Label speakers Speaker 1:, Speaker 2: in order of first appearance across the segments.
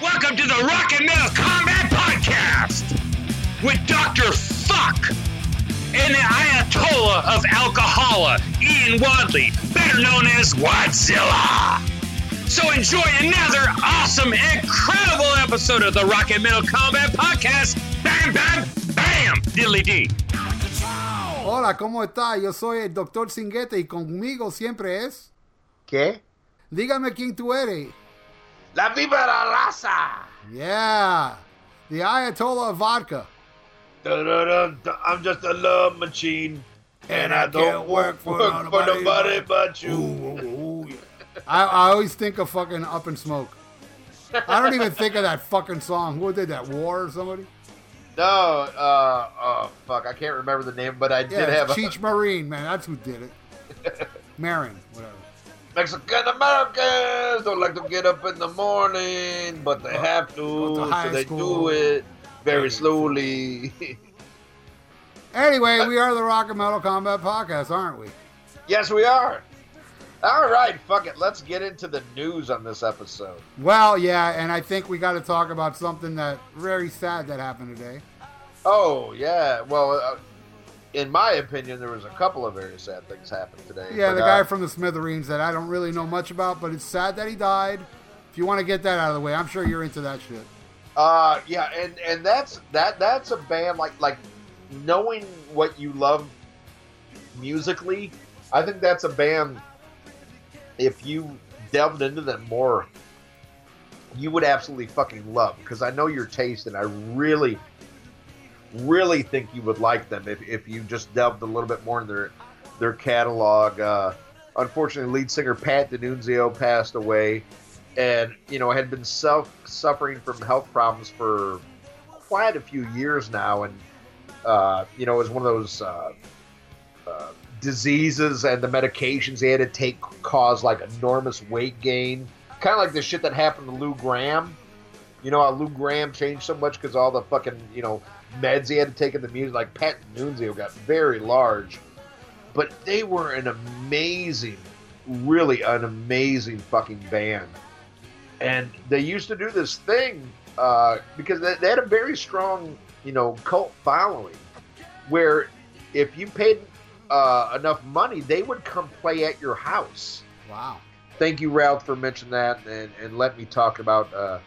Speaker 1: Welcome to the Rock and Metal Combat Podcast with Dr. Fuck and the Ayatollah of Alcohola, Ian Wadley, better known as Wadzilla. So enjoy another awesome, incredible episode of the Rock and Metal Combat Podcast. Bam, bam, bam, diddly dee.
Speaker 2: Hola, ¿cómo está? Yo soy el doctor Singuete y conmigo siempre es.
Speaker 3: ¿Qué?
Speaker 2: Dígame quién tú eres.
Speaker 3: La víbora raza.
Speaker 2: Yeah, the Ayatollah of vodka.
Speaker 3: I'm just a love machine. And I don't work for nobody but you.
Speaker 2: Ooh, ooh, yeah. I, I always think of fucking Up in Smoke. I don't even think of that fucking song. Who did that? War or somebody?
Speaker 3: No, uh, oh, fuck, I can't remember the name, but I
Speaker 2: Yeah,
Speaker 3: did have a
Speaker 2: Cheech Marine, man. That's who did it. Marin, whatever.
Speaker 3: Mexican Americans don't like to get up in the morning, but they have to,
Speaker 2: to
Speaker 3: so they
Speaker 2: school.
Speaker 3: do it very slowly.
Speaker 2: Anyway, we are the Rock and Metal Combat Podcast, aren't we?
Speaker 3: yes, we are. All right, fuck it. Let's get into the news on this episode.
Speaker 2: Well, yeah, and I think we got to talk about something that very sad that happened today.
Speaker 3: Oh yeah, well, uh, in my opinion, there was a couple of very sad things happened today.
Speaker 2: Yeah,
Speaker 3: but,
Speaker 2: the
Speaker 3: uh,
Speaker 2: guy from the Smithereens that I don't really know much about, but it's sad that he died. If you want to get that out of the way, I'm sure you're into that shit.
Speaker 3: Uh, yeah, and and that's that that's a band like like knowing what you love musically. I think that's a band. If you delved into them more, you would absolutely fucking love because I know your taste, and I really, really think you would like them if, if you just delved a little bit more in their their catalog. Uh, unfortunately, lead singer Pat DiNizio passed away, and you know had been self suffering from health problems for quite a few years now, and uh, you know it was one of those. Uh, uh, diseases and the medications he had to take caused like enormous weight gain. Kind of like the shit that happened to Lou Gramm. You know how Lou Gramm changed so much because all the fucking you know meds he had to take in the music. Like Pat Nunzio got very large, but they were an amazing, really an amazing fucking band. And they used to do this thing uh, because they, they had a very strong, you know, cult following, where if you paid uh, enough money, they would come play at your house.
Speaker 2: Wow.
Speaker 3: Thank you, Ralph, for mentioning that, and, and let me talk about uh,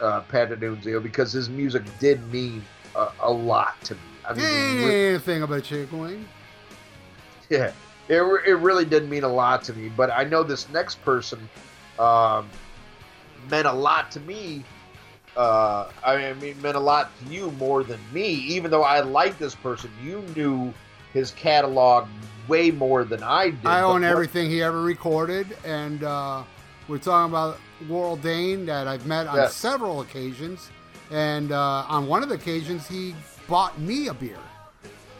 Speaker 3: uh, because his music did mean a, a lot to me. I mean, re-
Speaker 2: Anything about Chick Wing?
Speaker 3: yeah, it, it really did mean a lot to me. But I know this next person um, meant a lot to me. Uh, I mean, meant a lot to you more than me. Even though I like this person, you knew his catalog way more than I did.
Speaker 2: I own
Speaker 3: what-
Speaker 2: everything he ever recorded, and uh, we're talking about Warrel Dane that I've met on
Speaker 3: Yes.
Speaker 2: several occasions, and uh, on one of the occasions he bought me a beer.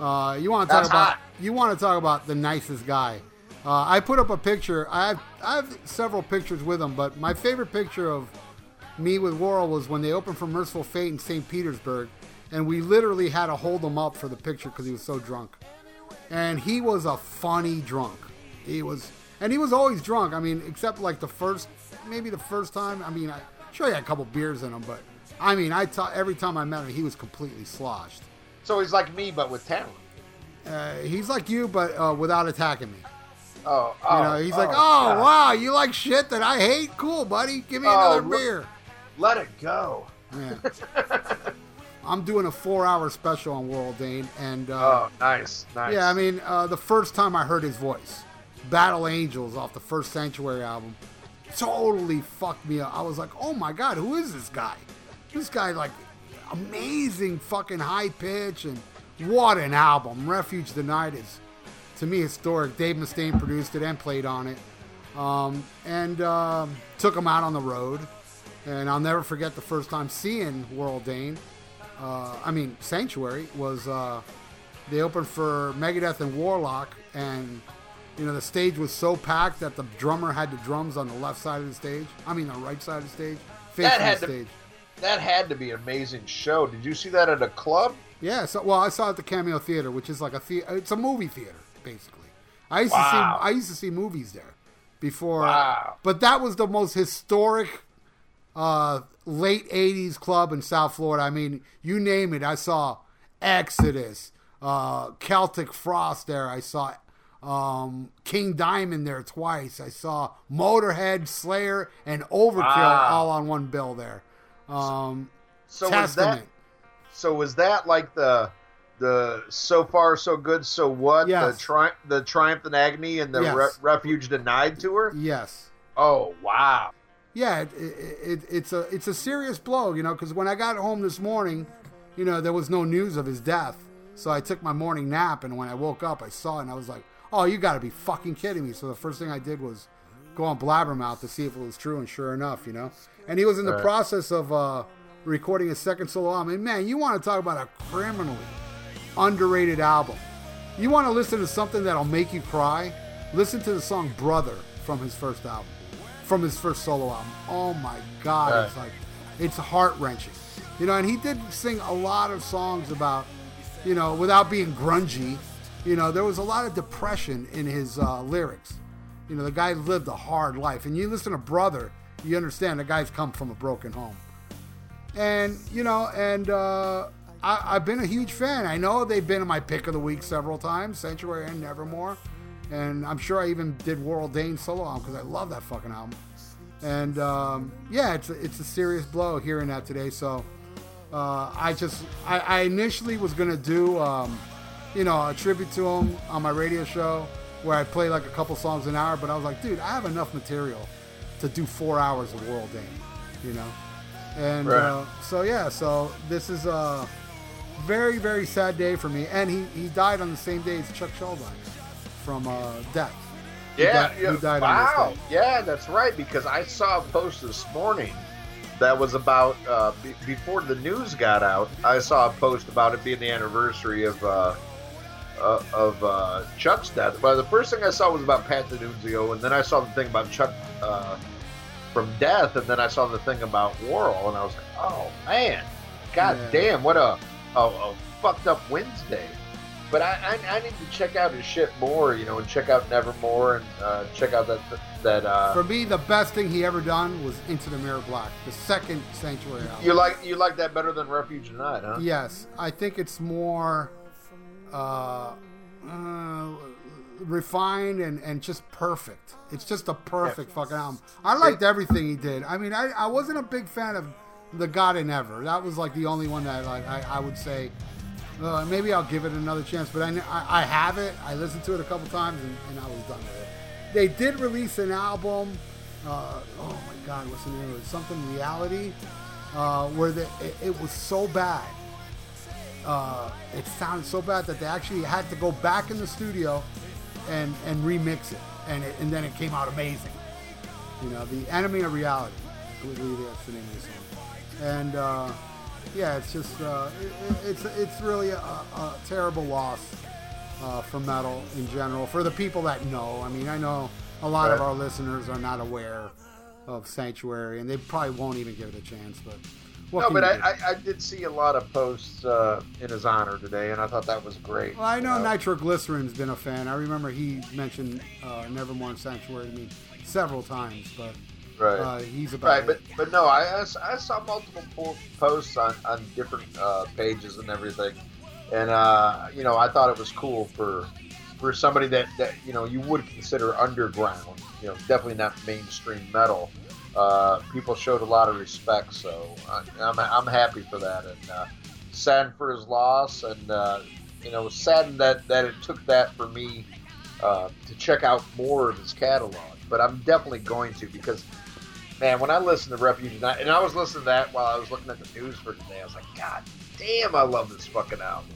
Speaker 2: Uh, you want to talk
Speaker 3: That's
Speaker 2: about
Speaker 3: hot.
Speaker 2: you want to talk about the nicest guy. Uh, I put up a picture. I have I have several pictures with him, but my favorite picture of me with Warrel was when they opened for Mercyful Fate in St. Petersburg, and we literally had to hold him up for the picture because he was so drunk. And he was a funny drunk. He was, and he was always drunk. I mean, except like the first, maybe the first time. I mean, I sure he had a couple beers in him, but I mean, I every time I met him, he was completely sloshed.
Speaker 3: So he's like me, but with talent.
Speaker 2: Uh, he's like you, but uh, without attacking me.
Speaker 3: Oh,
Speaker 2: You
Speaker 3: oh,
Speaker 2: know, he's like, oh
Speaker 3: God.
Speaker 2: wow, you like shit that I hate? Cool, buddy. Give me
Speaker 3: Oh,
Speaker 2: another beer.
Speaker 3: Let it go.
Speaker 2: Yeah. I'm doing a four-hour special on Warrel Dane, and uh,
Speaker 3: Oh, nice, nice.
Speaker 2: yeah, I mean, uh, the first time I heard his voice, "Battle Angels" off the first Sanctuary album, totally fucked me up. I was like, oh my god, who is this guy? This guy, like, amazing fucking high pitch, and what an album! Refuge Denied is, to me, historic. Dave Mustaine produced it and played on it, um, and um, took him out on the road. And I'll never forget the first time seeing Warrel Dane. Uh, I mean, Sanctuary was uh, they opened for Megadeth and Warlock, and you know the stage was so packed that the drummer had the drums on the left side of the stage. I mean, the right side of the stage, facing the
Speaker 3: to-
Speaker 2: stage.
Speaker 3: That had to be an amazing show. Did you see that at a club?
Speaker 2: Yeah, so well, I saw it at the Cameo Theater, which is like a the- it's a movie theater basically. I used to see I used to see movies there before.
Speaker 3: Wow.
Speaker 2: But that was the most historic uh, late '80s club in South Florida. I mean, you name it. I saw Exodus, uh, Celtic Frost there. I saw um, King Diamond there twice. I saw Motorhead, Slayer, and Overkill
Speaker 3: Wow.
Speaker 2: all on one bill there. Um,
Speaker 3: So was that so was that like the the so far so good so what
Speaker 2: Yes.
Speaker 3: the tri- the triumph and agony and the
Speaker 2: Yes.
Speaker 3: Re- refuge denied to her?
Speaker 2: yes.
Speaker 3: Oh wow!
Speaker 2: yeah, it, it, it, it's a it's a serious blow, you know. Because when I got home this morning, you know, there was no news of his death. So I took my morning nap, and when I woke up, I saw it, and I was like, "Oh, you got to be fucking kidding me!" So the first thing I did was go on Blabbermouth to see if it was true, and sure enough, you know. And he was in the
Speaker 3: Right.
Speaker 2: process of uh, recording his second solo album. And man, you want to talk about a criminally underrated album? You want to listen to something that'll make you cry? Listen to the song "Brother" from his first album from his first solo album. Oh my God,
Speaker 3: Right.
Speaker 2: it's like it's heart wrenching. You know, and he did sing a lot of songs about, you know, without being grungy. You know, there was a lot of depression in his uh, lyrics. You know, the guy lived a hard life, and you listen to Brother, you understand the guy's come from a broken home. And you know, and uh, I, I've been a huge fan. I know they've been in my pick of the week several times, Sanctuary and Nevermore, and I'm sure I even did Warrel Dane solo album because I love that fucking album. And um, yeah, it's a, it's a serious blow hearing that today. So uh, I just I, I initially was gonna do um, you know a tribute to him on my radio show where I play like a couple songs an hour, but I was like, dude, I have enough material to do four hours of Warrel Dane, you know. And
Speaker 3: Right.
Speaker 2: uh, so yeah, so this is a very very sad day for me. And he, he died on the same day as Chuck Schuldiner from uh, death.
Speaker 3: Yeah,
Speaker 2: he died
Speaker 3: wow. Yeah, that's right. Because I saw a post this morning that was about uh, be- before the news got out. I saw a post about it being the anniversary of uh, uh, of uh, Chuck's death. But the first thing I saw was about Pat DiNizio, and then I saw the thing about Chuck uh, from death, and then I saw the thing about Warrel, and I was like, oh man, god
Speaker 2: Yeah.
Speaker 3: damn, what a, a, a fucked up Wednesday. But I, I, I need to check out his shit more, you know, and check out Nevermore and uh, check out that that uh,
Speaker 2: For me, the best thing he ever done was Into the Mirror Black, the second Sanctuary album.
Speaker 3: you like you like that better than Refuge Tonight, huh?
Speaker 2: Yes, I think it's more uh, uh, refined and, and just perfect. It's just a perfect fucking album. I liked everything he did. I mean, I, I wasn't a big fan of The God in Ever. That was like the only one that like I, I would say uh, maybe I'll give it another chance. But I, I, I have it. I listened to it a couple times and, and I was done with it. They did release an album. Uh, oh my God, what's the name of it? Something Reality, uh, where the, it, it was so bad uh, it sounded so bad that they actually had to go back in the studio and and remix it, and it, and then it came out amazing. You know, the enemy of reality. I believe that's the name of the song. And uh, yeah, it's just uh, it, it- it's it's really a, a terrible loss uh, for metal in general for the people that know. I mean, I know a lot of our listeners are not aware of Sanctuary, and they probably won't even give it a chance. But what
Speaker 3: No, but I. I, I did see a lot of posts uh, in his honor today, and I thought that was great.
Speaker 2: Well, I know Nitroglycerin's been a fan. I remember he mentioned uh, Nevermore and Sanctuary to me several times, but
Speaker 3: right.
Speaker 2: uh, he's about
Speaker 3: Right,
Speaker 2: it.
Speaker 3: but but no, I, I, saw multiple po- posts on, on different uh, pages and everything, and uh, you know I thought it was cool for for somebody that, that you know you would consider underground, you know, definitely not mainstream metal. Uh, people showed a lot of respect, so I, I'm I'm happy for that, and uh, sad for his loss, and uh, you know saddened that that it took that for me uh, to check out more of his catalog. But I'm definitely going to because man, when I listen to Refuge and I, and I was listening to that while I was looking at the news for today, I was like, God damn, I love this fucking album.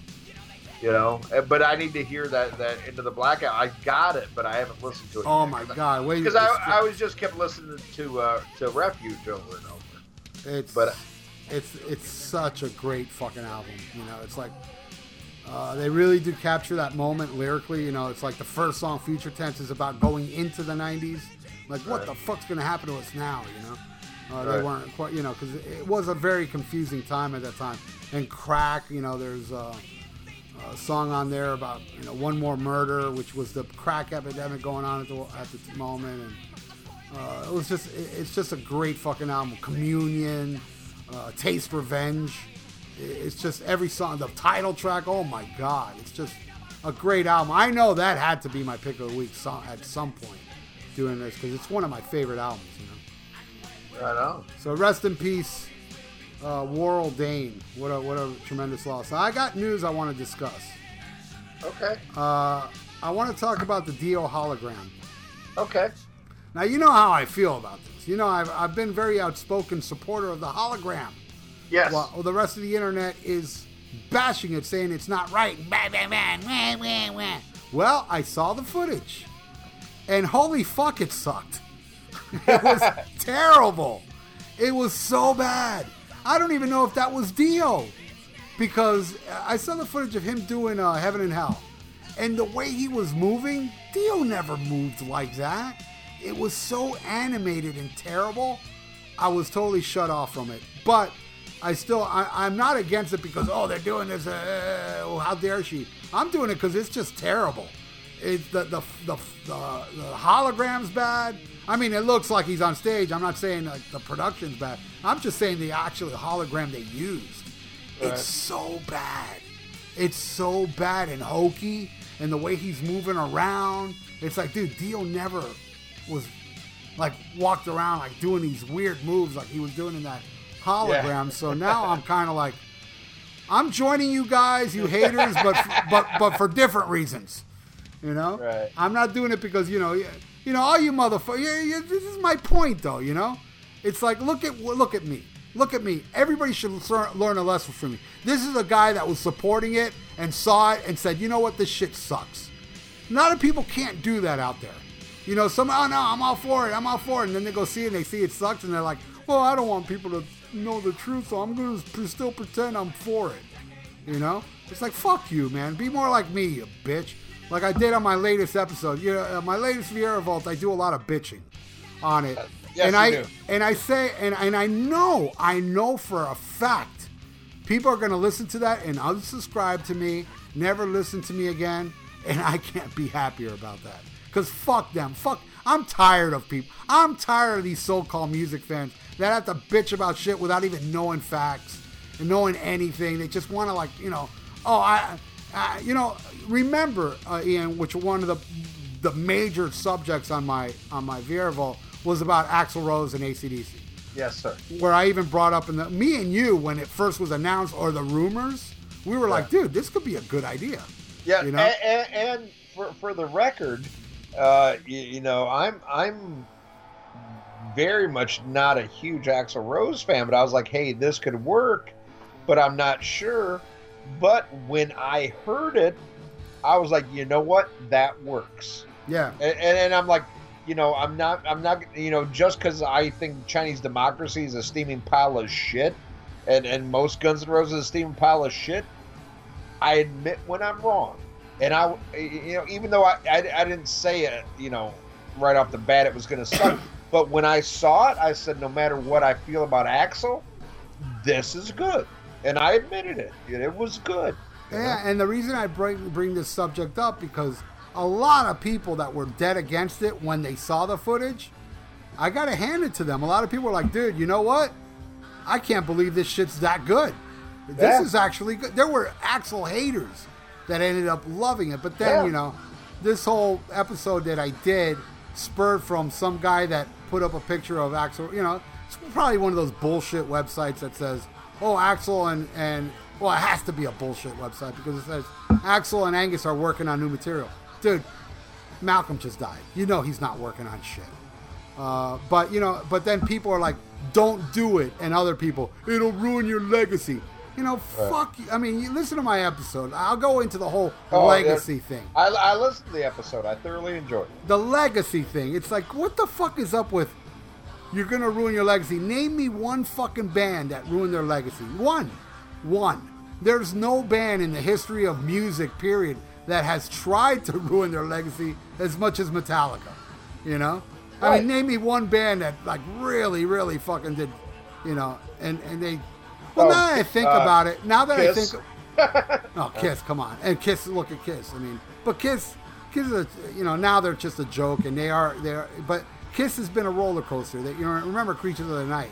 Speaker 3: You know, but I need to hear that that into the blackout. I got it, but I haven't listened to it.
Speaker 2: oh
Speaker 3: yet.
Speaker 2: my God! Wait,
Speaker 3: Because I, I was just kept listening to uh, to Refuge over and over.
Speaker 2: it's
Speaker 3: but-
Speaker 2: it's it's such a great fucking album. You know, it's like uh, they really do capture that moment lyrically. You know, it's like the first song, Future Tense, is about going into the '90s. Like, what
Speaker 3: Right.
Speaker 2: the fuck's gonna happen to us now? You know. Uh, They
Speaker 3: Right.
Speaker 2: weren't quite, you know, because it was a very confusing time at that time. And crack, you know, there's uh, a song on there about you know one more murder, which was the crack epidemic going on at the at the moment, and Uh, it was just, it- it's just a great fucking album. Communion, uh, Taste Revenge. I- It's just every song, the title track. Oh my god, it's just a great album. I know that had to be my pick of the week so, at some point doing this because it's one of my favorite albums. You know.
Speaker 3: Right on.
Speaker 2: So rest in peace, uh, Dane. What a what a tremendous loss. I got news I want to discuss.
Speaker 3: Okay.
Speaker 2: Uh, I want to talk about the Dio hologram.
Speaker 3: Okay.
Speaker 2: Now you know how I feel about this. You know I've I've been very outspoken supporter of the hologram.
Speaker 3: Yes.
Speaker 2: While the rest of the internet is bashing it, saying it's not right. Well, I saw the footage, and holy fuck, it sucked. It was terrible. It was so bad. I don't even know if that was Dio, because I saw the footage of him doing uh, Heaven and Hell, and the way he was moving, Dio never moved like that. It was so animated and terrible. I was totally shut off from it. But I still, I, I'm not against it because oh they're doing this. Uh, how dare she? I'm doing it because it's just terrible. It's the the, the the the hologram's bad. I mean, it looks like he's on stage. I'm not saying the production's bad. I'm just saying the actual hologram they used.
Speaker 3: Right.
Speaker 2: It's so bad. It's so bad and hokey, and the way he's moving around. It's like, dude, Dio never was like walked around like doing these weird moves like he was doing in that hologram.
Speaker 3: Yeah.
Speaker 2: So now I'm kind of like, I'm joining you guys, you haters, but but but for different reasons. You know,
Speaker 3: Right.
Speaker 2: I'm not doing it because you know, you, you know, all you motherfuckers. Yeah, yeah, this is my point, though. You know, it's like look at look at me, look at me. Everybody should learn a lesson from me. This is a guy that was supporting it and saw it and said, you know what, this shit sucks. A lot of people can't do that out there. You know, some oh no, I'm all for it, I'm all for it, and then they go see it and they see it sucks and they're like, well, I don't want people to know the truth, so I'm gonna still pretend I'm for it. You know, it's like fuck you, man. Be more like me, you bitch. Like I did on my latest episode. You know, uh, my latest Vieira Vault, I do a lot of bitching on it,
Speaker 3: yes,
Speaker 2: and I
Speaker 3: do.
Speaker 2: and I say and and I know, I know for a fact, people are gonna listen to that and unsubscribe to me, never listen to me again, and I can't be happier about that. Cause fuck them, fuck. I'm tired of people. I'm tired of these so-called music fans that have to bitch about shit without even knowing facts and knowing anything. They just want to like, you know, oh, I, I you know, remember, uh, Ian, which one of the the major subjects on my on my Vault was about Axl Rose and ACDC
Speaker 3: Yes, sir.
Speaker 2: where I even brought up in the me and you when it first was announced or the rumors, we were like, dude, this could be a good idea.
Speaker 3: Yeah,
Speaker 2: You know?
Speaker 3: and, and, and for for the record, uh, you, you know, I'm I'm very much not a huge Axl Rose fan, but I was like, hey, this could work, but I'm not sure. But when I heard it, I was like, you know what, that works,
Speaker 2: Yeah,
Speaker 3: and, and, and I'm like. You know, I'm not. I'm not. You know, just because I think Chinese democracy is a steaming pile of shit, and and most Guns N' Roses is a steaming pile of shit. I admit when I'm wrong, and I, you know, even though I, I, I didn't say it, you know, right off the bat it was going to suck, but when I saw it, I said, no matter what I feel about Axl, this is good, and I admitted it. It was good. you know?
Speaker 2: yeah. And the reason I bring bring this subject up because a lot of people that were dead against it when they saw the footage, I gotta hand it to them. A lot of people were like, dude, you know what? I can't believe this shit's that good. This
Speaker 3: Yeah.
Speaker 2: is actually good. There were Axl haters that ended up loving it, but then
Speaker 3: Yeah.
Speaker 2: you know, this whole episode that I did spurred from some guy that put up a picture of Axl. You know, it's probably one of those bullshit websites that says, "Oh, Axl and and well, it has to be a bullshit website because it says Axl and Angus are working on new material." Dude, Malcolm just died. You know he's not working on shit. Uh, but you know, but then people are like, "Don't do it," and other people, "It'll ruin your legacy." You know, fuck. You. I mean, you listen to my episode. I'll go into the whole
Speaker 3: Oh,
Speaker 2: legacy thing.
Speaker 3: I, I listened to the episode. I thoroughly enjoyed it.
Speaker 2: The legacy thing. It's like, what the fuck is up with? You're gonna ruin your legacy. Name me one fucking band that ruined their legacy. One, one. There's no band in the history of music, period, that has tried to ruin their legacy as much as Metallica. You know, I mean, name me one band that like really, really fucking did. You know, and and they. Well,
Speaker 3: Oh,
Speaker 2: now that I think
Speaker 3: uh,
Speaker 2: about it, now that
Speaker 3: Kiss.
Speaker 2: I think. Oh, Kiss, come on. And Kiss, look at Kiss. I mean, but Kiss, Kiss is, a, you know, now they're just a joke and they are, they're, but Kiss has been a roller coaster. That you know, remember Creatures of the Night?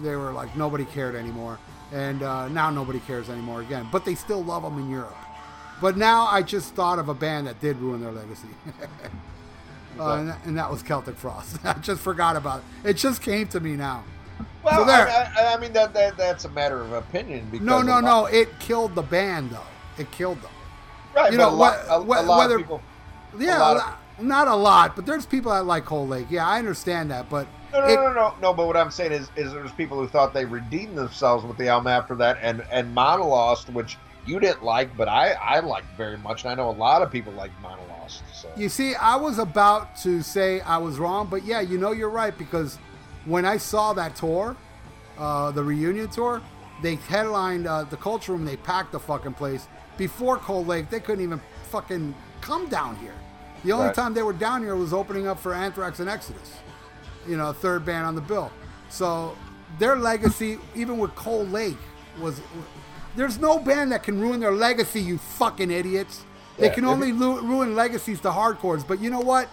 Speaker 2: They were like nobody cared anymore, and uh, now nobody cares anymore again. But they still love them in Europe. But now I just thought of a band that did ruin their legacy. uh, and, that, and that was Celtic Frost. I just forgot about it. It just came to me now.
Speaker 3: Well,
Speaker 2: So there-
Speaker 3: I, I, I mean that, that that's a matter of opinion. Because
Speaker 2: No, no, no. It killed the band, though. It killed them.
Speaker 3: Right,
Speaker 2: you
Speaker 3: but
Speaker 2: know,
Speaker 3: a lot, a, a lot of people.
Speaker 2: Yeah,
Speaker 3: lot of-
Speaker 2: not a lot, but there's people that like Cold Lake. Yeah, I understand that, but
Speaker 3: No, no,
Speaker 2: it-
Speaker 3: no, no, no, no. But what I'm saying is, is there's people who thought they redeemed themselves with the album after that, and and Monolost, which you didn't like, but I I liked very much, and I know a lot of people like Monolost. So
Speaker 2: You see, I was about to say I was wrong, but yeah, you know you're right because when I saw that tour, uh, the reunion tour, they headlined uh, the Culture Room. They packed the fucking place. Before Cold Lake, they couldn't even fucking come down here. The only
Speaker 3: Right.
Speaker 2: time they were down here was opening up for Anthrax and Exodus. You know, third band on the bill. So their legacy, even with Cold Lake, was. There's no band that can ruin their legacy, you fucking idiots. They
Speaker 3: Yeah,
Speaker 2: can only lu- ruin legacies to hardcores. But you know what?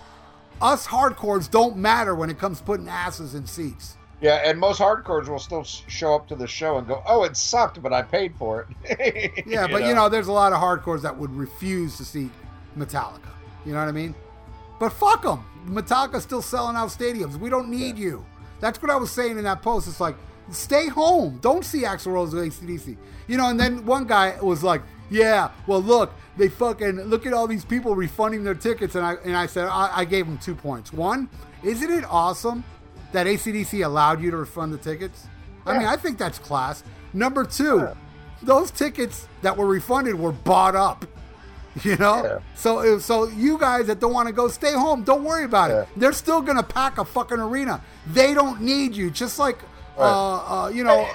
Speaker 2: Us hardcores don't matter when it comes to putting asses in seats.
Speaker 3: yeah, and most hardcores will still show up to the show and go, "Oh, it sucked, but I paid for it."
Speaker 2: Yeah, but you know, there's a lot of hardcores that would refuse to see Metallica. You know what I mean? But fuck them. Metallica's still selling out stadiums. We don't need you. That's what I was saying in that post. It's like, stay home. Don't see Axl Rose with ACDC. You know, and then one guy was like, yeah, well, look, they fucking, look at all these people refunding their tickets. And I, and I said, I, I gave them two points. One, isn't it awesome that ACDC allowed you to refund the tickets? I mean, I think that's class. Number two,
Speaker 3: Yeah.
Speaker 2: those tickets that were refunded were bought up. You know,
Speaker 3: Yeah.
Speaker 2: so so you guys that don't want to go, stay home. Don't worry about
Speaker 3: Yeah.
Speaker 2: it. They're still gonna pack a fucking arena. They don't need you. Just like uh,
Speaker 3: Right.
Speaker 2: uh, you know,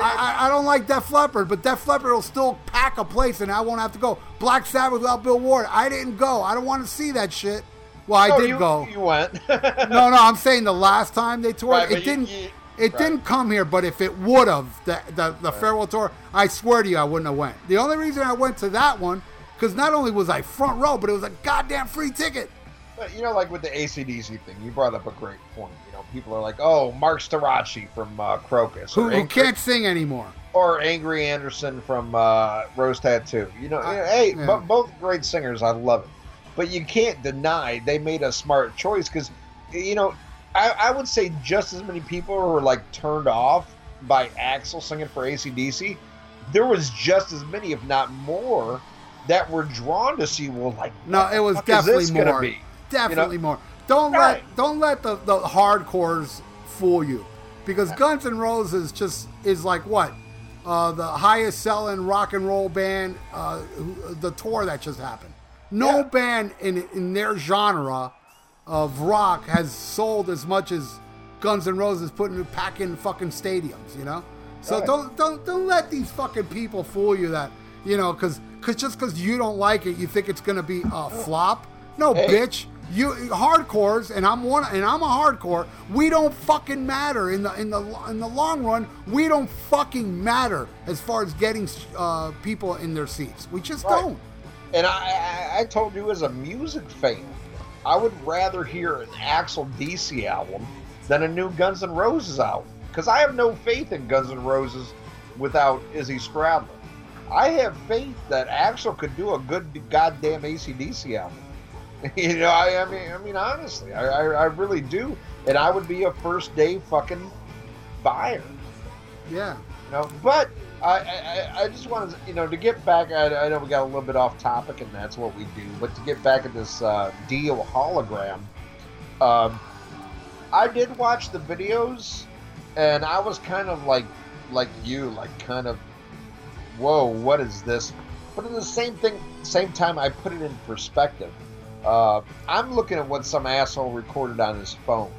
Speaker 2: I, I I don't like Def Leppard, but Def Leppard will still pack a place, and I won't have to go. Black Sabbath without Bill Ward, I didn't go. I don't want to see that shit. Well, I
Speaker 3: No,
Speaker 2: did
Speaker 3: you,
Speaker 2: go.
Speaker 3: You went.
Speaker 2: No, no, I'm saying the last time they toured,
Speaker 3: Right,
Speaker 2: it didn't.
Speaker 3: you-
Speaker 2: it
Speaker 3: right.
Speaker 2: didn't come here, but if it would have, the the, the farewell tour, I swear to you, I wouldn't have went. The only reason I went to that one, because not only was I front row, but it was a goddamn free ticket.
Speaker 3: But, you know, like with the ACDC thing, you brought up a great point. You know, people are like, "Oh, Marc Storace from uh, Krokus,"
Speaker 2: Who, who can't sing anymore?
Speaker 3: or Angry Anderson from uh, Rose Tattoo. You know, you know, hey,
Speaker 2: yeah.
Speaker 3: bo- both great singers. I love it, but you can't deny they made a smart choice because, you know, I, I would say just as many people were like turned off by Axl singing for ACDC. There was just as many, if not more, that were drawn to see. Well, like
Speaker 2: No, it was
Speaker 3: fuck is
Speaker 2: definitely
Speaker 3: this gonna
Speaker 2: more.
Speaker 3: Be?
Speaker 2: Definitely more. Don't
Speaker 3: Right.
Speaker 2: let don't let the, the hardcores fool you, because Guns N' Roses just is like what uh, the highest selling rock and roll band. Uh, who- the tour that just happened. No
Speaker 3: Yeah.
Speaker 2: band in in their genre of rock has sold as much as Guns N' Roses putting packing in fucking stadiums. You know, so
Speaker 3: Right.
Speaker 2: don't don't don't let these fucking people fool you that you know because because just because you don't like it, you think it's gonna be a flop. No,
Speaker 3: Hey.
Speaker 2: bitch. You hardcores, and I'm one, and I'm a hardcore. We don't fucking matter in the in the in the long run. We don't fucking matter as far as getting uh, people in their seats. We just
Speaker 3: Right.
Speaker 2: don't.
Speaker 3: And I, I, I told you as a music fan, I would rather hear an Axl DC album than a new Guns N' Roses album because I have no faith in Guns N' Roses without Izzy Stradlin. I have faith that Axl could do a good goddamn ACDC album. you know, I, I mean, I mean, honestly, I, I, I really do, and I would be a first day fucking buyer.
Speaker 2: Yeah.
Speaker 3: You know, but I, I, I just wanted, to, you know, to get back. I, I know we got a little bit off topic, and that's what we do. But to get back at this uh, Dio hologram, um, I did watch the videos, and I was kind of like, like you, like kind of, whoa, what is this? But at the same thing, same time, I put it in perspective. Uh, I'm looking at what some asshole recorded on his phone.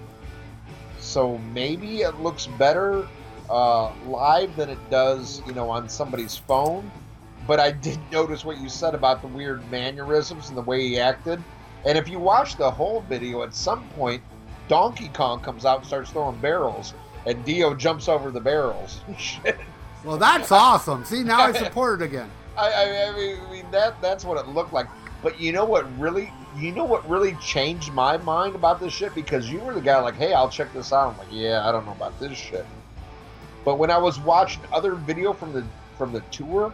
Speaker 3: So maybe it looks better uh, live than it does, you know, on somebody's phone. But I did notice what you said about the weird mannerisms and the way he acted. And if you watch the whole video, at some point, Donkey Kong comes out and starts throwing barrels, and Dio jumps over the barrels.
Speaker 2: Well, that's awesome. See, now I support it again.
Speaker 3: I, I, I, mean, I mean that that's what it looked like. But you know what really you know what really changed my mind about this shit? Because you were the guy like, hey, I'll check this out. I'm like, yeah, I don't know about this shit. But when I was watching other video from the from the tour,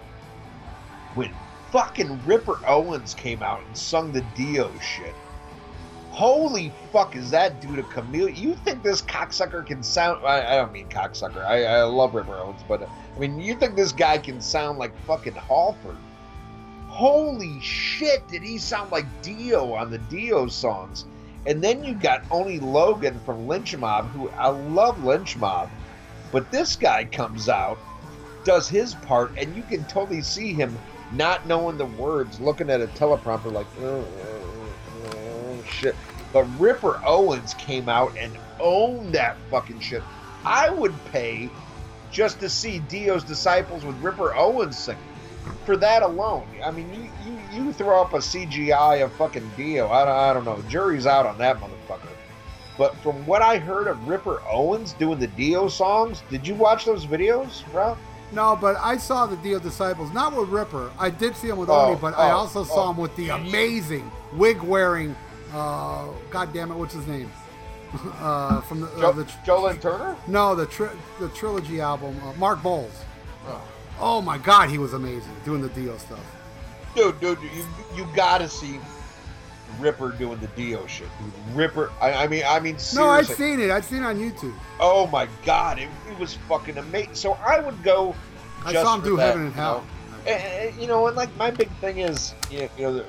Speaker 3: when fucking Ripper Owens came out and sung the Dio shit. Holy fuck, is that dude a chameleon? You think this cocksucker can sound? I, I don't mean cocksucker. I, I love Ripper Owens, but I mean, you think this guy can sound like fucking Halford? Holy shit, did he sound like Dio on the Dio songs? And then you got Oni Logan from Lynch Mob, who I love Lynch Mob, but this guy comes out, does his part, and you can totally see him not knowing the words, looking at a teleprompter like, oh, oh, oh, shit. But Ripper Owens came out and owned that fucking shit. I would pay just to see Dio's disciples with Ripper Owens singing. For that alone, I mean, you, you, you throw up a CGI of fucking Dio. I don't, I don't know. Jury's out on that motherfucker. But from what I heard of Ripper Owens doing the Dio songs, did you watch those videos, Ralph?
Speaker 2: No, but I saw the Dio Disciples, not with Ripper. I did see him with Oni,
Speaker 3: Oh,
Speaker 2: but I
Speaker 3: oh,
Speaker 2: also saw
Speaker 3: oh.
Speaker 2: him with the amazing wig wearing, uh, God damn it, what's his name? uh, from the, uh,
Speaker 3: Jo-
Speaker 2: the tr-
Speaker 3: Joe Lynn Turner?
Speaker 2: no the tri- the trilogy album, uh, Mark Boals.
Speaker 3: Oh.
Speaker 2: My God, he was amazing doing the Dio stuff.
Speaker 3: Dude, dude, you you gotta see Ripper doing the Dio shit, dude. Ripper, I, I mean, I mean, seriously.
Speaker 2: No, I've seen it. I've seen it on YouTube.
Speaker 3: Oh my god, it, it was fucking amazing. So I would go.
Speaker 2: I saw him do
Speaker 3: that,
Speaker 2: Heaven and
Speaker 3: you
Speaker 2: Hell.
Speaker 3: know? And- and, you know, and like my big thing is, you know, you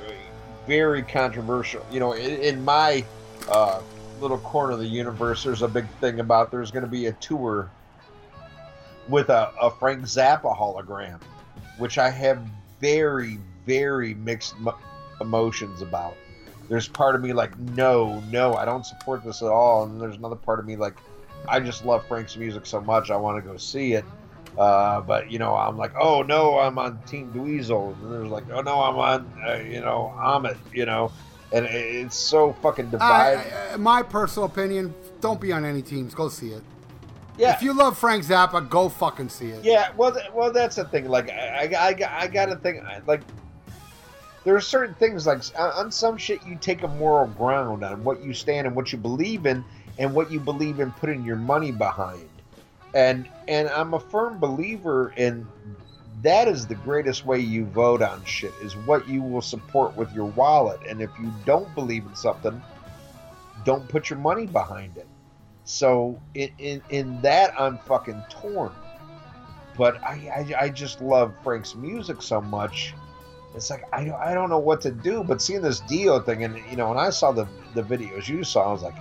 Speaker 3: very controversial. You know, in, in my uh, little corner of the universe, there's a big thing about there's going to be a tour with a, a Frank Zappa hologram, which I have very, very mixed mo- emotions about. There's part of me like, no, no, I don't support this at all, and there's another part of me like, I just love Frank's music so much, I want to go see it. Uh, but you know, I'm like, oh no, I'm on Team Dweezil, and there's like, oh no, I'm on, uh, you know, Ahmet, you know, and it's so fucking
Speaker 2: I,
Speaker 3: divided.
Speaker 2: I- my personal opinion: don't be on any teams. Go see it.
Speaker 3: Yeah,
Speaker 2: If you love Frank Zappa, go fucking see it.
Speaker 3: Yeah, well, well, that's the thing. Like, I, I, I, I gotta think. Like, there are certain things like on on some shit you take a moral ground on what you stand and what you believe in and what you believe in putting your money behind. And and I'm a firm believer in that is the greatest way you vote on shit is what you will support with your wallet. And if you don't believe in something, don't put your money behind it. So in in, in that I'm fucking torn. But I, I I just love Frank's music so much. It's like I I don't know what to do. But seeing this Dio thing and you know when I saw the the videos you saw, I was like,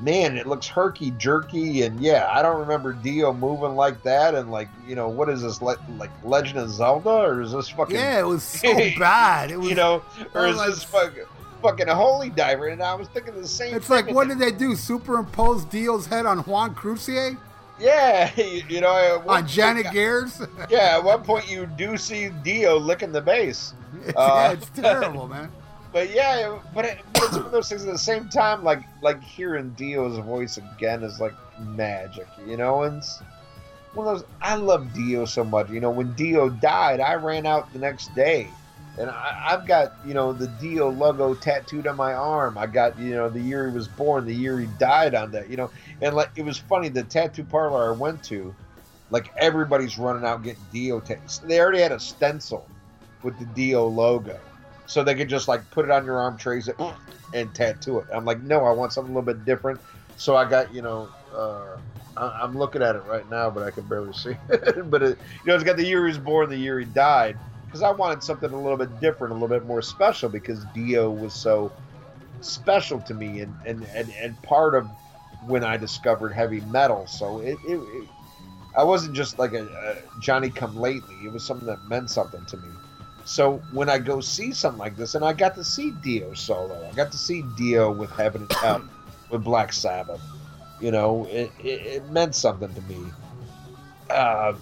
Speaker 3: man, it looks herky jerky and yeah, I don't remember Dio moving like that. And like you know what is this like like Legend of Zelda or is this fucking
Speaker 2: Yeah, it was so bad. It was.
Speaker 3: you know or
Speaker 2: oh
Speaker 3: is
Speaker 2: was
Speaker 3: this fucking fucking holy diver? And I was thinking the same. Thing.
Speaker 2: It's like, what did they do? Superimpose Dio's head on Juan Crucier?
Speaker 3: Yeah, you know, at one
Speaker 2: On Janet Gears?
Speaker 3: Yeah, at one point you do see Dio licking the base.
Speaker 2: It's-
Speaker 3: Uh,
Speaker 2: yeah, it's terrible, man.
Speaker 3: But yeah, but, it, but it's one of those things at the same time, like like hearing Dio's voice again is like magic, you know. And one of those. I love Dio so much. You know, when Dio died, I ran out the next day, and I, I've got you know the Dio logo tattooed on my arm. I got you know the year he was born, the year he died on that. You know, and like it was funny. The tattoo parlor I went to, like everybody's running out getting Dio tattoos. They already had a stencil with the Dio logo so they could just like put it on your arm, trace it, and tattoo it. I'm like, no, I want something a little bit different. So I got, you know, uh, I- I'm looking at it right now, but I can barely see it. but it, you know, it's got the year he was born, the year he died, because I wanted something a little bit different, a little bit more special, because Dio was so special to me and and and, and part of when I discovered heavy metal. So it. it, it I wasn't just like a, a Johnny come lately. It was something that meant something to me. So when I go see something like this, and I got to see Dio solo, I got to see Dio with Heaven and Hell, with Black Sabbath. You know, it, it, it meant something to me. Uh,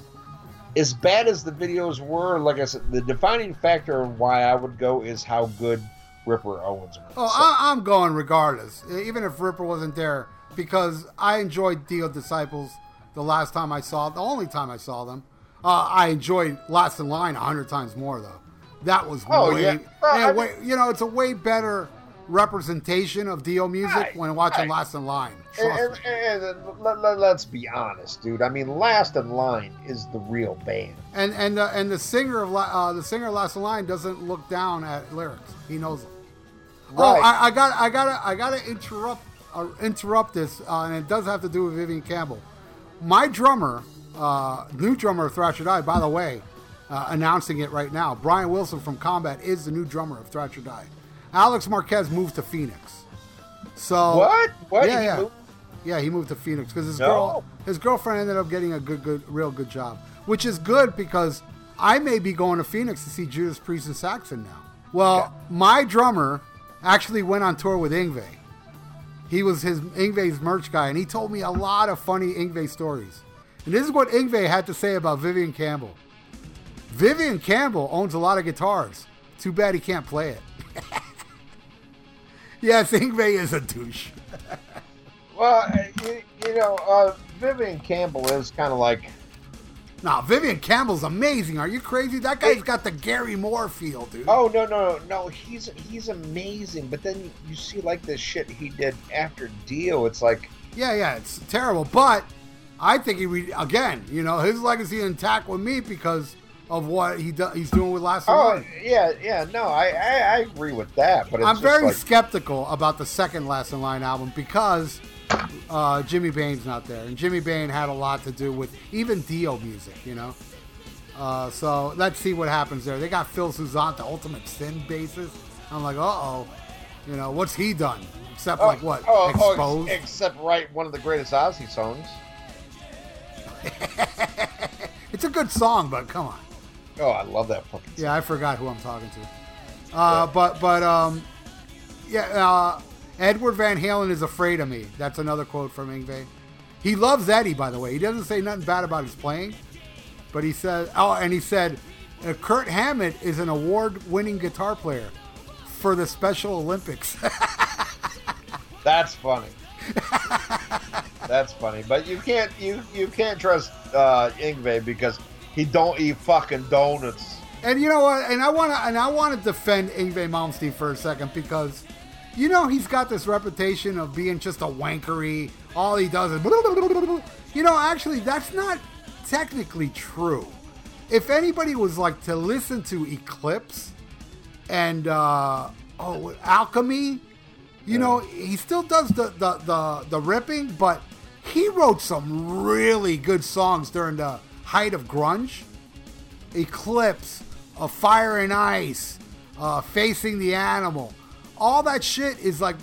Speaker 3: as bad as the videos were, like I said, the defining factor of why I would go is how good Ripper Owens was.
Speaker 2: Oh,
Speaker 3: So-
Speaker 2: I, I'm going regardless, even if Ripper wasn't there, because I enjoyed Dio Disciples the last time I saw the only time I saw them. Uh, I enjoyed Last in Line a hundred times more though. That was
Speaker 3: Oh,
Speaker 2: way,
Speaker 3: yeah. Well,
Speaker 2: way, you know, it's a way better representation of Dio music
Speaker 3: Right,
Speaker 2: when watching
Speaker 3: right.
Speaker 2: Last in Line.
Speaker 3: And, and, and let, let, let's be honest, dude. I mean, Last in Line is the real band.
Speaker 2: And and the and the singer of uh, the singer of Last in Line doesn't look down at lyrics. He knows them. Oh, I, I got I gotta I gotta interrupt uh, interrupt this, uh, and it does have to do with Vivian Campbell. My drummer, uh, new drummer of Thrasher Die, by the way, uh, announcing it right now. Brian Wilson from Combat is the new drummer of Thrasher Die. Alex Marquez moved to Phoenix. So
Speaker 3: What? What?
Speaker 2: Yeah,
Speaker 3: He
Speaker 2: yeah. Yeah, he moved to Phoenix because his
Speaker 3: No.
Speaker 2: girl, his girlfriend ended up getting a good, good, real good job, which is good because I may be going to Phoenix to see Judas Priest and Saxon now. Well, my drummer actually went on tour with Yngwie. He was his Yngwie's merch guy, and he told me a lot of funny Yngwie stories. And this is what Yngwie had to say about Vivian Campbell. Vivian Campbell owns a lot of guitars. Too bad he can't play it. yes, Yngwie is a douche.
Speaker 3: Well, uh, you, you know, uh, Vivian Campbell is kind of like.
Speaker 2: Nah, Vivian Campbell's amazing. Are you crazy? That guy's got the Gary Moore feel, dude.
Speaker 3: Oh no no no! He's he's amazing, but then you see like the shit he did after Dio. It's like
Speaker 2: Yeah, yeah, it's terrible. But I think he re- again, you know, his legacy intact with me because of what he do- he's doing with Last
Speaker 3: oh yeah yeah no I, I I agree with that, but it's
Speaker 2: I'm very
Speaker 3: like,
Speaker 2: skeptical about the second Last in Line album because uh, Jimmy Bain's not there, and Jimmy Bain had a lot to do with even Dio music, you know. Uh, so let's see what happens there. They got Phil Soussan, the Ultimate Sin bassist. I'm like, uh oh, you know, what's he done except
Speaker 3: oh,
Speaker 2: like what
Speaker 3: oh, oh, except write one of the greatest Ozzy songs.
Speaker 2: it's a good song, but come on.
Speaker 3: Oh, I love that fucking.
Speaker 2: Yeah, I forgot who I'm talking to. Uh, But but um, yeah, uh, Edward Van Halen is afraid of me. That's another quote from Yngwie. He loves Eddie, by the way. He doesn't say nothing bad about his playing, but he said, oh, and he said, uh, Kirk Hammett is an award-winning guitar player for the Special Olympics.
Speaker 3: That's funny. That's funny, but you can't you you can't trust uh, Yngwie because he don't eat fucking donuts.
Speaker 2: And you know what? And I want to and I want to defend Yngwie Malmsteen for a second because you know he's got this reputation of being just a wankery. All he does is you know actually that's not technically true. If anybody was like to listen to Eclipse and uh, oh Alchemy, you know he still does the, the the the ripping, but he wrote some really good songs during the height of grunge. Eclipse, uh, Fire and Ice, uh, Facing the Animal. All that shit is like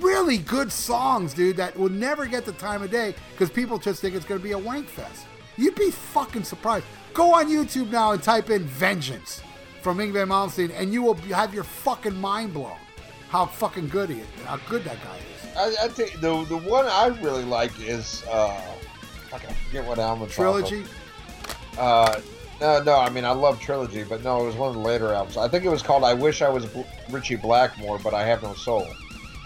Speaker 2: really good songs, dude, that will never get the time of day because people just think it's going to be a wank fest. You'd be fucking surprised. Go on YouTube now and type in Vengeance from Yngwie Malmsteen and you will have your fucking mind blown how fucking good he is, how good that guy is.
Speaker 3: I, I think the the one I really like is uh, I forget what album it's.
Speaker 2: Trilogy.
Speaker 3: Uh, no, no, I mean I love Trilogy, but no, it was one of the later albums. I think it was called "I Wish I Was Ritchie Blackmore, but I Have No Soul."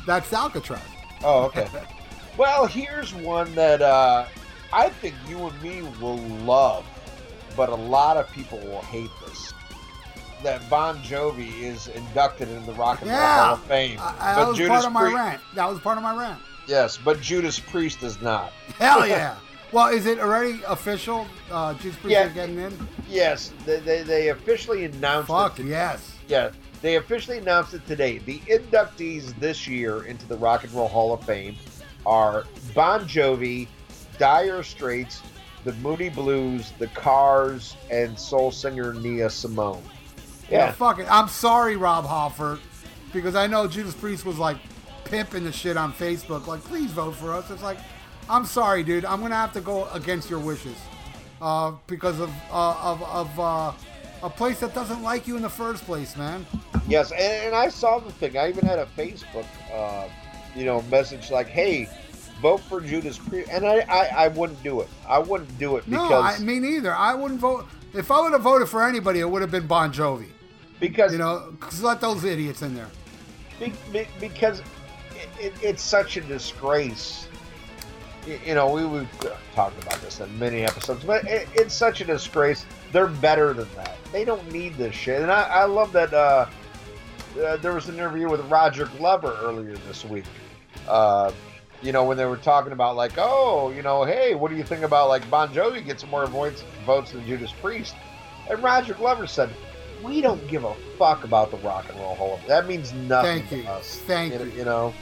Speaker 2: That's Alcatraz.
Speaker 3: Oh, okay. well, here's one that uh, I think you and me will love, but a lot of people will hate this. That Bon Jovi is inducted into the Rock and Roll Hall of Fame,
Speaker 2: I, I, that was
Speaker 3: Judas
Speaker 2: part of my
Speaker 3: Priest,
Speaker 2: rant. That was part of my rant.
Speaker 3: yes, but Judas Priest is not.
Speaker 2: Hell yeah. well, is it already official? Uh, Juice Priest
Speaker 3: Yeah.
Speaker 2: are getting in?
Speaker 3: Yes, they, they, they officially announced
Speaker 2: Fuck
Speaker 3: it.
Speaker 2: yes.
Speaker 3: Yeah, they officially announced it today. The inductees this year into the Rock and Roll Hall of Fame are Bon Jovi, Dire Straits, the Moody Blues, the Cars, and soul singer Nina Simone.
Speaker 2: Yeah.
Speaker 3: Yeah,
Speaker 2: fuck it. I'm sorry, Rob Halford, because I know Judas Priest was like pimping the shit on Facebook, like, please vote for us. It's like, I'm sorry, dude. I'm gonna have to go against your wishes, uh, because of uh, of of uh, a place that doesn't like you in the first place, man.
Speaker 3: yes, and, and I saw the thing. I even had a Facebook, uh, you know, message like, "Hey, vote for Judas Priest," and I, I, I wouldn't do it. I wouldn't do it
Speaker 2: No,
Speaker 3: because
Speaker 2: I, me neither. I wouldn't vote. If I would have voted for anybody, it would have been Bon Jovi.
Speaker 3: because
Speaker 2: You know, 'cause let those idiots in there.
Speaker 3: Be, be, because it, it, it's such a disgrace. You know, we, we've talked about this in many episodes, but it, it's such a disgrace. They're better than that. They don't need this shit. And I, I love that uh, uh, there was an interview with Roger Glover earlier this week. Uh, you know, when they were talking about like, oh, you know, hey, what do you think about like Bon Jovi gets more votes votes than Judas Priest? And Roger Glover said, we don't give a fuck about the Rock and Roll Hall of Fame. That means nothing
Speaker 2: Thank you.
Speaker 3: to us.
Speaker 2: Thank
Speaker 3: you.
Speaker 2: you.
Speaker 3: You know,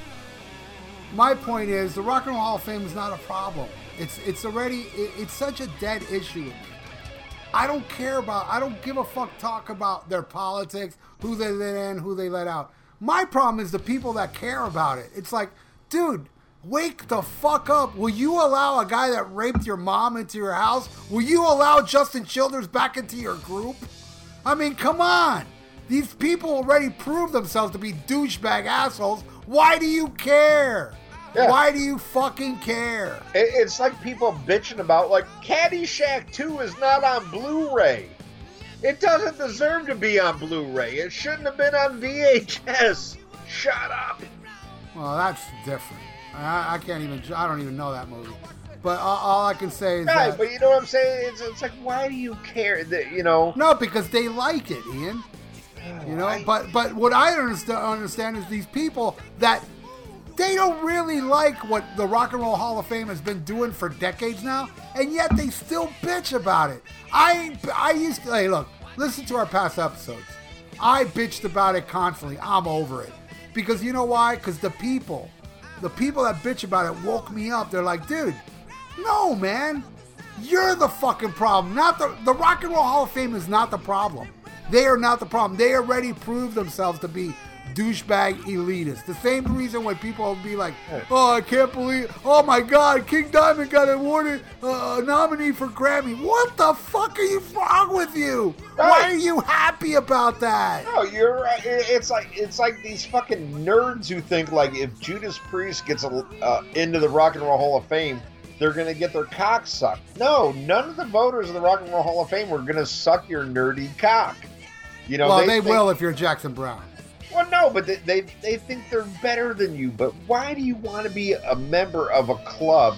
Speaker 2: My point is, the Rock and Roll Hall of Fame is not a problem. It's it's already it, it's such a dead issue. I don't care about. I don't give a fuck. Talk about their politics, who they let in, who they let out. My problem is the people that care about it. It's like, dude, wake the fuck up. Will you allow a guy that raped your mom into your house? Will you allow Justin Childers back into your group? I mean, come on. These people already proved themselves to be douchebag assholes. Why do you care?
Speaker 3: Yeah.
Speaker 2: Why do you fucking care?
Speaker 3: It- it's like people bitching about like Caddyshack 2 is not on Blu-ray. It doesn't deserve to be on Blu-ray. It shouldn't have been on VHS. Shut up.
Speaker 2: Well, that's different. I, I can't even. I don't even know that movie. But all, all I can say is
Speaker 3: Right,
Speaker 2: that
Speaker 3: but you know what I'm saying? It's, it's like, why do you care? That you know,
Speaker 2: no, because they like it, Ian. You know. But but what I understand understand is these people that they don't really like what the Rock and Roll Hall of Fame has been doing for decades now, and yet they still bitch about it. I I used to hey look, listen to our past episodes. I bitched about it constantly. I'm over it because you know why? Because the people, the people that bitch about it woke me up. They're like, dude, no man, you're the fucking problem. Not the the Rock and Roll Hall of Fame is not the problem. They are not the problem. They already proved themselves to be douchebag elitists. The same reason when people will be like, "Oh, I can't believe! Oh my God, King Diamond got awarded uh, a nominee for Grammy. What the fuck are you wrong with you? Why are you happy about that?
Speaker 3: no, you're right. It's like it's like these fucking nerds who think like if Judas Priest gets a, uh, into the Rock and Roll Hall of Fame, they're gonna get their cock sucked. No, none of the voters of the Rock and Roll Hall of Fame were gonna suck your nerdy cock. You know,
Speaker 2: well, they,
Speaker 3: think-
Speaker 2: will if you're Jackson Browne.
Speaker 3: Well, no, but they, they they think they're better than you. But why do you want to be a member of a club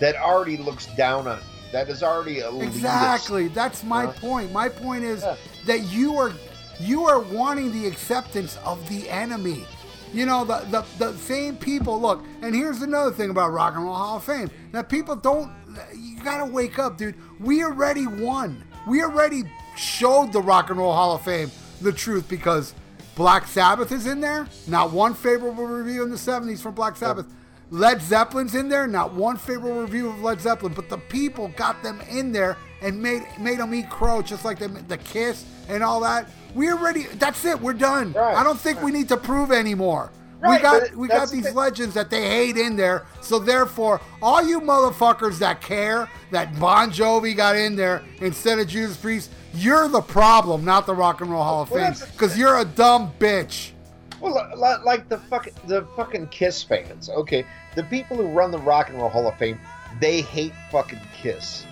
Speaker 3: that already looks down on you? That is already elitist?
Speaker 2: Exactly. That's my
Speaker 3: Yeah.
Speaker 2: point. My point is
Speaker 3: Yeah.
Speaker 2: that you are you are wanting the acceptance of the enemy. You know, the, the the same people look, and here's another thing about Rock and Roll Hall of Fame. That people don't you gotta wake up, dude. We already won. We already showed the Rock and Roll Hall of Fame the truth because Black Sabbath is in there. Not one favorable review in the 70s from Black Sabbath. Led Zeppelin's in there. Not one favorable review of Led Zeppelin, but the people got them in there and made made them eat crow, just like them, the Kiss and all that. We already. That's it. We're done.
Speaker 3: Right.
Speaker 2: I don't think we need to prove anymore.
Speaker 3: Right,
Speaker 2: we got we got these
Speaker 3: the-
Speaker 2: legends that they hate in there. So therefore, all you motherfuckers that care that Bon Jovi got in there instead of Judas Priest, you're the problem, not the Rock and Roll Hall of
Speaker 3: Well,
Speaker 2: Fame, because you're a dumb bitch.
Speaker 3: Well, li- li- like the fucking the fucking Kiss fans. Okay, the people who run the Rock and Roll Hall of Fame, they hate fucking Kiss.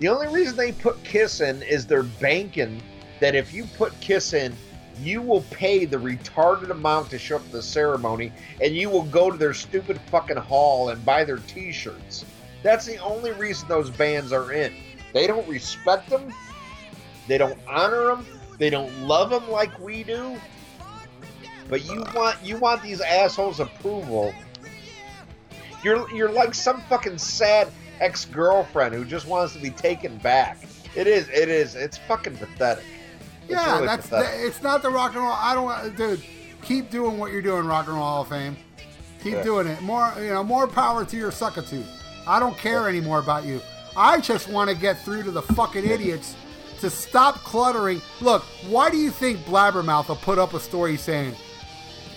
Speaker 3: The only reason they put Kiss in is they're banking that if you put Kiss in, you will pay the retarded amount to show up to the ceremony, and you will go to their stupid fucking hall and buy their T-shirts. That's the only reason those bands are in. They don't respect them. They don't honor them. They don't love them like we do. But you want you want these assholes' approval. You're you're like some fucking sad ex girlfriend who just wants to be taken back. It is it is it's fucking pathetic. It's
Speaker 2: Yeah,
Speaker 3: really
Speaker 2: that's
Speaker 3: pathetic.
Speaker 2: it's not the Rock and Roll. I don't, want dude. Keep doing what you're doing, Rock and Roll Hall of Fame. Keep
Speaker 3: Yeah.
Speaker 2: doing it. More, you know, more power to your suckatooth. I don't care anymore about you. I just want to get through to the fucking idiots to stop cluttering. Look, why do you think Blabbermouth will put up a story saying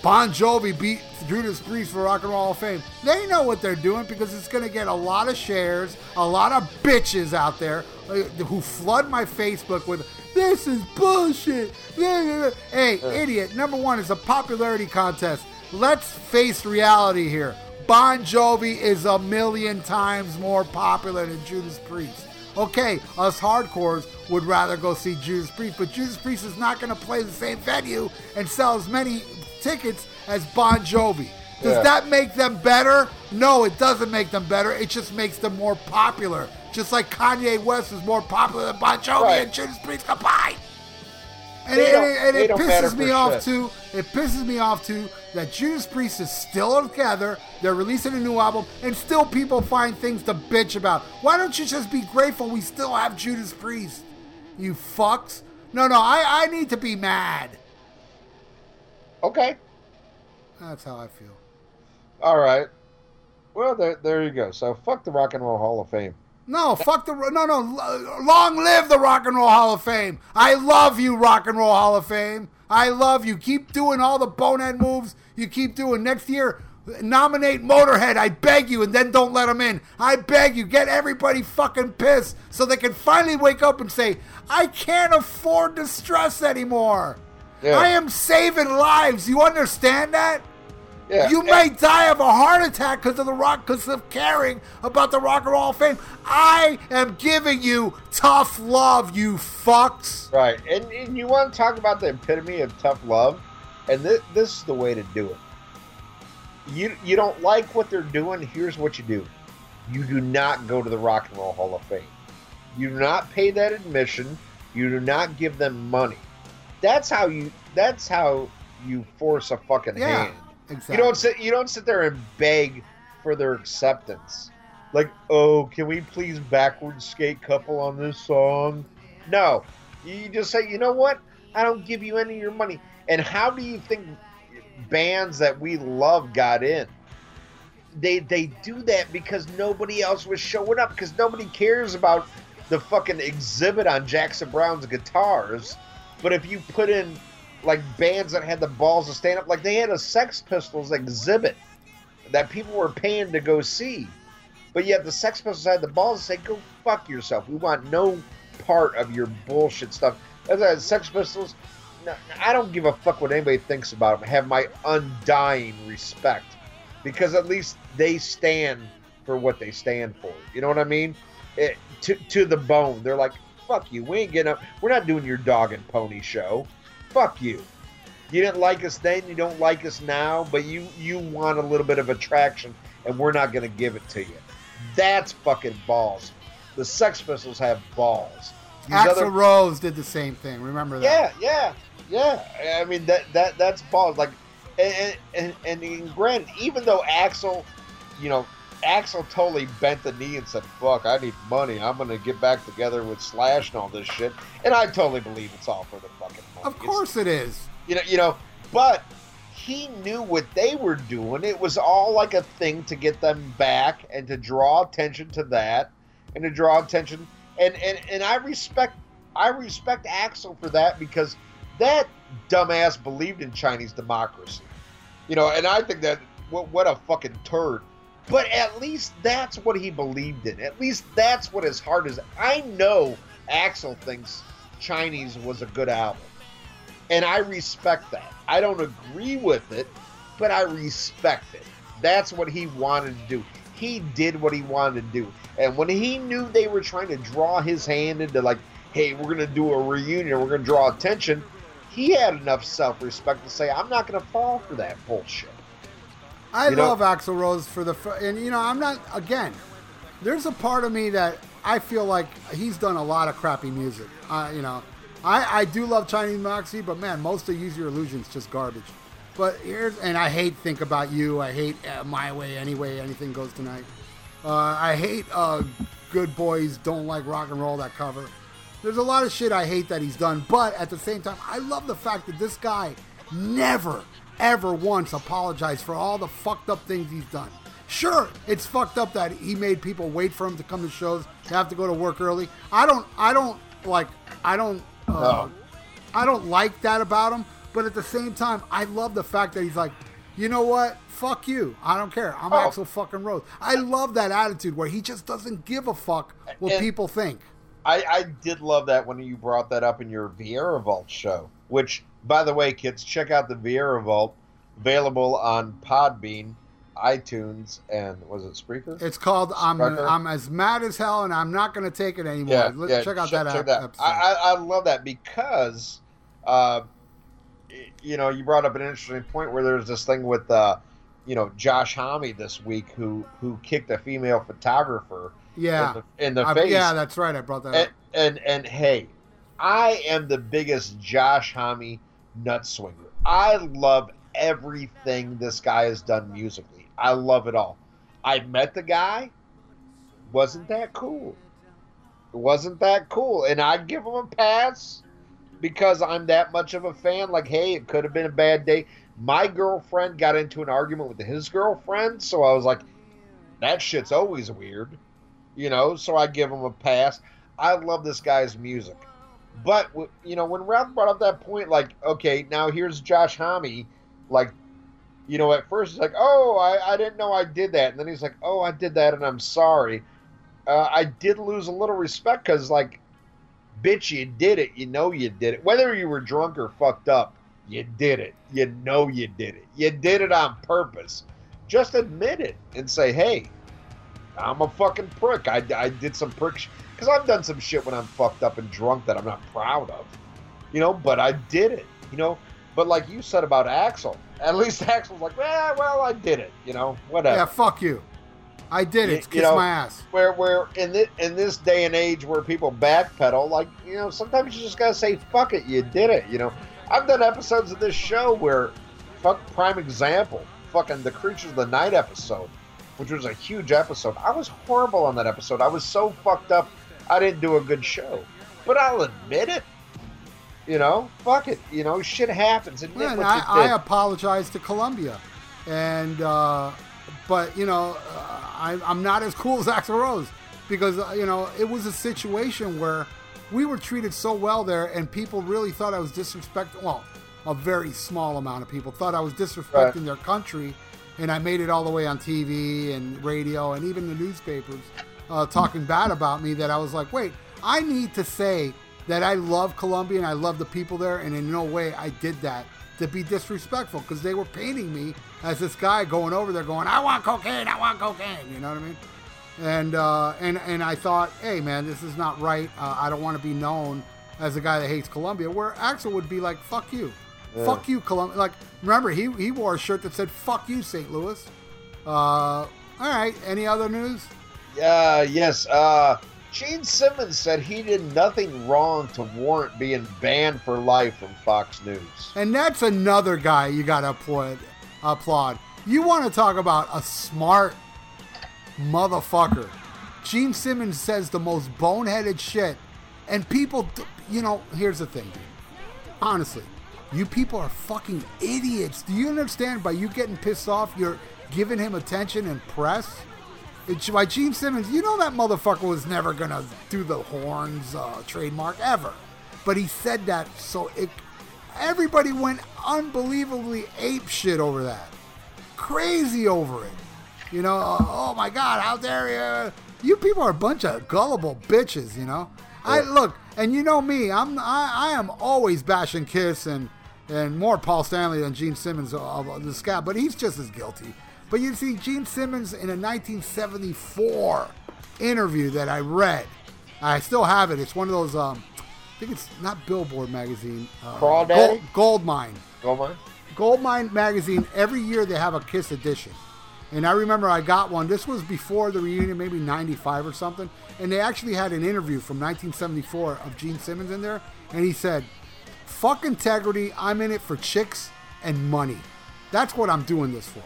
Speaker 2: Bon Jovi beat Judas Priest for Rock and Roll of Fame? They know what they're doing because it's going to get a lot of shares, a lot of bitches out there uh, who flood my Facebook with this is bullshit. Hey, idiot! Number one is a popularity contest. Let's face reality here. Bon Jovi is a million times more popular than Judas Priest. Okay, us hardcores would rather go see Judas Priest, but Judas Priest is not going to play the same venue and sell as many tickets as Bon Jovi. Does
Speaker 3: Yeah.
Speaker 2: that make them better? No, it doesn't make them better. It just makes them more popular. Just like Kanye West is more popular than Bon Jovi
Speaker 3: Right.
Speaker 2: and Judas Priest combined. And it, and it, pisses me off too It pisses me off too that Judas Priest is still together. They're releasing a new album, and still people find things to bitch about. Why don't you just be grateful we still have Judas Priest? You fucks. No, no, I, I need to be mad.
Speaker 3: Okay.
Speaker 2: That's how I feel.
Speaker 3: All right. Well, there, there you go. So fuck the Rock and Roll Hall of Fame.
Speaker 2: No, fuck the no no. Long live the Rock and Roll Hall of Fame. I love you, Rock and Roll Hall of Fame. I love you. Keep doing all the bonehead moves you keep doing. Next year, nominate Motorhead. I beg you, and then don't let them in. I beg you, get everybody fucking pissed so they can finally wake up and say, "I can't afford to stress anymore.
Speaker 3: Yeah.
Speaker 2: I am saving lives." You understand that?
Speaker 3: Yeah.
Speaker 2: You
Speaker 3: and-
Speaker 2: may die of a heart attack because of the rock, because of caring about the Rock and Roll of Fame. I am giving you tough love, you fucks.
Speaker 3: Right, and, and you want to talk about the epitome of tough love, and this, this is the way to do it. You you don't like what they're doing. Here's what you do: you do not go to the Rock and Roll Hall of Fame. You do not pay that admission. You do not give them money. That's how you. That's how you force a fucking
Speaker 2: Yeah,
Speaker 3: hand.
Speaker 2: exactly.
Speaker 3: You don't sit. You don't sit there and beg for their acceptance. Like, oh, can we please backward skate couple on this song? No, you just say, you know what? I don't give you any of your money. And how do you think bands that we love got in? They they do that because nobody else was showing up because nobody cares about the fucking exhibit on Jackson Browne's guitars. But if you put in like bands that had the balls to stand up, like they had a Sex Pistols exhibit that people were paying to go see. But yet the Sex Pistols had the balls to say, "Go fuck yourself. We want no part of your bullshit stuff." As I Sex Pistols, I don't give a fuck what anybody thinks about them. I have my undying respect because at least they stand for what they stand for. You know what I mean? It, to to the bone. They're like, "Fuck you. We ain't getting up. We're not doing your dog and pony show. Fuck you." You didn't like us then, you don't like us now, but you you want a little bit of attraction, and we're not going to give it to you. That's fucking balls. The Sex Pistols have balls. These
Speaker 2: Axl
Speaker 3: other-
Speaker 2: Rose did the same thing. Remember that?
Speaker 3: yeah, yeah, yeah. I mean that that that's balls. Like, and and, and, and granted, even though Axl, you know, Axl totally bent the knee and said, "Fuck, I need money. I'm gonna get back together with Slash and all this shit." And I totally believe it's all for the fucking money.
Speaker 2: Of
Speaker 3: It's-
Speaker 2: course it is.
Speaker 3: you know, you know, but he knew what they were doing. It was all like a thing to get them back and to draw attention to that and to draw attention and and and I respect I respect Axl for that because that dumbass believed in Chinese democracy. You know, and I think that what what a fucking turd. But at least that's what he believed in. At least that's what his heart is. I know Axl thinks Chinese was a good album. And I respect that. I don't agree with it, but I respect it. That's what he wanted to do. He did what he wanted to do. And when he knew they were trying to draw his hand into, like, hey, we're going to do a reunion, we're going to draw attention, he had enough self respect to say, I'm not going to fall for that bullshit.
Speaker 2: I
Speaker 3: You know-
Speaker 2: love Axl Rose for the and you know I'm not again. There's a part of me that I feel like he's done a lot of crappy music. Uh, you know, I I do love Chinese Moxie, but man, most of Use Your Illusions just garbage. But here's and I hate Think About You. I hate uh, My Way Anyway. Anything Goes Tonight. Uh, I hate uh, Good Boys Don't Like Rock and Roll. That cover. There's a lot of shit I hate that he's done, but at the same time, I love the fact that this guy never, ever once apologized for all the fucked up things he's done. Sure, it's fucked up that he made people wait for him to come to shows, to have to go to work early. I don't, I don't like, I don't, uh,
Speaker 3: No.
Speaker 2: I don't like that about him. But at the same time, I love the fact that he's like, you know what? Fuck you. I don't care. I'm
Speaker 3: Oh.
Speaker 2: Axl fucking Rose. I love that attitude where he just doesn't give a fuck what
Speaker 3: And-
Speaker 2: people think.
Speaker 3: I, I did love that when you brought that up in your Vieira Vault show. Which, by the way, kids, check out the Vieira Vault, available on Podbean, iTunes, and was it Spreaker?
Speaker 2: It's called I'm
Speaker 3: Spreaker?
Speaker 2: I'm as mad as hell and I'm not gonna take it anymore.
Speaker 3: yeah,
Speaker 2: Let's
Speaker 3: yeah,
Speaker 2: check out
Speaker 3: check-
Speaker 2: that,
Speaker 3: check
Speaker 2: ep- episode.
Speaker 3: I, I, I love that because, uh, you know, you brought up an interesting point where there's this thing with, uh, you know, Josh Homme this week who who kicked a female photographer
Speaker 2: yeah,
Speaker 3: in the, in the
Speaker 2: I-
Speaker 3: face.
Speaker 2: yeah, that's right. I brought that
Speaker 3: and,
Speaker 2: up.
Speaker 3: and and hey, I am the biggest Josh Homme nut swinger. I love everything this guy has done musically. I love it all. I met the guy, wasn't that cool. Wasn't that cool. And I'd give him a pass because I'm that much of a fan. Like, hey, it could have been a bad day. My girlfriend got into an argument with his girlfriend, so I was like, that shit's always weird. You know, so I give him a pass. I love this guy's music. But, you know, when Ralph brought up that point, like, okay, now here's Josh Homme, like, you know, at first he's like, oh, I, I didn't know I did that. And then he's like, oh, I did that and I'm sorry. Uh, I did lose a little respect because, like, bitch, you did it. You know you did it. Whether you were drunk or fucked up, you did it. You know you did it. You did it on purpose. Just admit it and say, hey, I'm a fucking prick. I, I did some prick because I've done some shit when I'm fucked up and drunk that I'm not proud of, you know. But I did it, you know. But like you said about Axl, at least Axl's like, eh, well, I did it, you know, whatever.
Speaker 2: Yeah, fuck you. I did it. Kiss you know, my ass.
Speaker 3: Where, where in this in this day and age where people backpedal, like you know, sometimes you just gotta say, fuck it, you did it. You know, I've done episodes of this show where, fuck, prime example, fucking the Creatures of the Night episode which was a huge episode. I was horrible on that episode. I was so fucked up. I didn't do a good show. But I'll admit it. You know, fuck it. You know, shit happens. Admit yeah, I,
Speaker 2: I apologize to Colombia, and uh, but you know, uh, I, I'm not as cool as Axl Rose because uh, you know it was a situation where we were treated so well there, and people really thought I was disrespecting. Well, a very small amount of people thought I was disrespecting right. their country and I made it all the way on TV and radio and even the newspapers uh, talking bad about me. That I was like, wait, I need to say that I love Colombia and I love the people there, and in no way I did that to be disrespectful because they were painting me as this guy going over there going, I want cocaine, I want cocaine. You know what I mean? And uh, and and I thought, hey man, this is not right. Uh, I don't want to be known as a guy that hates Colombia. Where Axl would be like, fuck you. Yeah. Fuck you, Columbus. Like, remember, he, he wore a shirt that said, fuck you, St. Louis. Uh, all right. Any other news?
Speaker 3: Uh, yes. Uh, Gene Simmons said he did nothing wrong to warrant being banned for life from Fox News.
Speaker 2: And that's another guy you got to applaud. applaud. You want to talk about a smart motherfucker. Gene Simmons says the most boneheaded shit. And people, you know, here's the thing. Honestly, you people are fucking idiots. Do you understand? By you getting pissed off, you're giving him attention and press. It's by Gene Simmons. You know that motherfucker was never gonna do the horns uh, trademark ever, but he said that so it. Everybody went unbelievably ape shit over that, crazy over it. You know, uh, oh my God, how dare you? You people are a bunch of gullible bitches. You know, I look, and you know me. I'm I, I am always bashing Kiss and and more Paul Stanley than Gene Simmons of the Scab, but he's just as guilty. But you see, Gene Simmons in a 1974 interview that I read, I still have it. It's one of those, um, I think it's not Billboard magazine.
Speaker 3: Uh, Crawdaddy?
Speaker 2: Gold, Goldmine.
Speaker 3: Goldmine?
Speaker 2: Goldmine magazine, every year they have a Kiss edition. And I remember I got one. This was before the reunion, maybe 95 or something. And they actually had an interview from 1974 of Gene Simmons in there. And he said, Fuck integrity. I'm in it for chicks and money. That's what I'm doing this for.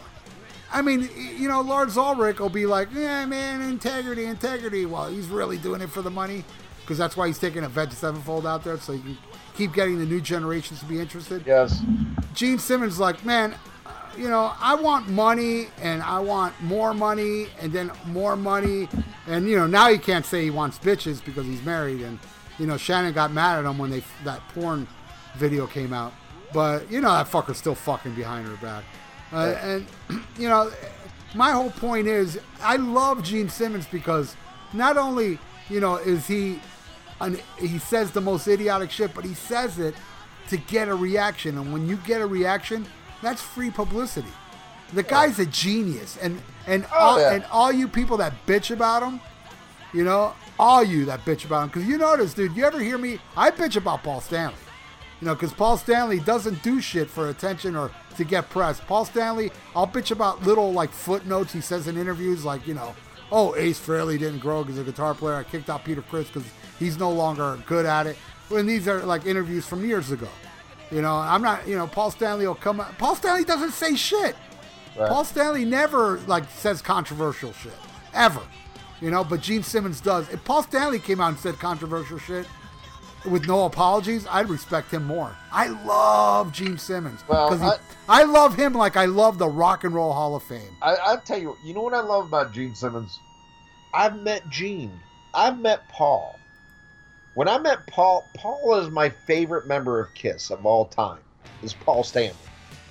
Speaker 2: I mean, you know, Lars Ulrich will be like, yeah, man, integrity, integrity. Well, he's really doing it for the money because that's why he's taking a Avenged Sevenfold out there so you can keep getting the new generations to be interested.
Speaker 3: Yes.
Speaker 2: Gene Simmons like, man, you know, I want money and I want more money and then more money. And, you know, now he can't say he wants bitches because he's married. And, you know, Shannon got mad at him when they that porn video came out. But you know that fucker's still fucking behind her back. Uh, and you know, my whole point is I love Gene Simmons because not only you know is he an, he says the most idiotic shit, but he says it to get a reaction. And when you get a reaction, that's free publicity. The guy's a genius, and and oh, all, yeah. and all you people that bitch about him, you know, all you that bitch about him, because you notice, dude. You ever hear me? I bitch about Paul Stanley. You know, because Paul Stanley doesn't do shit for attention or to get press. Paul Stanley, I'll bitch about little like footnotes he says in interviews, like you know, oh Ace Frehley didn't grow as a guitar player. I kicked out Peter Criss because he's no longer good at it. When these are like interviews from years ago, You know, I'm not. You know, Paul Stanley will come. out- Paul Stanley doesn't say shit.
Speaker 3: Right.
Speaker 2: Paul Stanley never like says controversial shit ever. You know, but Gene Simmons does. If Paul Stanley came out and said controversial shit with no apologies, I'd respect him more. I love Gene Simmons
Speaker 3: Well,
Speaker 2: he- I, love him like I love the Rock and Roll Hall of Fame.
Speaker 3: I, I'll tell you, you know what I love about Gene Simmons? I've met Gene. I've met Paul. When I met Paul, Paul is my favorite member of Kiss of all time. Is Paul Stanley.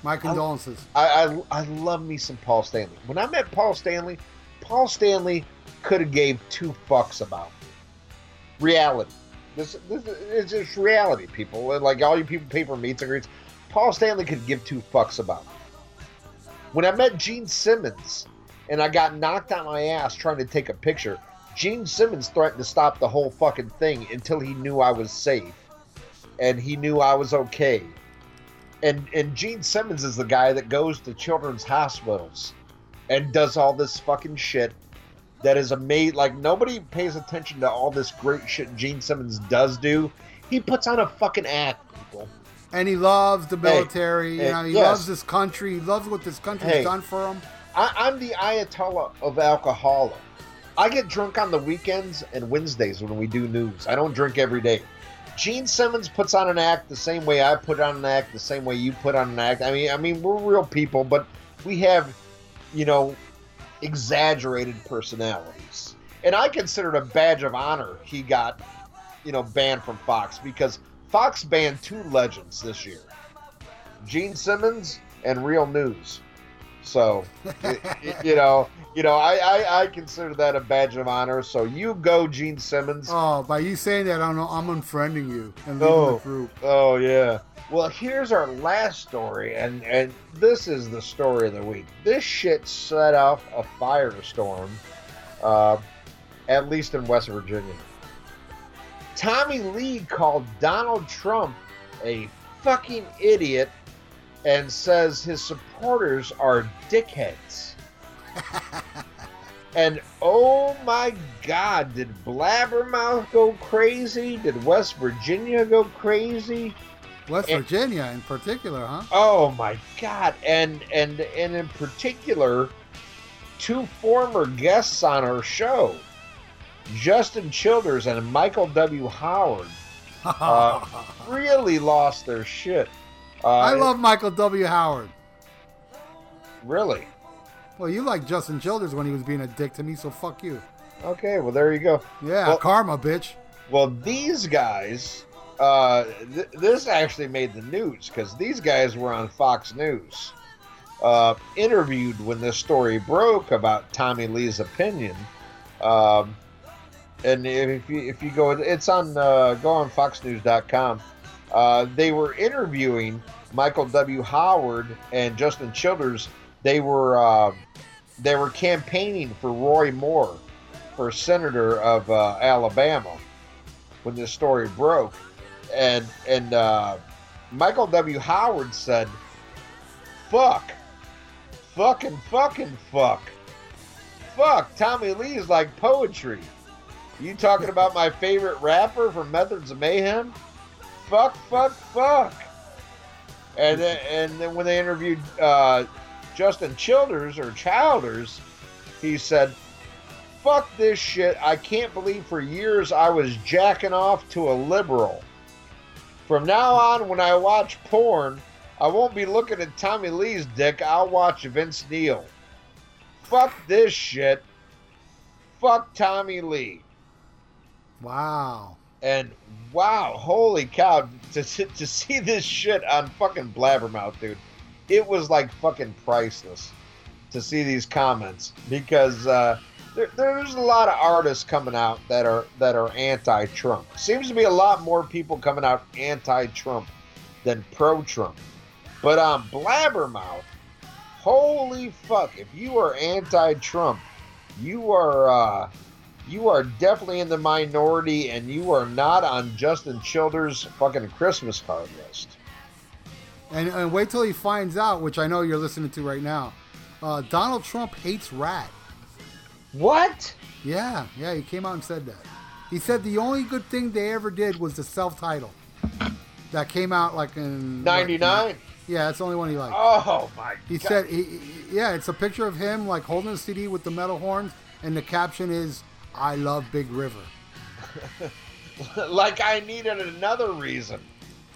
Speaker 2: My condolences.
Speaker 3: I, I I love me some Paul Stanley. When I met Paul Stanley, Paul Stanley could have gave two fucks about me. reality. This, this it's just reality, people. Like all you people pay for meets and greets. Paul Stanley could give two fucks about me. When I met Gene Simmons and I got knocked on my ass trying to take a picture, Gene Simmons threatened to stop the whole fucking thing until he knew I was safe and he knew I was okay. And and Gene Simmons is the guy that goes to children's hospitals and does all this fucking shit that is amazing. Like nobody pays attention to all this great shit Gene Simmons does do. He puts on a fucking act, people.
Speaker 2: And he loves the
Speaker 3: Hey,
Speaker 2: military. you know, he
Speaker 3: yes.
Speaker 2: loves this country. He loves what this country's
Speaker 3: Hey.
Speaker 2: done for him.
Speaker 3: I, I'm the Ayatollah of alcohol. I get drunk on the weekends and Wednesdays when we do news. I don't drink every day. Gene Simmons puts on an act the same way I put on an act, the same way you put on an act. I mean, I mean, we're real people, but we have, you know, exaggerated personalities. And I consider it a badge of honor he got, you know, banned from Fox because Fox banned two legends this year Gene Simmons and Real News. So, y- y- you know, you know, I, I, I consider that a badge of honor. So you go, Gene Simmons.
Speaker 2: Oh, by you saying that, I know I'm unfriending you and leaving
Speaker 3: Oh.
Speaker 2: the group.
Speaker 3: Oh yeah. Well, here's our last story, and and this is the story of the week. This shit set off a firestorm, uh, at least in West Virginia. Tommy Lee called Donald Trump a fucking idiot and says his supporters are dickheads. and oh my god, did Blabbermouth go crazy? Did West Virginia go crazy?
Speaker 2: West
Speaker 3: And-
Speaker 2: Virginia in particular, huh?
Speaker 3: Oh my god! And and and in particular, two former guests on our show, Justin Childers and Michael W. Howard, uh, really lost their shit. Uh,
Speaker 2: I love Michael W. Howard.
Speaker 3: really.
Speaker 2: Well, you like Justin Childers when he was being a dick to me, so fuck you.
Speaker 3: Okay, well there you go.
Speaker 2: Yeah,
Speaker 3: Well-
Speaker 2: karma, bitch.
Speaker 3: Well, these guys, uh, th- this actually made the news because these guys were on Fox News, uh, interviewed when this story broke about Tommy Lee's opinion. Um, and if you if you go, it's on uh, go on FoxNews.com. Uh, they were interviewing Michael W. Howard and Justin Childers. They were uh, they were campaigning for Roy Moore for senator of uh, Alabama when this story broke, and and uh, Michael W. Howard said, "Fuck, fucking fucking fuck, fuck." Tommy Lee is like poetry. You talking about my favorite rapper from Methods of Mayhem? Fuck, fuck, fuck. And then, and then when they interviewed uh, Justin Childers or Childers, he said, fuck this shit. I can't believe for years I was jacking off to a liberal. From now on, when I watch porn, I won't be looking at Tommy Lee's dick. I'll watch Vince Neil. Fuck this shit. Fuck Tommy Lee.
Speaker 2: Wow.
Speaker 3: And wow, holy cow, to, to see this shit on fucking Blabbermouth, dude, it was like fucking priceless to see these comments because uh, there, there's a lot of artists coming out that are that are anti-Trump. Seems to be a lot more people coming out anti-Trump than pro-Trump. But on Blabbermouth, holy fuck, if you are anti-Trump, you are. Uh, you are definitely in the minority and you are not on Justin Childers' fucking Christmas card list.
Speaker 2: And, and wait till he finds out, which I know you're listening to right now. Uh, Donald Trump hates rat.
Speaker 3: What?
Speaker 2: Yeah, yeah, he came out and said that. He said the only good thing they ever did was the self title. that came out like in
Speaker 3: Ninety nine.
Speaker 2: Yeah, that's the only one he liked.
Speaker 3: Oh my
Speaker 2: He
Speaker 3: god.
Speaker 2: said, he, he- yeah, it's a picture of him like holding a CD with the metal horns, and the caption is, "I love Big River."
Speaker 3: like I needed another reason.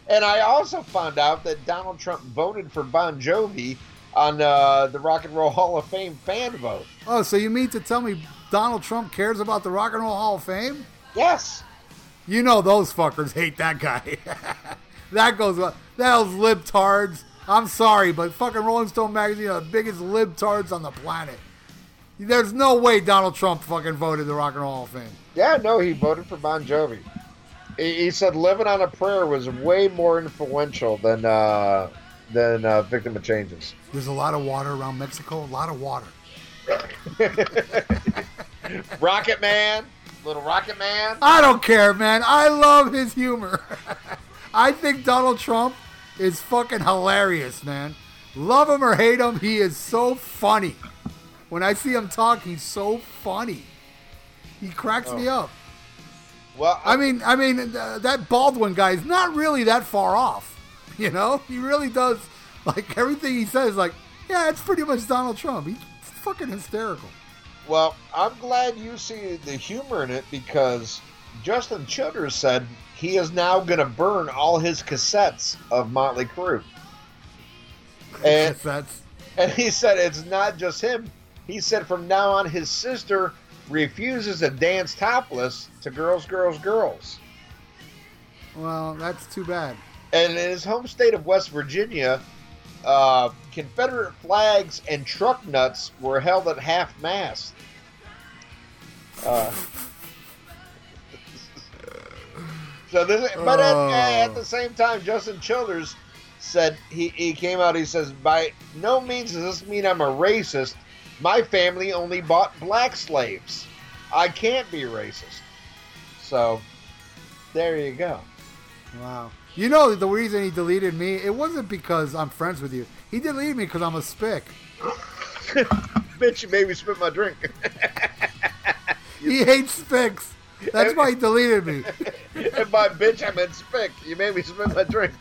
Speaker 3: And I also found out that Donald Trump voted for Bon Jovi on uh, the Rock and Roll Hall of Fame fan vote.
Speaker 2: Oh, so you mean to tell me Donald Trump cares about the Rock and Roll Hall of Fame?
Speaker 3: Yes.
Speaker 2: You know those fuckers hate that guy. that goes well. Those libtards. I'm sorry, but fucking Rolling Stone magazine are the biggest libtards on the planet. There's no way Donald Trump fucking voted the Rock and Roll Hall of Fame.
Speaker 3: Yeah, no, he voted for Bon Jovi. He, he said "Living on a Prayer" was way more influential than uh, than uh, "Victim of Changes."
Speaker 2: There's a lot of water around Mexico. A lot of water.
Speaker 3: Rocket Man, little Rocket Man.
Speaker 2: I don't care, man. I love his humor. I think Donald Trump is fucking hilarious, man. Love him or hate him, he is so funny. When I see him talk, he's so funny. He cracks me up.
Speaker 3: Well,
Speaker 2: I mean, I mean, uh, that Baldwin guy is not really that far off. You know, he really does like everything he says. Like, yeah, it's pretty much Donald Trump. He's fucking hysterical.
Speaker 3: Well, I'm glad you see the humor in it because Justin Childers said he is now going to burn all his cassettes of Motley Crue. And,
Speaker 2: Yes,
Speaker 3: and he said it's not just him. He said from now on his sister refuses to dance topless to Girls, Girls, Girls.
Speaker 2: well, that's too bad.
Speaker 3: And in his home state of West Virginia, uh, Confederate flags and truck nuts were held at half mast. Uh, so this, but at,
Speaker 2: Oh.
Speaker 3: at the same time, Justin Childers said he, he came out. He says, "By no means does this mean I'm a racist. My family only bought black slaves. I can't be racist." So there you go.
Speaker 2: Wow. You know the reason he deleted me? It wasn't because I'm friends with you. He deleted me because I'm a spick.
Speaker 3: Bitch, you made me spit my drink.
Speaker 2: He hates spicks. That's why he deleted me.
Speaker 3: and by bitch, I meant spick. You made me spit my drink.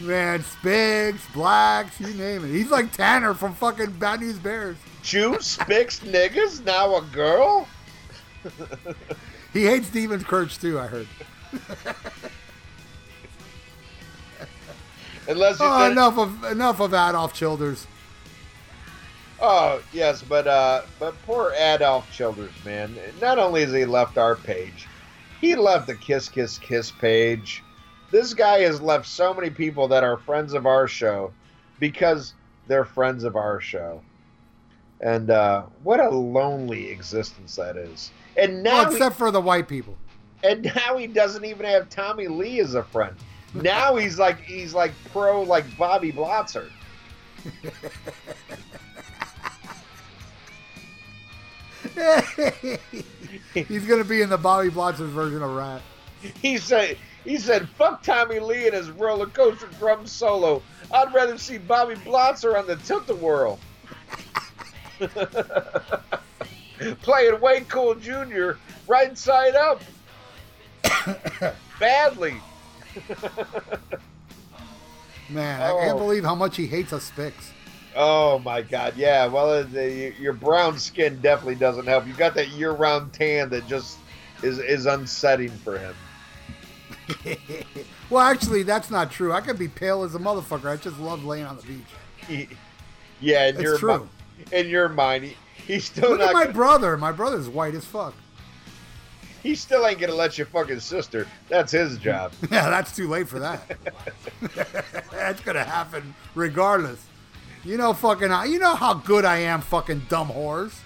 Speaker 2: Man, spicks, blacks, you name it. He's like Tanner from fucking Bad News Bears.
Speaker 3: Jew, spicks, niggas, now a girl?
Speaker 2: He hates Steven Kirch too, I heard.
Speaker 3: Unless you
Speaker 2: Oh,
Speaker 3: said,
Speaker 2: enough of enough of Adolf Childers.
Speaker 3: Oh, yes, but uh, but poor Adolf Childers, man. Not only has he left our page, he left the Kiss Kiss Kiss page. This guy has left so many people that are friends of our show because they're friends of our show. And uh, what a lonely existence that is. And now,
Speaker 2: Well,
Speaker 3: he-
Speaker 2: except for the white people.
Speaker 3: And now he doesn't even have Tommy Lee as a friend. Now he's like he's like pro like Bobby Blotzer.
Speaker 2: He's gonna be in the Bobby Blotzer version of Ratt.
Speaker 3: He said he said fuck Tommy Lee and his roller coaster drum solo. I'd rather see Bobby Blotzer on the tilt-a-whirl. Playing Way Cool Jr. right side up. Badly.
Speaker 2: Man, I can't
Speaker 3: Oh.
Speaker 2: believe how much he hates us spicks.
Speaker 3: Oh my God! Yeah, well, uh, the, your brown skin definitely doesn't help. You got that year-round tan that just is is unsetting for him.
Speaker 2: well, actually, that's not true. I could be pale as a motherfucker. I just love laying on the beach.
Speaker 3: Yeah, in
Speaker 2: It's
Speaker 3: your
Speaker 2: true.
Speaker 3: mi- in your mind, he, he's still
Speaker 2: Look
Speaker 3: not.
Speaker 2: at my
Speaker 3: gonna-
Speaker 2: brother. My brother's white as fuck.
Speaker 3: he still ain't gonna let you fuck his sister. That's his job.
Speaker 2: Yeah, that's too late for that. that's gonna happen regardless. You know, fucking. You know how good I am, fucking dumb whores.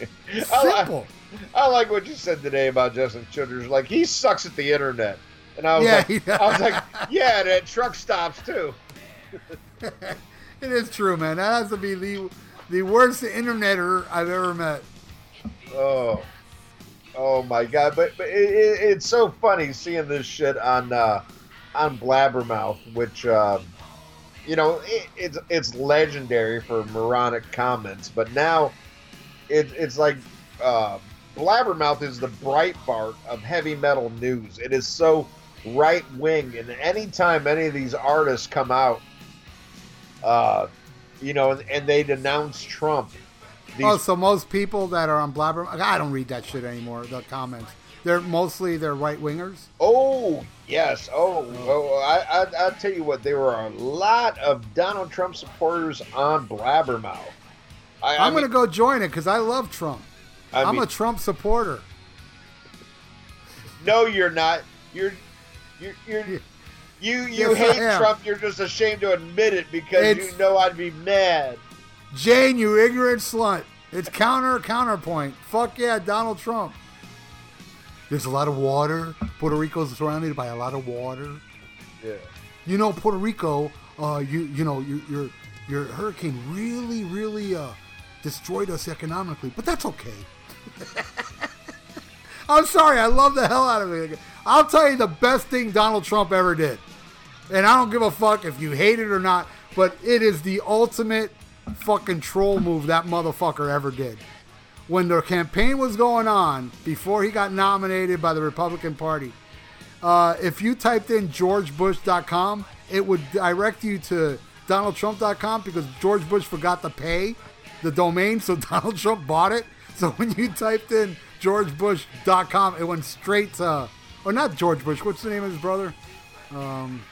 Speaker 3: I
Speaker 2: Simple.
Speaker 3: I like what you said today about Justin Childers. Like he sucks at the internet, and I was
Speaker 2: Yeah,
Speaker 3: like, I was like, yeah, and at truck stops too.
Speaker 2: It is true, man. That has to be the the worst interneter I've ever met.
Speaker 3: Oh, oh my god! But but it, it, it's so funny seeing this shit on uh, on Blabbermouth, which um, you know it, it's it's legendary for moronic comments. But now it, it's like uh, Blabbermouth is the Breitbart of heavy metal news. It is so right wing, and anytime any of these artists come out, uh, you know, and, and they denounce Trump. These,
Speaker 2: Oh, so most people that are on Blabber, I don't read that shit anymore. The comments, they're mostly they're right wingers.
Speaker 3: oh yes, oh, oh I, I, I'll tell you what, there were a lot of Donald Trump supporters on Blabbermouth. I, I
Speaker 2: I'm gonna go join it because I love Trump.
Speaker 3: I
Speaker 2: I'm
Speaker 3: mean,
Speaker 2: a Trump supporter.
Speaker 3: no, you're not. You're, you're, you're.
Speaker 2: Yeah.
Speaker 3: You you
Speaker 2: Yes,
Speaker 3: hate. Trump. You're just ashamed to admit it because
Speaker 2: It's-
Speaker 3: you know I'd be mad.
Speaker 2: Jane, you ignorant slut. It's counter counterpoint. Fuck yeah, Donald Trump. There's a lot of water. Puerto Rico's surrounded by a lot of water.
Speaker 3: Yeah.
Speaker 2: You know, Puerto Rico. Uh, you you know your your your hurricane really really uh destroyed us economically, but that's okay. I'm sorry, I love the hell out of it. I'll tell you the best thing Donald Trump ever did, and I don't give a fuck if you hate it or not. But it is the ultimate fucking troll move that motherfucker ever did. When the campaign was going on before he got nominated by the Republican Party, uh, if you typed in georgebush.com, it would direct you to donaldtrump.com because George Bush forgot to pay the domain, so Donald Trump bought it. So when you typed in georgebush.com, it went straight to, or not George Bush, what's the name of his brother? Um,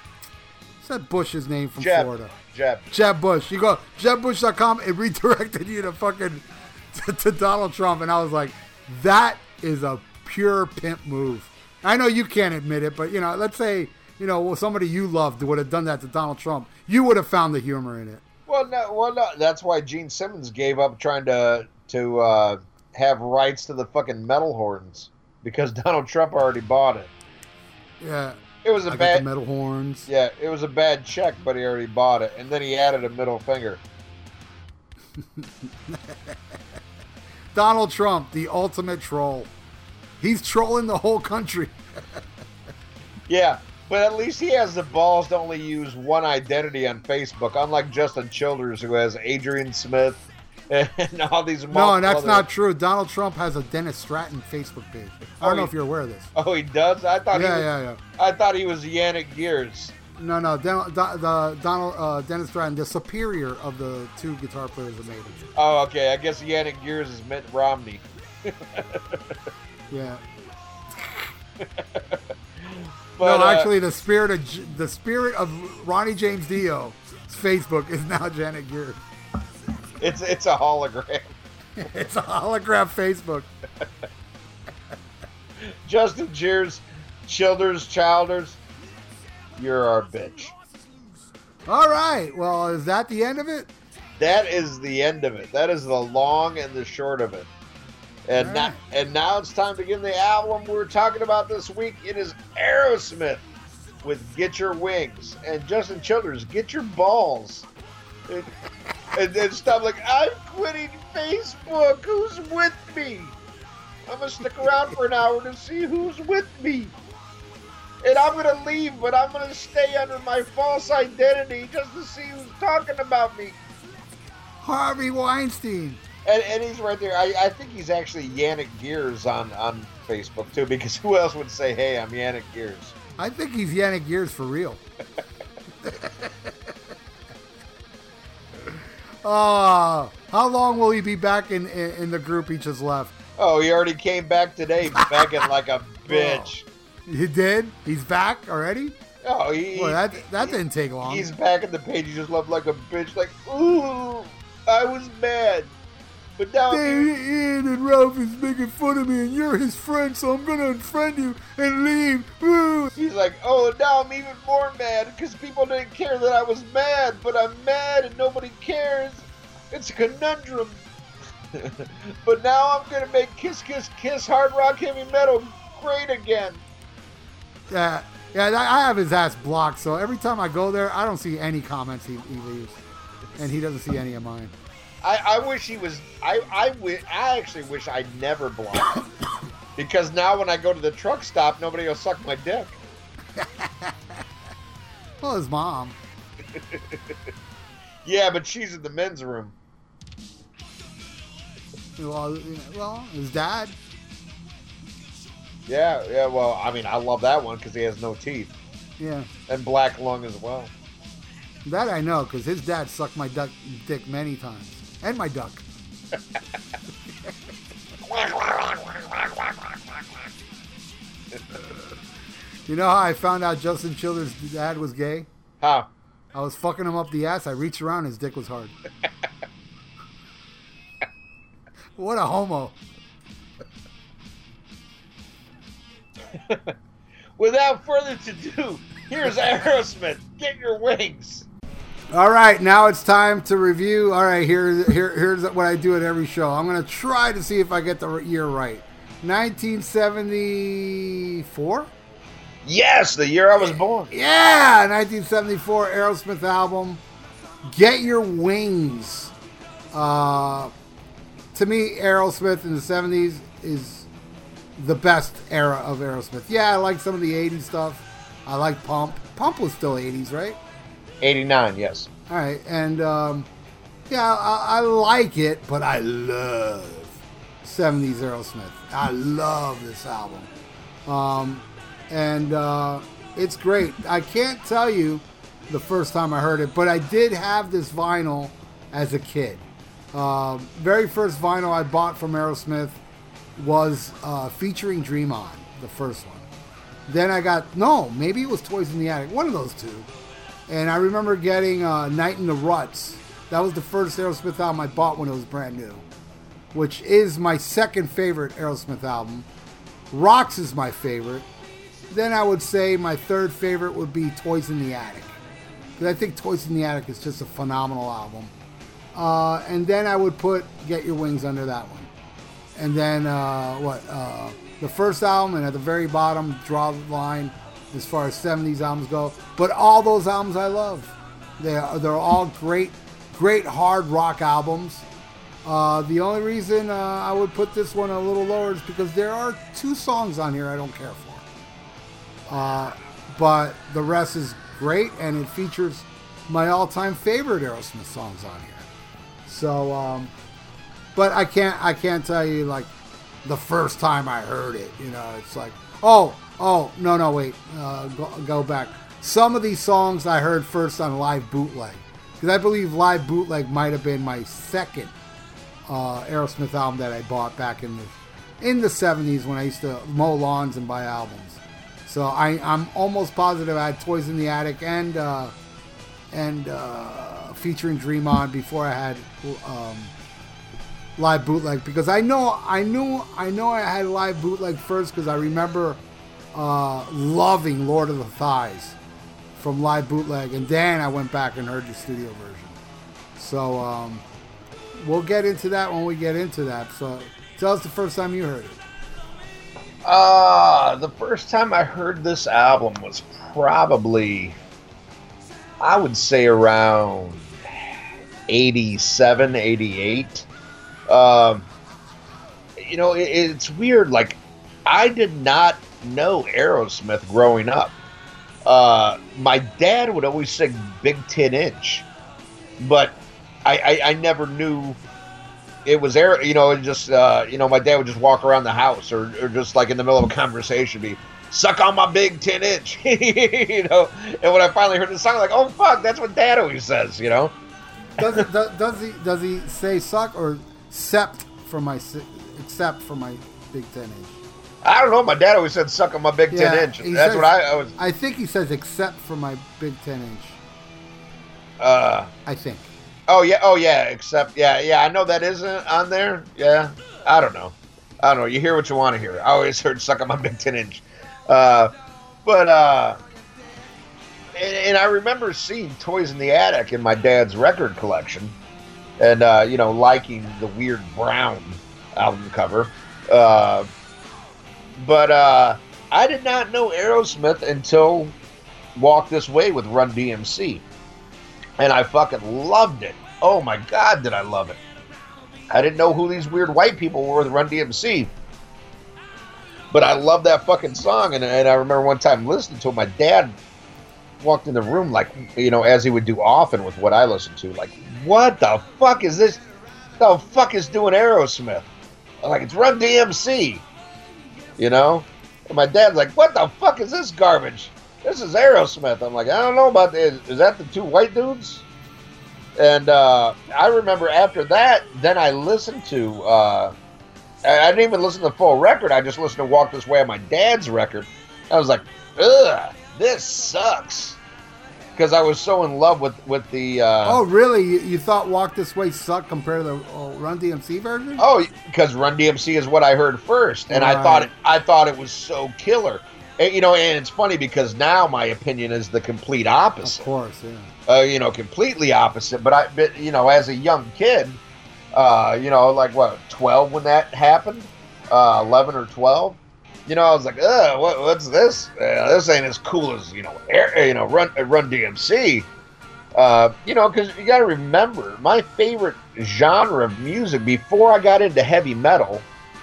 Speaker 2: what's that Bush's name from
Speaker 3: Jeb.
Speaker 2: Florida?
Speaker 3: Jeb.
Speaker 2: Jeb Bush. You go jebbush.com, it redirected you to fucking to, to Donald Trump, and I was like, that is a pure pimp move. I know you can't admit it, but you know, let's say you know well, somebody you loved would have done that to Donald Trump, you would have found the humor in it.
Speaker 3: Well, no, well, no. That's why Gene Simmons gave up trying to to uh, have rights to the fucking metal horns because Donald Trump already bought it.
Speaker 2: Yeah,
Speaker 3: It was a
Speaker 2: I
Speaker 3: bad,
Speaker 2: metal horns.
Speaker 3: yeah, it was a bad check, but he already bought it, and then he added a middle finger.
Speaker 2: Donald Trump, the ultimate troll. He's trolling the whole country.
Speaker 3: Yeah, but at least he has the balls to only use one identity on Facebook, unlike Justin Childers, who has Adrian Smith and all these.
Speaker 2: No, that's not true. Donald Trump has a Dennis Stratton Facebook page. I don't
Speaker 3: Oh,
Speaker 2: know
Speaker 3: he-
Speaker 2: if you're aware of this.
Speaker 3: Oh, he does. I thought. he
Speaker 2: Yeah,
Speaker 3: was,
Speaker 2: yeah, yeah.
Speaker 3: I thought he was Janick Gers.
Speaker 2: No, no, the, the Donald uh, Dennis Stratton, the superior of the two guitar players that made it.
Speaker 3: Oh, okay. I guess Janick Gers is Mitt Romney.
Speaker 2: Yeah.
Speaker 3: But,
Speaker 2: no,
Speaker 3: uh,
Speaker 2: actually, the spirit of the spirit of Ronnie James Dio, Facebook is now Janet Gear.
Speaker 3: It's it's a hologram.
Speaker 2: It's a hologram Facebook.
Speaker 3: Justin Gears, Childers, Childers, you're our bitch.
Speaker 2: All right. Well, is that the end of it?
Speaker 3: That is the end of it. That is the long and the short of it. And
Speaker 2: All
Speaker 3: now, and now it's time to get the album we're talking about this week. It is Aerosmith with "Get Your Wings" and Justin Childers, "Get Your Balls." And, and then stuff like, "I'm quitting Facebook. Who's with me? I'm gonna stick around for an hour to see who's with me." And I'm gonna leave, but I'm gonna stay under my false identity just to see who's talking about me.
Speaker 2: Harvey Weinstein.
Speaker 3: And, and he's right there. I, I think he's actually Janick Gers on, on Facebook too, because who else would say, "Hey, I'm Janick Gers"?
Speaker 2: I think he's Janick Gers for real. Uh, how long will he be back in, in, in the group he just left?
Speaker 3: Oh, he already came back today, begging like a bitch.
Speaker 2: He did? He's back already?
Speaker 3: Oh, he,
Speaker 2: Boy, that, that
Speaker 3: he-
Speaker 2: didn't take long.
Speaker 3: He's back in the page. He just left like a bitch. Like, ooh, I was mad, but now
Speaker 2: Hey, Ian and Ralph is making fun of me, and you're his friend, so I'm gonna unfriend you and leave. Woo.
Speaker 3: he's like, oh, now I'm even more mad because people didn't care that I was mad, but I'm mad and nobody cares. It's a conundrum. but now I'm gonna make Kiss Kiss Kiss hard rock heavy metal great again.
Speaker 2: Yeah, yeah. I I have his ass blocked, so every time I go there, I don't see any comments he, he leaves, and he doesn't see any of mine.
Speaker 3: I, I wish he was. I I, wi- I actually wish I never blocked because now when I go to the truck stop, nobody will suck my dick.
Speaker 2: Well, his mom.
Speaker 3: Yeah, but she's in the men's room.
Speaker 2: Well, well, his dad.
Speaker 3: Yeah, yeah. Well, I mean, I love that one because he has no teeth
Speaker 2: Yeah,
Speaker 3: and black lung as well.
Speaker 2: that I know because his dad sucked my duck dick many times, and my duck. You know how I found out Justin Childers' dad was gay?
Speaker 3: How?
Speaker 2: I was fucking him up the ass. I reached around, his dick was hard. what a homo.
Speaker 3: Without further ado, here's Aerosmith. Get your wings.
Speaker 2: All right, now it's time to review. All right, here, here, here's what I do at every show. I'm going to try to see if I get the year right. 1974?
Speaker 3: Yes, the year I was born.
Speaker 2: Yeah, 1974 Aerosmith album. Get Your Wings. Uh, to me, Aerosmith in the 70s is the best era of Aerosmith. Yeah, I like some of the 80s stuff. I like Pump. Pump was still 80s, right?
Speaker 3: 89, yes.
Speaker 2: All right, and um, yeah, I, I like it, but I love 70s Aerosmith. I love this album. Um, and uh, it's great. I can't tell you the first time I heard it, but I did have this vinyl as a kid. Uh, very first vinyl I bought from Aerosmith was uh, featuring Dream On, the first one. Then I got no, maybe it was Toys in the Attic, one of those two. And I remember getting uh, Night in the Ruts. That was the first Aerosmith album I bought when it was brand new, which is my second favorite Aerosmith album. Rocks is my favorite. Then I would say my third favorite would be Toys in the Attic. Because I think Toys in the Attic is just a phenomenal album. Uh, and then I would put Get Your Wings under that one. And then uh, what? Uh, the first album, and at the very bottom, draw the line as far as 70s albums go. But all those albums I love. They are, they're all great, great hard rock albums. Uh, the only reason uh, I would put this one a little lower is because there are two songs on here I don't care for. Uh, but the rest is great, and it features my all-time favorite Aerosmith songs on here. So, um, but I can't I can't tell you like the first time I heard it. You know, it's like oh oh no no wait uh, go, go back. Some of these songs I heard first on live bootleg because I believe live bootleg might have been my second uh, Aerosmith album that I bought back in the in the 70s when I used to mow lawns and buy albums. So I, I'm almost positive I had Toys in the Attic and uh, and uh, featuring Dream On before I had um, live bootleg because I know I knew I know I had live bootleg first because I remember uh, loving Lord of the Thighs from live bootleg and then I went back and heard the studio version. So um, we'll get into that when we get into that. So tell us the first time you heard it.
Speaker 3: Uh, the first time I heard this album was probably, I would say around 87, 88. Um, you know, it, it's weird. Like, I did not know Aerosmith growing up. Uh, my dad would always sing Big 10 Inch, but I, I, I never knew it was air. You know, it just uh, you know, my dad would just walk around the house, or, or just like in the middle of a conversation, be suck on my big ten inch. you know, and when I finally heard the song, I'm like, oh fuck, that's what Dad always says. You know.
Speaker 2: Does, does, does he does he say suck or except for my except for my big ten inch?
Speaker 3: I don't know. My dad always said suck on my big ten inch. That's
Speaker 2: says-
Speaker 3: what I, I was.
Speaker 2: I think he says except for my big ten inch.
Speaker 3: Uh,
Speaker 2: I think.
Speaker 3: oh yeah, oh yeah. Except yeah, yeah. I know that isn't on there. Yeah, I don't know. I don't know. You hear what you want to hear. I always heard suck on my big ten inch. Uh, but uh, and, and I remember seeing Toys in the Attic in my dad's record collection, and uh, you know liking the weird brown album cover. Uh, but uh, I did not know Aerosmith until Walk This Way with Run DMC, and I fucking loved it. Oh my god, did I love it! I didn't know who these weird white people were with Run DMC. But I love that fucking song, and, and I remember one time listening to it. My dad walked in the room like you know, as he would do often with what I listened to. Like, what the fuck is this? The fuck is doing Aerosmith? I'm like, it's Run DMC, you know. And my dad's like, "What the fuck is this garbage? This is Aerosmith." I'm like, "I don't know about this. Is that the two white dudes?" And uh, I remember after that, then I listened to. Uh, I didn't even listen to the full record. I just listened to "Walk This Way" on my dad's record. I was like, "Ugh, this sucks," because I was so in love with with the. Uh,
Speaker 2: Oh, really? You, you thought Walk This Way sucked compared to the uh, Run DMC version?
Speaker 3: Oh, because Run DMC is what I heard first, and I thought it, I thought it was so killer. And, you know, and it's funny because now my opinion is the complete opposite.
Speaker 2: of course, yeah.
Speaker 3: Uh, you know, completely opposite. But I, but you know, as a young kid, uh, you know, like what, twelve when that happened, uh, eleven or twelve. You know, I was like, "Ugh, what, what's this? Uh, this ain't as cool as you know, air, you know, Run uh, Run DMC." Uh, you know, because you got to remember, my favorite genre of music before I got into heavy metal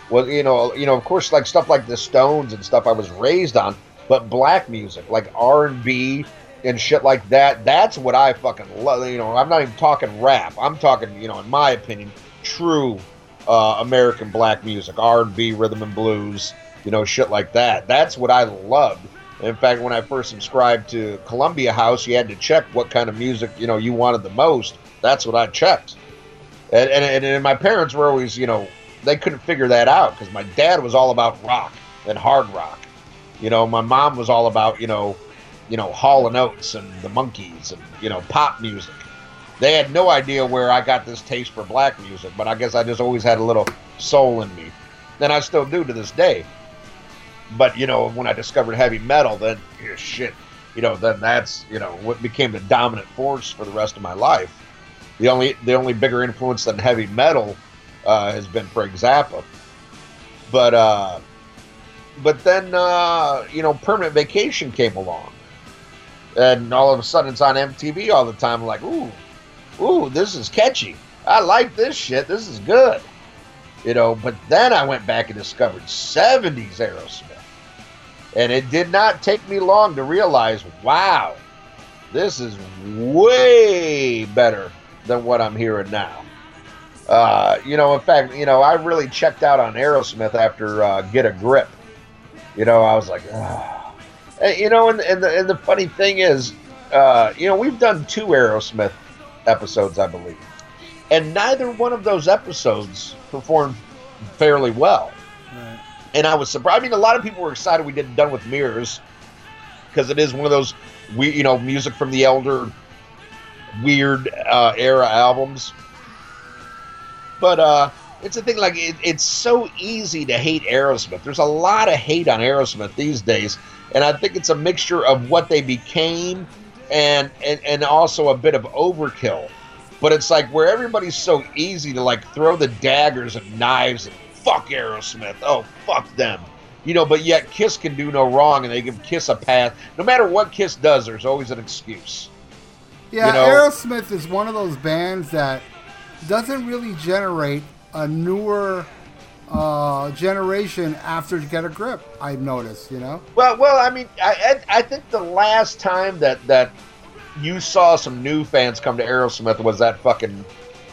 Speaker 3: was, you know, you know, of course, like stuff like the Stones and stuff I was raised on, but black music, like R and B and shit like that. That's what I fucking love. You know, I'm not even talking rap. I'm talking, you know, in my opinion, true uh, American black music, R and B, rhythm and blues, you know, shit like that. That's what I loved. In fact, when I first subscribed to Columbia House, you had to check what kind of music you know you wanted the most. That's what I checked. And and, and my parents were always, you know, they couldn't figure that out because my dad was all about rock and hard rock. You know, my mom was all about, you know, you know, Hall and Oates and the Monkees and you know, pop music. They had no idea where I got this taste for black music, but I guess I just always had a little soul in me. And I still do to this day. But you know, when I discovered heavy metal, then shit, you know, then that's you know what became the dominant force for the rest of my life. The only the only bigger influence than heavy metal uh, has been Frank Zappa. But uh, but then uh, you know, Permanent Vacation came along, and all of a sudden it's on MTV all the time. I'm like, ooh, ooh, this is catchy. I like this shit. This is good. You know, but then I went back and discovered 70s Aerosmith. And it did not take me long to realize, wow, this is way better than what I'm hearing now. Uh, you know, in fact, you know, I really checked out on Aerosmith after uh, Get a Grip. You know, I was like, ah. And, you know, and, and, the, and the funny thing is, uh, you know, we've done two Aerosmith episodes, I believe. And neither one of those episodes performed fairly well. And I was surprised. I mean, a lot of people were excited we did Done with Mirrors because it is one of those, we you know, music from the elder, weird uh, era albums. But uh, it's a thing like it, it's so easy to hate Aerosmith. There's a lot of hate on Aerosmith these days, and I think it's a mixture of what they became and and, and also a bit of overkill. But it's like where everybody's so easy to like throw the daggers and knives and fuck Aerosmith. Oh, fuck them. You know, but yet Kiss can do no wrong and they give Kiss a path. No matter what Kiss does, there's always an excuse.
Speaker 2: Yeah,
Speaker 3: You know-
Speaker 2: Aerosmith is one of those bands that doesn't really generate a newer uh, generation after you Get a Grip. I've noticed, you know.
Speaker 3: Well, well, I mean, I, I I think the last time that that you saw some new fans come to Aerosmith was that fucking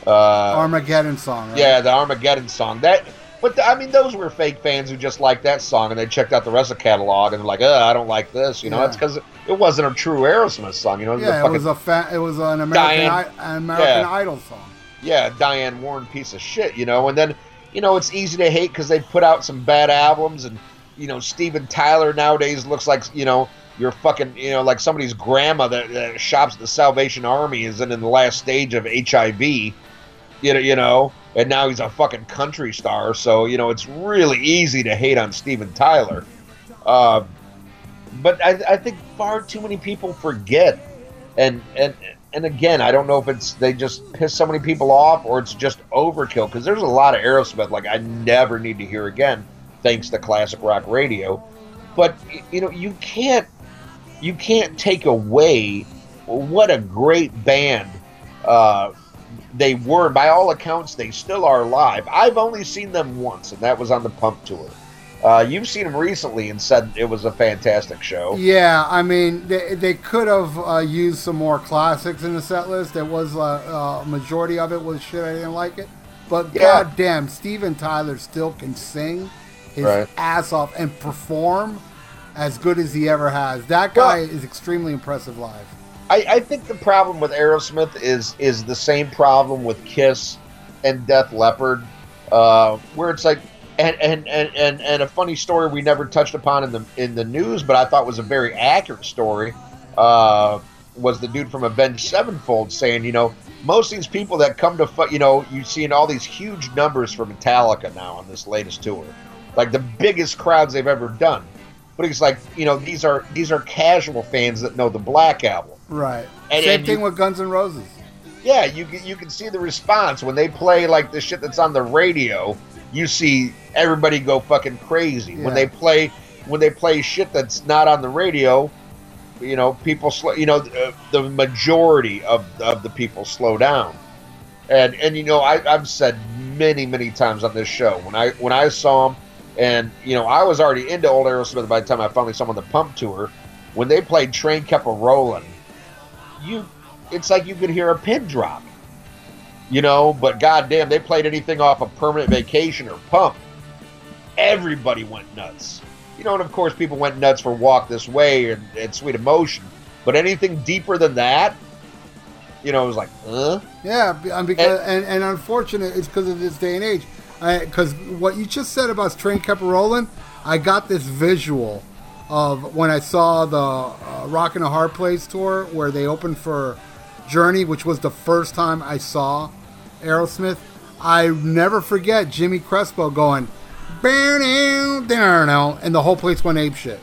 Speaker 3: uh,
Speaker 2: Armageddon song. Right?
Speaker 3: yeah, the Armageddon song. That, but I mean, those were fake fans who just liked that song and they checked out the rest of the catalog and they're like, "Uh, I don't like this." You know,
Speaker 2: Yeah.
Speaker 3: that's because it wasn't a true Aerosmith song. You know,
Speaker 2: Yeah,
Speaker 3: the
Speaker 2: it was a fa- it was an American
Speaker 3: Diane-
Speaker 2: I- an American
Speaker 3: yeah.
Speaker 2: Idol song.
Speaker 3: yeah, Diane Warren piece of shit, you know. And then, you know, it's easy to hate because they put out some bad albums, and you know, Steven Tyler nowadays looks like you know your fucking you know like somebody's grandma that, that shops at the Salvation Army is in, in the last stage of HIV, you know, you know, and now he's a fucking country star. So you know, it's really easy to hate on Steven Tyler. Uh, but I, I think far too many people forget, and and and again, I don't know if it's they just piss so many people off or it's just overkill because there's a lot of Aerosmith like I never need to hear again, thanks to classic rock radio. But you know, you can't you can't take away what a great band uh, they were. By all accounts, they still are live. I've only seen them once, and that was on the Pump tour. Uh, you've seen them recently and said it was a fantastic show.
Speaker 2: Yeah, I mean, they, they could have uh, used some more classics in the set list. There was a uh, uh, majority of it was shit. I didn't like it, but
Speaker 3: Yeah.
Speaker 2: goddamn, Steven Tyler still can sing. his
Speaker 3: Right.
Speaker 2: ass off and perform as good as he ever has. That guy
Speaker 3: Well-
Speaker 2: is extremely impressive live.
Speaker 3: I, I think the problem with Aerosmith is is the same problem with Kiss and Def Leppard, uh, where it's like, and, and, and, and, and a funny story we never touched upon in the in the news, but I thought was a very accurate story, uh, was the dude from Avenged Sevenfold saying, you know, most of these people that come to, fu- you know, you see in all these huge numbers for Metallica now on this latest tour, like the biggest crowds they've ever done. But it's like, you know, these are these are casual fans that know the Black Album.
Speaker 2: Right.
Speaker 3: And-
Speaker 2: Same
Speaker 3: and
Speaker 2: thing
Speaker 3: you-
Speaker 2: with Guns N' Roses.
Speaker 3: Yeah, you can, you can see the response when they play like the shit that's on the radio. You see everybody go fucking crazy
Speaker 2: Yeah.
Speaker 3: when they play when they play shit that's not on the radio. You know, people slow. You know, uh, the majority of of the people slow down. And and you know, I, I've said many many times on this show when I when I saw them, and you know, I was already into old Aerosmith by the time I finally saw them on the Pump tour. When they played Train Kept a Rolling, you it's like you could hear a pin drop. You know, but goddamn, they played anything off of Permanent Vacation or Pump. Everybody went nuts. You know, and of course, people went nuts for Walk This Way and, and Sweet Emotion. But anything deeper than that, you know, it was like, huh?
Speaker 2: Yeah, um, because and, and unfortunate it's because of this day and age. Because what you just said about Train Kept Rolling, I got this visual of when I saw the uh, Rock in a Hard Place tour where they opened for Journey, which was the first time I saw Aerosmith. I never forget Jimmy Crespo going, and the whole place went ape shit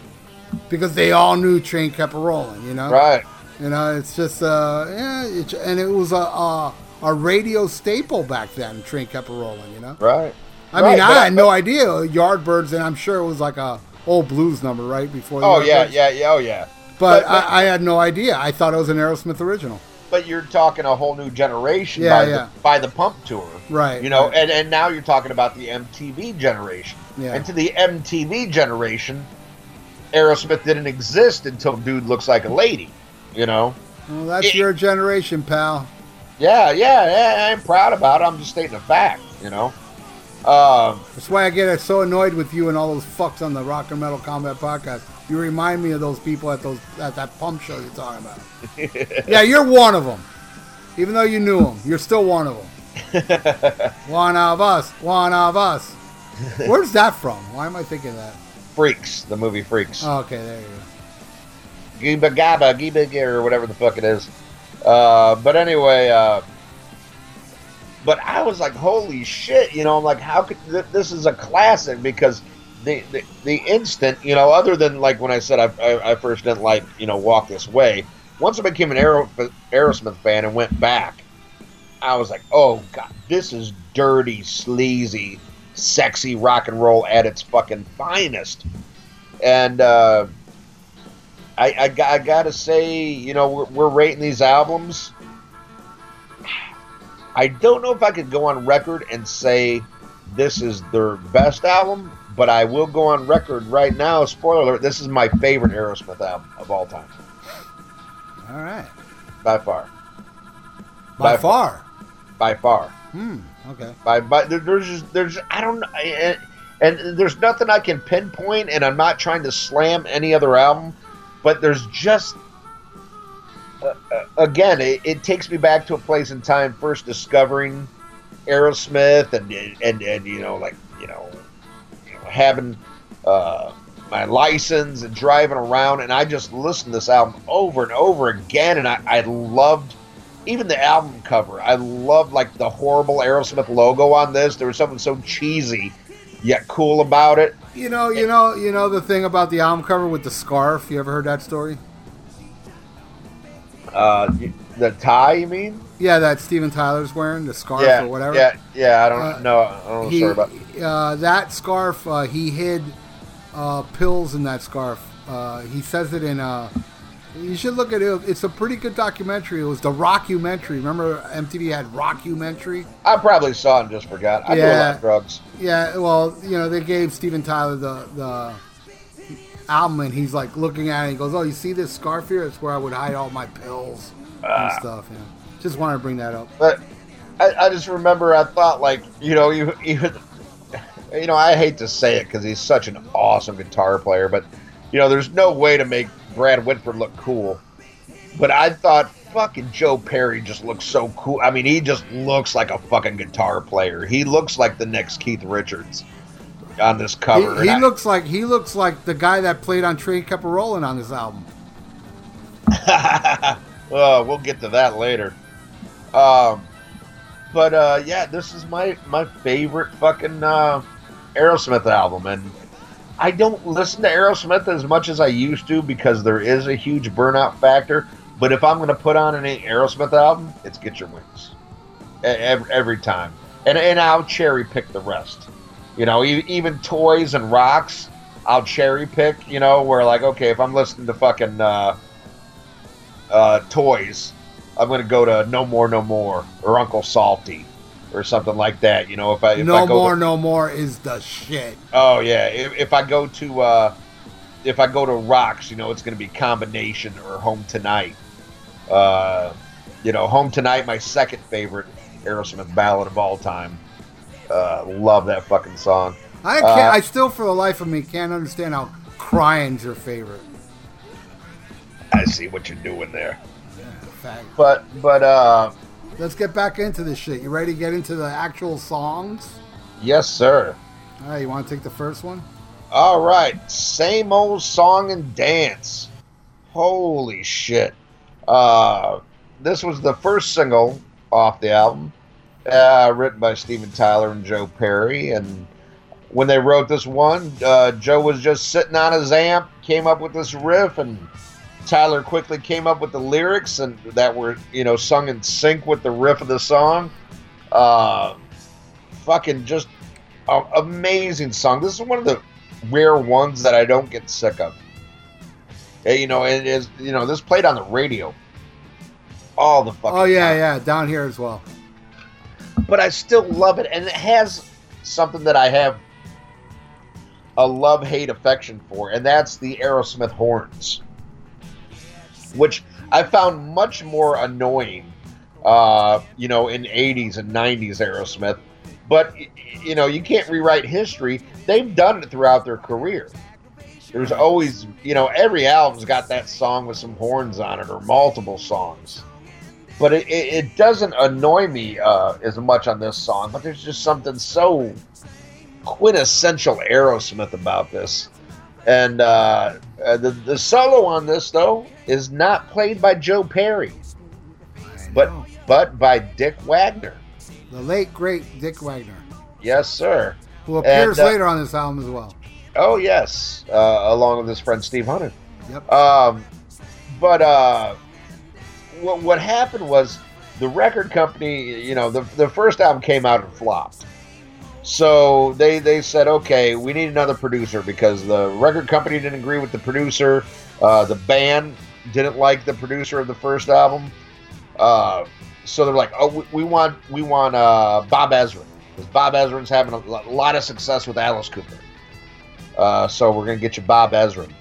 Speaker 2: because they all knew Train Kept Rolling. You know,
Speaker 3: Right.
Speaker 2: you know, it's just uh, yeah, it, and it was a, a a radio staple back then. Train kept rolling, you know.
Speaker 3: Right.
Speaker 2: I
Speaker 3: Right,
Speaker 2: mean,
Speaker 3: but
Speaker 2: I had no idea Yardbirds, and I'm sure it was like a old blues number, right before.
Speaker 3: Oh, yeah, yeah, yeah, oh, yeah.
Speaker 2: But,
Speaker 3: But-
Speaker 2: I, I had no idea. I thought it was an Aerosmith original.
Speaker 3: But you're talking a whole new generation
Speaker 2: Yeah,
Speaker 3: by,
Speaker 2: yeah.
Speaker 3: The, by the Pump tour.
Speaker 2: Right,
Speaker 3: You know,
Speaker 2: right.
Speaker 3: and, and now you're talking about the MTV generation.
Speaker 2: Yeah.
Speaker 3: And to the MTV generation, Aerosmith didn't exist until Dude Looks Like a Lady. You know?
Speaker 2: Well, that's
Speaker 3: It-
Speaker 2: your generation, pal.
Speaker 3: Yeah, yeah, yeah. I'm proud about it. I'm just stating a fact, you know? Um,
Speaker 2: That's why I get so annoyed with you and all those fucks on the Rock and Metal Combat podcast. You remind me of those people at those at that pump show you're talking about. yeah, you're one of them. Even though you knew them, you're still one of them. one of us. One of us. Where's that from? Why am I thinking that?
Speaker 3: Freaks, the movie Freaks.
Speaker 2: Oh, okay, there you go.
Speaker 3: Giba Gaba, Giba or whatever the fuck it is. Uh, but anyway, uh, but I was like, holy shit, you know, I'm like, how could th- this is a classic because the, the the instant, you know, other than like when I said I, I, I first didn't like, you know, Walk This Way, once I became an Aero, Aerosmith fan and went back, I was like, oh god, this is dirty, sleazy, sexy rock and roll at its fucking finest. And, uh, I, I, got- I gotta say, you know, we're, we're rating these albums. I don't know if I could go on record and say this is their best album, but I will go on record right now. Spoiler alert: this is my favorite Aerosmith album of all time,
Speaker 2: All right.
Speaker 3: by far,
Speaker 2: By
Speaker 3: By
Speaker 2: far.
Speaker 3: by far,
Speaker 2: Hmm. Okay.
Speaker 3: by by. There's just there's I don't and, and there's nothing I can pinpoint, and I'm not trying to slam any other album, but there's just uh, again, it, it takes me back to a place in time first discovering Aerosmith and and and you know like you know, you know having uh, my license and driving around, and I just listened to this album over and over again, and I, I loved even the album cover. I loved like the horrible Aerosmith logo on this. There was something so cheesy yet cool about it.
Speaker 2: You know, you know, you know the thing about the album cover with the scarf. You ever heard that story?
Speaker 3: Uh, the tie, you mean?
Speaker 2: Yeah, that Steven Tyler's wearing the scarf
Speaker 3: yeah,
Speaker 2: or whatever.
Speaker 3: Yeah, yeah. I don't
Speaker 2: Uh,
Speaker 3: know. I don't know.
Speaker 2: he,
Speaker 3: Sorry about.
Speaker 2: uh, that scarf. Uh, he hid uh, pills in that scarf. Uh, he says it in. Uh, you should look at it. It's a pretty good documentary. It was the Rockumentary. Remember MTV had Rockumentary?
Speaker 3: I probably saw it and just forgot. I do a lot
Speaker 2: Yeah.
Speaker 3: of drugs.
Speaker 2: Yeah. Well, you know, they gave Steven Tyler the the album, and he's like looking at it. He goes, "Oh, you see this scarf here? It's where I would hide all my pills
Speaker 3: Ah.
Speaker 2: and stuff." Yeah. Just wanted to bring that up.
Speaker 3: But I, I just remember I thought like you know you even you know, I hate to say it because he's such an awesome guitar player, but you know, there's no way to make Brad Whitford look cool. But I thought fucking Joe Perry just looks so cool. I mean, he just looks like a fucking guitar player. He looks like the next Keith Richards on this cover.
Speaker 2: He, he
Speaker 3: I-
Speaker 2: looks like he looks like the guy that played on Train Kept a Rolling on this album.
Speaker 3: well, we'll get to that later. Um, but uh, yeah, this is my my favorite fucking uh, Aerosmith album, and I don't listen to Aerosmith as much as I used to because there is a huge burnout factor. But if I'm going to put on an Aerosmith album, it's Get Your Wings every, every time, and and I'll cherry pick the rest. You know, e- even toys and rocks, I'll cherry pick. You know, where like okay, if I'm listening to fucking. Uh, uh, toys, I'm going to go to No More, No More or Uncle Salty or something like that. You know, if I if
Speaker 2: no
Speaker 3: I go
Speaker 2: more,
Speaker 3: to,
Speaker 2: no more is the shit.
Speaker 3: oh yeah, if, if I go to uh, if I go to Rocks, you know, it's going to be combination or Home Tonight. Uh, you know, Home Tonight, my second favorite Aerosmith ballad of all time. Uh, love that fucking song.
Speaker 2: I can't.
Speaker 3: Uh,
Speaker 2: I still, for the life of me, can't understand how crying's your favorite.
Speaker 3: I see what you're doing there,
Speaker 2: Fact.
Speaker 3: but but uh,
Speaker 2: Let's get back into this shit. You ready to get into the actual songs?
Speaker 3: yes, sir.
Speaker 2: All right, you want to take the first one?
Speaker 3: All right, same old song and dance. Holy shit! Uh, this was the first single off the album, uh, written by Steven Tyler and Joe Perry. And when they wrote this one, uh, Joe was just sitting on his amp, came up with this riff, and Tyler quickly came up with the lyrics, and that were you know sung in sync with the riff of the song. Uh, fucking just a- amazing song. This is one of the rare ones that I don't get sick of. You know, it is. You know, this played on the radio all the fucking.
Speaker 2: Oh yeah,
Speaker 3: time.
Speaker 2: yeah, down here as well.
Speaker 3: But I still love it, and it has something that I have a love hate affection for, and that's the Aerosmith horns, which I found much more annoying. Uh, you know, in '80s and '90s Aerosmith, but you know, you can't rewrite history. They've done it throughout their career. There's always, you know, every album's got that song with some horns on it, or multiple songs but it, it, it doesn't annoy me uh, as much on this song. But there's just something so quintessential Aerosmith about this. And uh, uh, the the solo on this though is not played by Joe Perry, but but by Dick Wagner.
Speaker 2: the late great Dick Wagner,
Speaker 3: Yes, sir.
Speaker 2: who appears
Speaker 3: uh,
Speaker 2: later on this album as well.
Speaker 3: Oh yes, uh, along with his friend Steve Hunter.
Speaker 2: Yep.
Speaker 3: Um, but uh, what what happened was the record company, you know, the the first album came out and flopped. So they they said, okay, we need another producer because the record company didn't agree with the producer. Uh, the band didn't like the producer of the first album. Uh, so they're like, oh, we, want we want uh, Bob Ezrin because Bob Ezrin's having a lot of success with Alice Cooper. Uh, so we're gonna get you Bob Ezrin.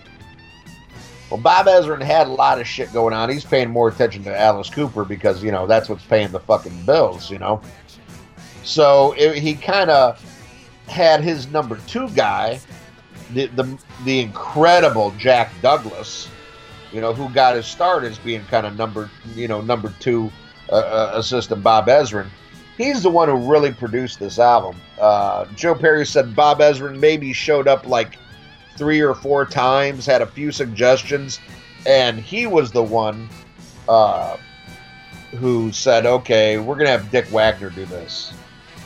Speaker 3: Well, Bob Ezrin had a lot of shit going on. He's paying more attention to Alice Cooper because you know that's what's paying the fucking bills, you know. So it, he kind of had his number two guy, the, the the incredible Jack Douglas, you know, who got his start as being kind of number you know number two uh, uh, assistant Bob Ezrin. He's the one who really produced this album. Uh, Joe Perry said Bob Ezrin maybe showed up like three or four times, had a few suggestions, and he was the one uh, who said, "Okay, we're gonna have Dick Wagner do this,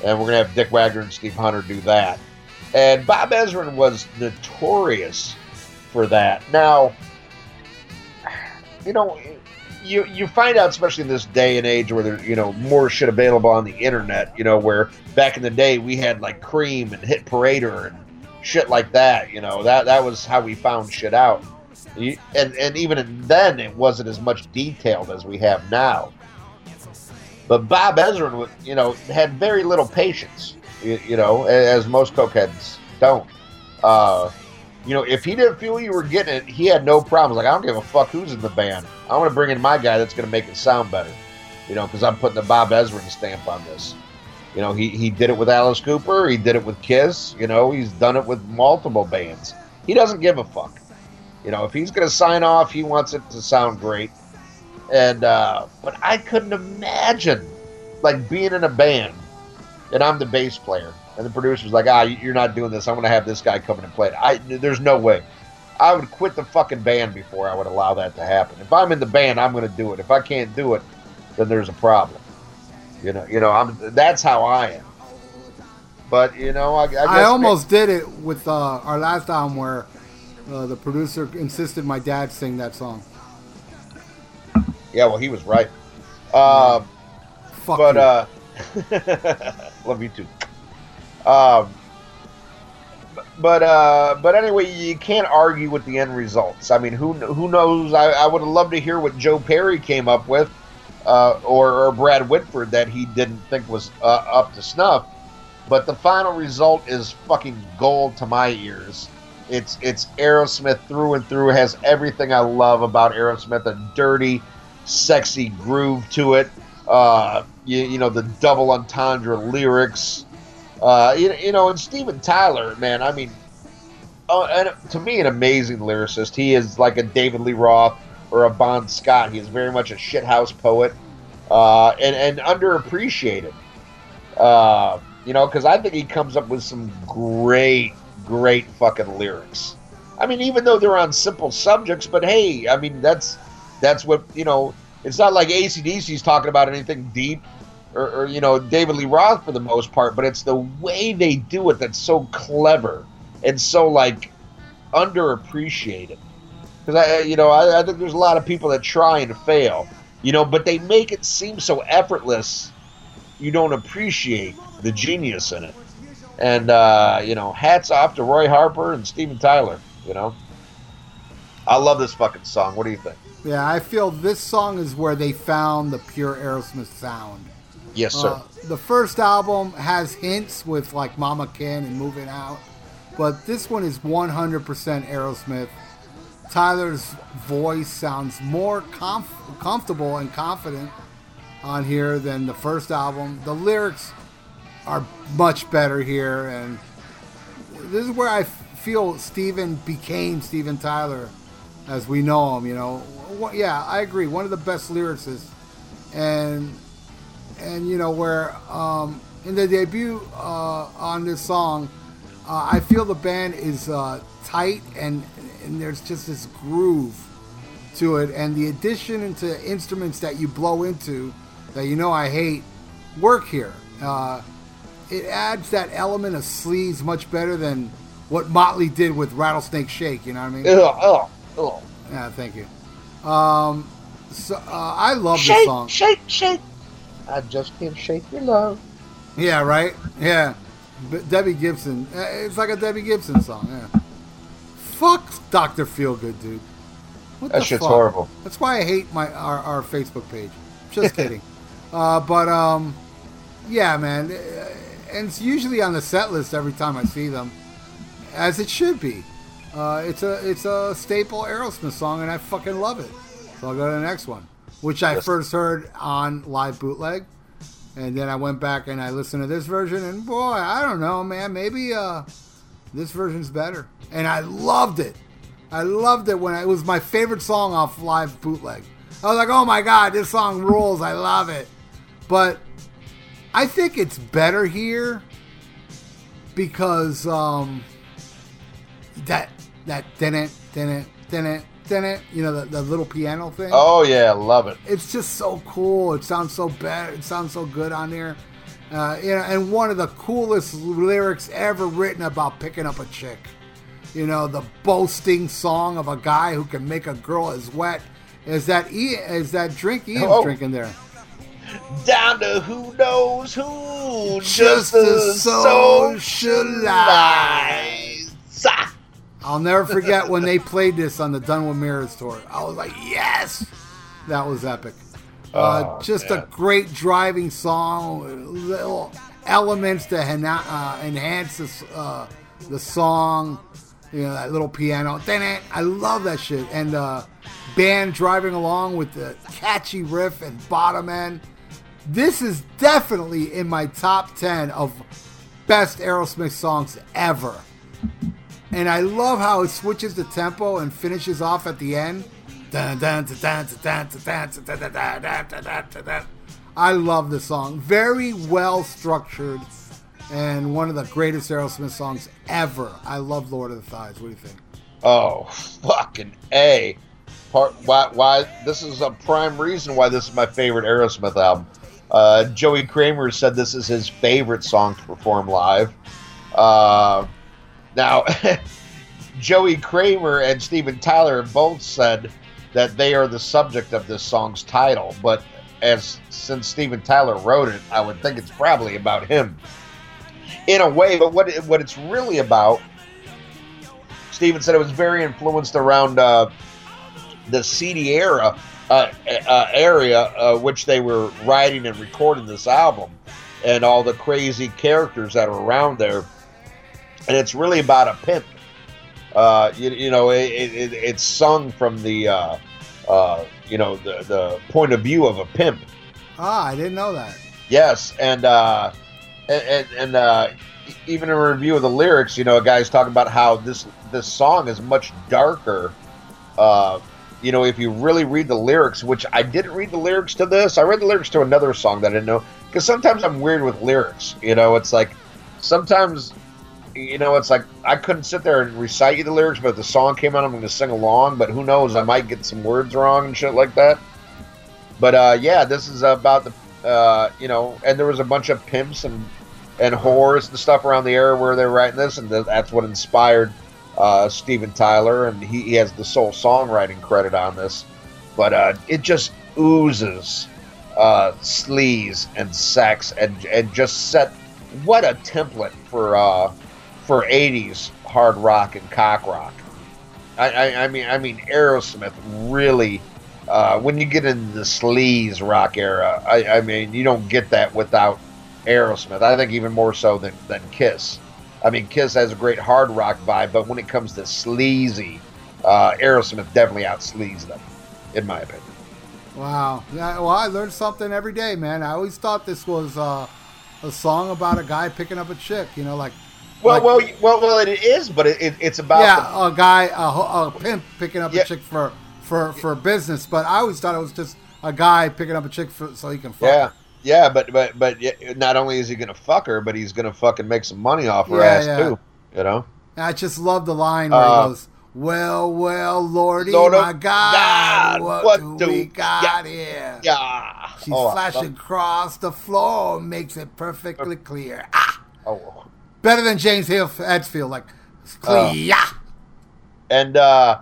Speaker 3: and we're gonna have Dick Wagner and Steve Hunter do that." And Bob Ezrin was notorious for that. Now, you know, you you find out, especially in this day and age, where there's you know more shit available on the internet. You know, where back in the day we had like Creem and Hit Parader and shit like that. You know, that that was how we found shit out. And and even then, it wasn't as much detailed as we have now. But Bob Ezrin, you know, had very little patience. You, you know, as most cokeheads don't. Uh, you know, if he didn't feel you were getting it, he had no problems. Like, I don't give a fuck who's in the band. I want to bring in my guy that's to make it sound better. You know, because I'm putting the Bob Ezrin stamp on this. You know, he, he did it with Alice Cooper. He did it with Kiss. You know, he's done it with multiple bands. He doesn't give a fuck. You know, if he's going to sign off, he wants it to sound great. And uh, but I couldn't imagine like being in a band, and I'm the bass player, and the producer's like, "Ah, you're not doing this. I'm going to have this guy come in and play it." I there's no way. I would quit the fucking band before I would allow that to happen. If I'm in the band, I'm going to do it. If I can't do it, then there's a problem. You know, you know, I'm that's how I am. But you know, I, I,
Speaker 2: I almost did it with uh, our last album where uh, the producer insisted my dad sing that song.
Speaker 3: Yeah, well, he was right. Uh,
Speaker 2: Fuck
Speaker 3: but uh, love you too. Um, but uh, but anyway, you can't argue with the end results. I mean, who who knows? I, I would have loved to hear what Joe Perry came up with, uh, or, or Brad Whitford that he didn't think was uh, up to snuff. But the final result is fucking gold to my ears. It's it's Aerosmith through and through. Has everything I love about Aerosmith. A dirty, sexy groove to it. Uh, you, you know the double entendre lyrics. Uh, you, you know, and Steven Tyler, man, I mean, uh, and to me, an amazing lyricist. He is like a David Lee Roth or a Bon Scott. He is very much a shithouse poet, uh, and and underappreciated. Uh, you know, because I think he comes up with some great, great fucking lyrics. I mean, even though they're on simple subjects, but hey, I mean that's that's what you know. It's not like ACDC's talking about anything deep or, or, you know David Lee Roth for the most part, but it's the way they do it that's so clever and so like underappreciated. Because I, you know, I, I think there's a lot of people that try and fail, you know, but they make it seem so effortless. You don't appreciate the genius in it, and uh, you know, hats off to Roy Harper and Steven Tyler. You know, I love this fucking song. What do you think?
Speaker 2: yeah, I feel this song is where they found the pure Aerosmith sound.
Speaker 3: Yes, sir.
Speaker 2: Uh, the first album has hints with like Mama Kin and Moving Out, but this one is 100% Aerosmith. Tyler's voice sounds more comf- comfortable and confident on here than the first album. The lyrics are much better here, and this is where I feel Steven became Steven Tyler as we know him. You know, yeah, I agree. One of the best lyricists, and and you know where um, in the debut uh, on this song, uh, I feel the band is uh, tight and and there's just this groove to it, and the addition into instruments that you blow into that you know I hate work here. Uh, it adds that element of sleaze much better than what Motley did with Rattlesnake Shake. You know what I mean?
Speaker 3: Ugh, ugh, ugh.
Speaker 2: Yeah, thank you. Um, so uh, I love this song.
Speaker 3: shake, shake. I just can't shake your love.
Speaker 2: Yeah, right. Yeah, but Debbie Gibson. uh, It's like a Debbie Gibson song. Yeah. Fuck Doctor Feelgood, dude. What
Speaker 3: That shit's
Speaker 2: fuck?
Speaker 3: horrible.
Speaker 2: That's why I hate my our, our Facebook page. Just kidding. uh, but um, yeah, man, uh, and it's usually on the set list every time I see them, as it should be. Uh, it's a it's a staple Aerosmith song, and I fucking love it. So I'll go to the next one, which I
Speaker 3: Yes.
Speaker 2: first heard on live bootleg, and then I went back and I listened to this version, and boy, I don't know, man, maybe uh, this version's better, and I loved it. I loved it when I, it was my favorite song off live bootleg. I was like, oh my god, this song rules. I love it. But I think it's better here because um, that that didn't didn't didn't didn't you know the, the little piano thing.
Speaker 3: Oh yeah, love it.
Speaker 2: It's just so cool. It sounds so bad. It sounds so good on there. Uh, you know, and one of the coolest lyrics ever written about picking up a chick. You know, the boasting song of a guy who can make a girl as wet as that e- as that drink Ian's
Speaker 3: Oh.
Speaker 2: drinking there.
Speaker 3: Down to who knows who,
Speaker 2: Just
Speaker 3: just
Speaker 2: to
Speaker 3: to
Speaker 2: socialize.
Speaker 3: socialize.
Speaker 2: I'll never forget when they played this on the with Mirrors tour. I was like, yes, that was epic. Uh,
Speaker 3: Oh,
Speaker 2: just
Speaker 3: man.
Speaker 2: a great driving song, little elements to hena- uh, enhance this, uh, the song. You know that little piano. I love that shit. And uh, band driving along with the catchy riff and bottom end. This is definitely in my top 10 of best Aerosmith songs ever. And I love how it switches the tempo and finishes off at the end. I love the song. Very well structured and one of the greatest Aerosmith songs ever. I love Lord of the Thighs. What do you think?
Speaker 3: Oh, fucking A. Part, why, why? This is a prime reason why this is my favorite Aerosmith album. Uh, Joey Kramer said this is his favorite song to perform live. Uh, now, Joey Kramer and Steven Tyler both said that they are the subject of this song's title, but as since Steven Tyler wrote it, I would think it's probably about him in a way. But what what it's really about, Steven said it was very influenced around uh, the CD era uh, uh, area uh, which they were writing and recording this album, and all the crazy characters that are around there. And it's really about a pimp. Uh, you, you, know, it, it, it's sung from the uh, uh, you know the the point of view of a pimp.
Speaker 2: Ah, I didn't know that.
Speaker 3: Yes, and uh, and and uh, even in a review of the lyrics, you know, a guy's talking about how this this song is much darker. Uh, you know, if you really read the lyrics, which I didn't read the lyrics to this, I read the lyrics to another song that I didn't know. Because sometimes I'm weird with lyrics. You know, it's like sometimes, you know, it's like I couldn't sit there and recite you the lyrics, but if the song came on, I'm going to sing along. But who knows? I might get some words wrong and shit like that. But uh, yeah, this is about the, uh, you know, and there was a bunch of pimps and and whores and stuff around the area where they're writing this, and that's what inspired uh, Steven Tyler, and he, he, has the sole songwriting credit on this. But uh, it just oozes uh, sleaze and sex, and and just set what a template for uh, for '80s hard rock and cock rock. I, I, I mean, I mean, Aerosmith really. Uh, when you get into the sleaze rock era, I, I mean, you don't get that without Aerosmith. I think even more so than, than Kiss. I mean, Kiss has a great hard rock vibe, but when it comes to sleazy, uh, Aerosmith definitely out sleaze them, in my opinion.
Speaker 2: Wow. Well, I learned something every day, man. I always thought this was uh, a song about a guy picking up a chick, you know, like.
Speaker 3: Well,
Speaker 2: like,
Speaker 3: well, well, well, it is, but it, it, it's about
Speaker 2: yeah, the, a guy, a, a, pimp picking up yeah. a chick for for for business. But I always thought it was just a guy picking up a chick for, so he can fuck.
Speaker 3: Yeah, her. Yeah, but but but not only is he gonna fuck her, but he's gonna fucking make some money off her
Speaker 2: yeah,
Speaker 3: ass
Speaker 2: yeah.
Speaker 3: too. You know.
Speaker 2: I just love the line where uh, he goes, "Well, well, Lordy, Lord my God, God what, what, do, do we got here?
Speaker 3: Yeah,
Speaker 2: she's oh, flashing across the floor, makes it perfectly clear. Ah,
Speaker 3: oh,
Speaker 2: better than James Hill Hetfield, like clear. Uh,
Speaker 3: and uh,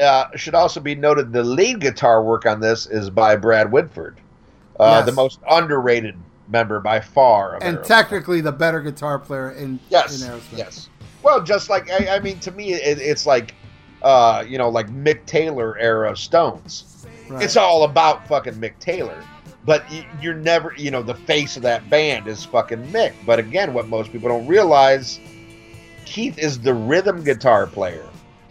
Speaker 3: uh, should also be noted the lead guitar work on this is by Brad Whitford. Uh, yes. the most underrated member by far.
Speaker 2: and
Speaker 3: Aerosmith.
Speaker 2: technically the better guitar player in,
Speaker 3: yes,
Speaker 2: in Aerosmith.
Speaker 3: Yes. Well, just like I, I mean, to me, it, it's like, uh, you know, like Mick Taylor era Stones. Right. It's all about fucking Mick Taylor, but you're never, you know, the face of that band is fucking Mick. But again, what most people don't realize, Keith is the rhythm guitar player.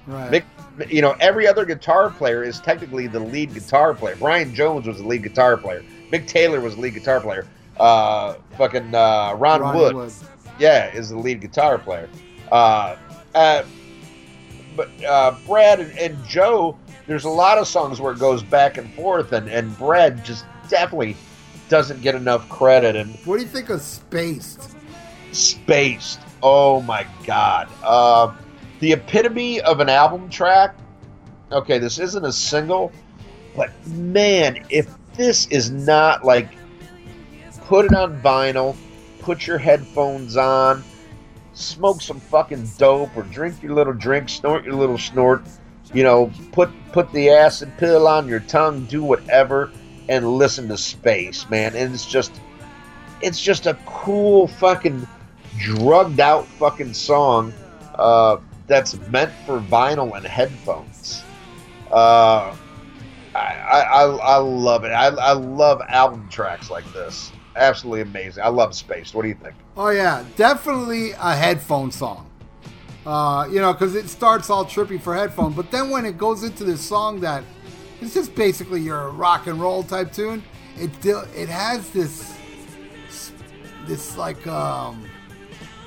Speaker 2: Right.
Speaker 3: Mick, you know, every other guitar player is technically the lead guitar player. Brian Jones was the lead guitar player. Mick Taylor was the lead guitar player. Uh, fucking uh, Ron, Ron Wood, Wood, yeah, is the lead guitar player. Uh, uh, but uh, Brad and, and, Joe, there's a lot of songs where it goes back and forth, and, and Brad just definitely doesn't get enough credit. And
Speaker 2: what do you think of Spaced?
Speaker 3: Spaced. Oh my God. Uh, the epitome of an album track. Okay, this isn't a single, but man, if this is not like put it on vinyl, put your headphones on, smoke some fucking dope or drink your little drink, snort your little snort, you know, put put the acid pill on your tongue, do whatever and listen to space, man. And it's just it's just a cool fucking drugged out fucking song uh, that's meant for vinyl and headphones. Uh, I, I, I love it. I, I love album tracks like this. Absolutely amazing. I love Space. What do you think?
Speaker 2: Oh yeah, definitely a headphone song. Uh, you know, because it starts all trippy for headphone, but then when it goes into this song that is just basically your rock and roll type tune, it still it has this this like um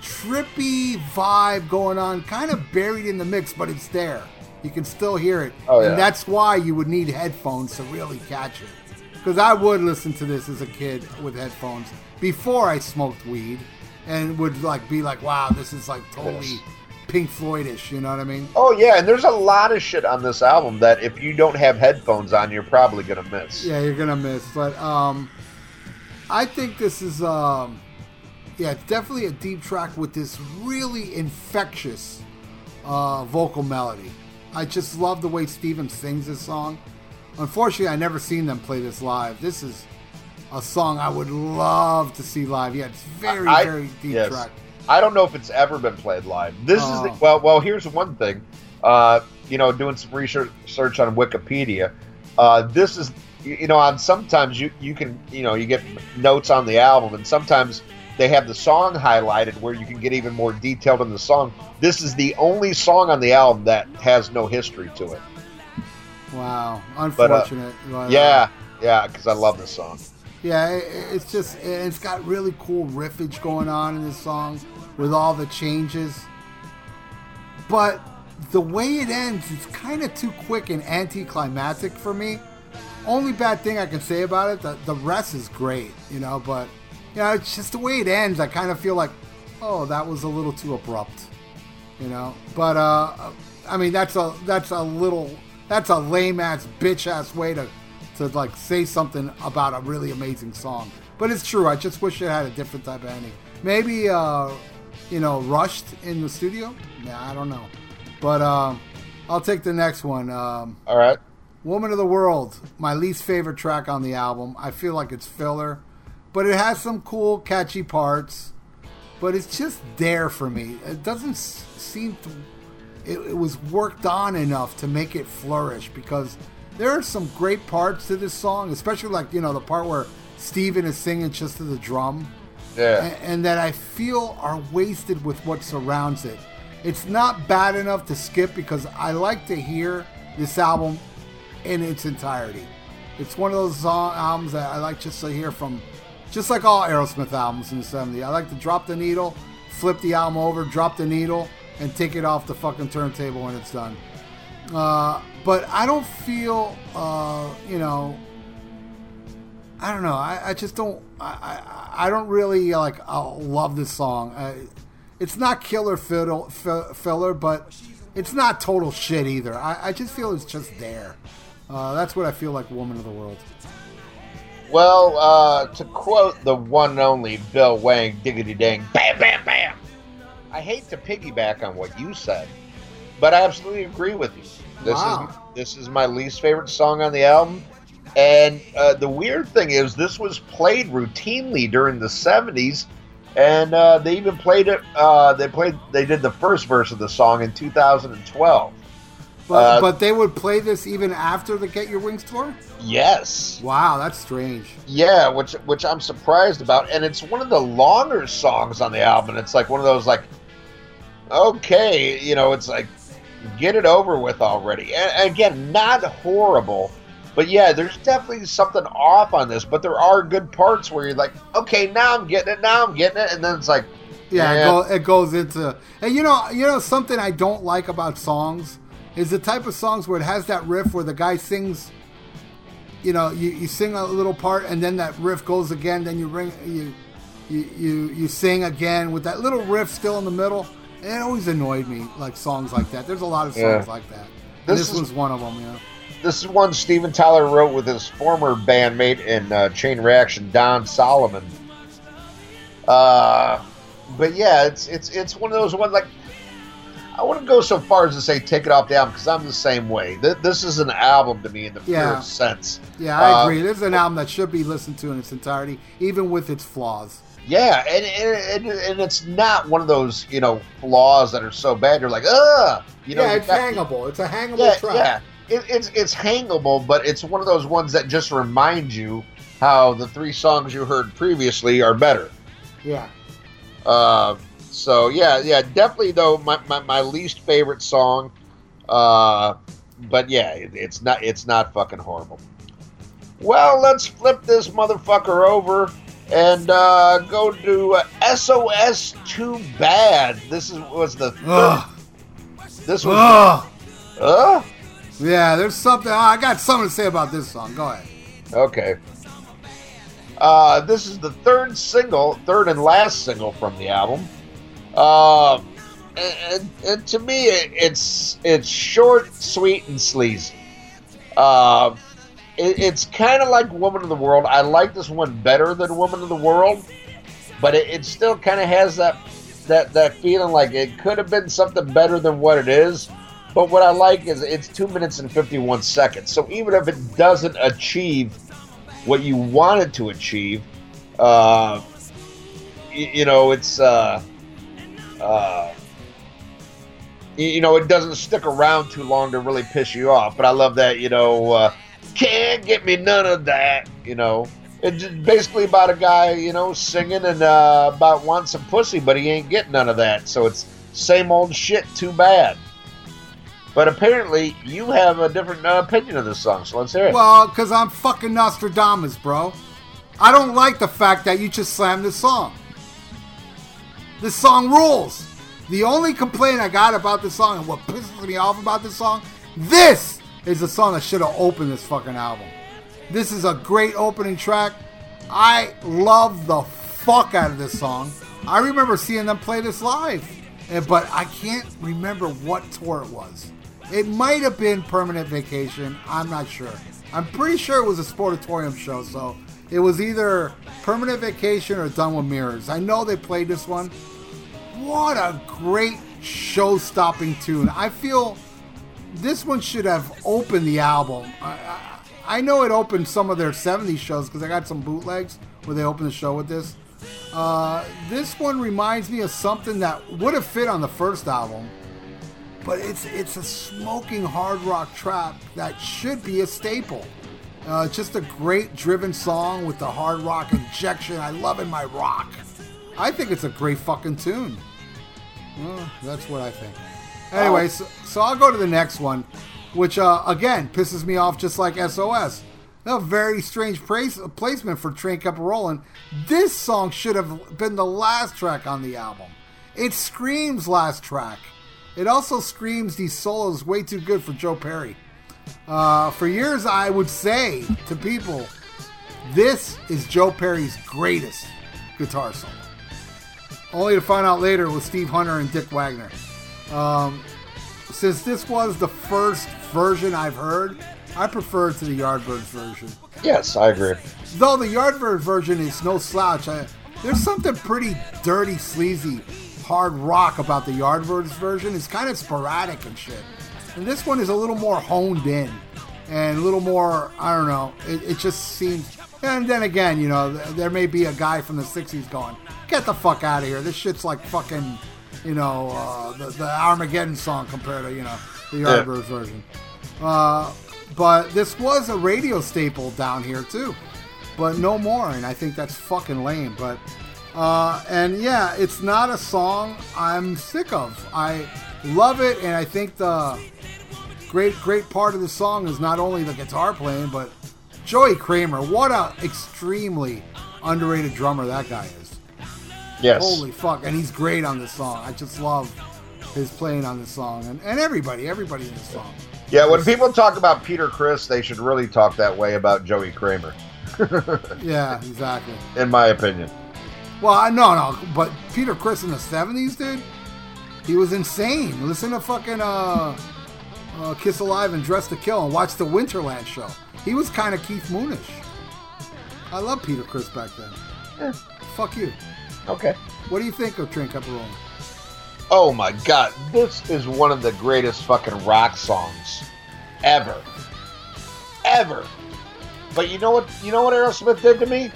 Speaker 2: trippy vibe going on, kind of buried in the mix, but it's there. You can still hear it,
Speaker 3: Oh, yeah.
Speaker 2: and that's why you would need headphones to really catch it. Because I would listen to this as a kid with headphones before I smoked weed, and would like be like, "Wow, this is like totally. Pink Floydish." You know what I mean?
Speaker 3: Oh yeah, and there's a lot of shit on this album that if you don't have headphones on, you're probably gonna miss.
Speaker 2: Yeah, you're gonna miss. But um, I think this is um, yeah, it's definitely a deep track with this really infectious uh, vocal melody. I just love the way Steven sings this song. Unfortunately, I never seen them play this live. This is a song I would love to see live. Yeah, it's very
Speaker 3: I-
Speaker 2: very deep
Speaker 3: yes.
Speaker 2: track.
Speaker 3: I don't know if it's ever been played live. This is the,
Speaker 2: Oh.
Speaker 3: well. Well, here's one thing. Uh, you know, doing some research search on Wikipedia. Uh, this is you know on sometimes you you can you know you get notes on the album and sometimes they have the song highlighted where you can get even more detailed in the song. This is the only song on the album that has no history to it.
Speaker 2: Wow, unfortunate. but, uh,
Speaker 3: Yeah, yeah, because I love this song.
Speaker 2: Yeah, it, it's just it's got really cool riffage going on in this song with all the changes. But the way it ends is kind of too quick and anticlimactic for me. Only bad thing I can say about it, the, the rest is great, you know, but you know, it's just the way it ends, I kind of feel like, oh, that was a little too abrupt. You know? But uh I mean that's a that's a little that's a lame ass bitch ass way to to like say something about a really amazing song. But it's true. I just wish it had a different type of ending. Maybe uh, you know, rushed in the studio. Nah, I don't know. But um, I'll take the next one. Um,
Speaker 3: All right.
Speaker 2: Woman of the World, my least favorite track on the album. I feel like it's filler, but it has some cool, catchy parts. But it's just there for me. It doesn't seem to. It, it was worked on enough to make it flourish because there are some great parts to this song, especially like you know the part where Steven is singing just to the drum
Speaker 3: Yeah.
Speaker 2: and, and that I feel are wasted with what surrounds it. It's not bad enough to skip because I like to hear this album in its entirety. It's one of those song albums that I like just to hear from, just like all Aerosmith albums in the 70s. I like to drop the needle, flip the album over, drop the needle, and take it off the fucking turntable when it's done. Uh, but I don't feel, uh, you know, I don't know. I, I just don't. I, I I don't really like. I love this song. I, it's not killer fiddle, fi- filler, but it's not total shit either. I, I just feel it's just there. Uh, that's what I feel like. Woman of the World.
Speaker 3: Well, uh, to quote the one and only Bill Wang, diggity dang, bam, bam, bam. I hate to piggyback on what you said, but I absolutely agree with you. This
Speaker 2: Wow.
Speaker 3: is this is my least favorite song on the album, and uh, the weird thing is this was played routinely during the '70s, and uh, they even played it. Uh, they played. They did the first verse of the song in 2012.
Speaker 2: But
Speaker 3: Uh,
Speaker 2: but they would play this even after the Get Your Wings tour.
Speaker 3: Yes.
Speaker 2: Wow, that's strange.
Speaker 3: Yeah, which which I'm surprised about, and it's one of the longer songs on the album. It's like one of those like, okay, you know, it's like, get it over with already. And again, not horrible, but yeah, there's definitely something off on this. But there are good parts where you're like, okay, now I'm getting it, now I'm getting it, and then it's like,
Speaker 2: Yeah,
Speaker 3: Yeah.
Speaker 2: It, go, it goes into and you know you know something I don't like about songs is the type of songs where it has that riff where the guy sings. You know, you, you sing a little part and then that riff goes again. Then you ring you you you, you sing again with that little riff still in the middle. And it always annoyed me like songs like that. There's a lot of songs
Speaker 3: Yeah.
Speaker 2: like that.
Speaker 3: This
Speaker 2: this
Speaker 3: is-
Speaker 2: was one of them. Know.
Speaker 3: This is one Steven Tyler wrote with his former bandmate in uh, Chain Reaction, Don Solomon. Uh, but yeah, it's it's it's one of those ones like I wouldn't go so far as to say take it off the album because I'm the same way. Th- This is an album to me in the
Speaker 2: Yeah.
Speaker 3: purest sense.
Speaker 2: Yeah, I
Speaker 3: Uh,
Speaker 2: agree. This is an album that should be listened to in its entirety, even with its flaws.
Speaker 3: Yeah, and, and and and it's not one of those you know flaws that are so bad you're like ugh. You know,
Speaker 2: yeah, it's
Speaker 3: got-
Speaker 2: hangable. It's a hangable
Speaker 3: yeah,
Speaker 2: track.
Speaker 3: yeah. It, it's it's hangable, but it's one of those ones that just remind you how the three songs you heard previously are better.
Speaker 2: yeah.
Speaker 3: Uh, so yeah, yeah, definitely though my, my, my least favorite song. Uh, but yeah, it, it's not it's not fucking horrible. Well, let's flip this motherfucker over and uh, go to uh, SOS Too Bad. This is was the third, this was
Speaker 2: Ugh.
Speaker 3: uh
Speaker 2: Yeah, there's something. I got something to say about this song. Go ahead.
Speaker 3: okay. Uh, this is the third single, third and last single from the album. Uh, and, and, to me, it, it's it's short, sweet, and sleazy. Uh, it, it's kind of like Woman of the World. I like this one better than Woman of the World, but it, it still kind of has that that that feeling like it could have been something better than what it is. But what I like is it's two minutes and fifty one seconds. So even if it doesn't achieve what you wanted to achieve, uh, you, you know, it's uh, uh, you, know, it doesn't stick around too long to really piss you off. But I love that, you know, uh, can't get me none of that, you know. It's basically about a guy, you know, singing and uh, about wanting some pussy, but he ain't getting none of that. So it's same old shit. Too bad. But apparently, you have a different uh, opinion of this song, so let's hear it.
Speaker 2: Well, because I'm fucking Nostradamus, bro. I don't like the fact that you just slammed this song. This song rules. The only complaint I got about this song and what pisses me off about this song, this is the song that should have opened this fucking album. This is a great opening track. I love the fuck out of this song. I remember seeing them play this live, but I can't remember what tour it was. It might have been Permanent Vacation. I'm not sure. I'm pretty sure it was a Sportatorium show, so it was either Permanent Vacation or Done with Mirrors. I know they played this one. What a great show stopping tune. I feel this one should have opened the album. I, I, I know it opened some of their 70s shows because I got some bootlegs where they opened the show with this. Uh, this one reminds me of something that would have fit on the first album, but it's it's a smoking hard rock trap that should be a staple. Uh, just a great driven song with the hard rock injection. I love in my rock. I think it's a great fucking tune. Well, that's what I think. Anyway, so, so I'll go to the next one, which uh, again pisses me off just like SOS. A very strange place, placement for Train Kept Rollin'. This song should have been the last track on the album. It screams last track. It also screams these solos way too good for Joe Perry. Uh, for years, I would say to people, this is Joe Perry's greatest guitar solo. Only to find out later with Steve Hunter and Dick Wagner. Um, since this was the first version I've heard, I prefer it to the Yardbirds version.
Speaker 3: yes, I agree.
Speaker 2: Though the Yardbirds version is no slouch, I, there's something pretty dirty, sleazy, hard rock about the Yardbirds version. is kind of sporadic and shit. And this one is a little more honed in and a little more, I don't know, it, it just seems. And then again, you know, th- there may be a guy from the 60s going, get the fuck out of here. This shit's like fucking, you know, uh, the, the Armageddon song compared to, you know, the
Speaker 3: Yeah.
Speaker 2: Yardbirds version. Uh, but this was a radio staple down here too, but no more, and I think that's fucking lame. But uh, and yeah, it's not a song I'm sick of. I love it, and I think the great great part of the song is not only the guitar playing, but Joey Kramer. What a extremely underrated drummer that guy is.
Speaker 3: Yes.
Speaker 2: Holy fuck, and he's great on this song. I just love his playing on this song, and, and everybody, everybody in this song.
Speaker 3: Yeah, when people talk about Peter Criss, they should really talk that way about Joey Kramer,
Speaker 2: Yeah, exactly.
Speaker 3: in my opinion.
Speaker 2: Well, I no, no, but Peter Criss in the '70s, dude, he was insane. Listen to fucking uh, uh, Kiss Alive and Dress to Kill and watch the Winterland show. He was kind of Keith Moonish. I love Peter Criss back then.
Speaker 3: Yeah.
Speaker 2: Fuck you.
Speaker 3: Okay.
Speaker 2: What do you think of Train Rolling?
Speaker 3: Oh my god, this is one of the greatest fucking rock songs ever. Ever. But you know what you know what Aerosmith did to me?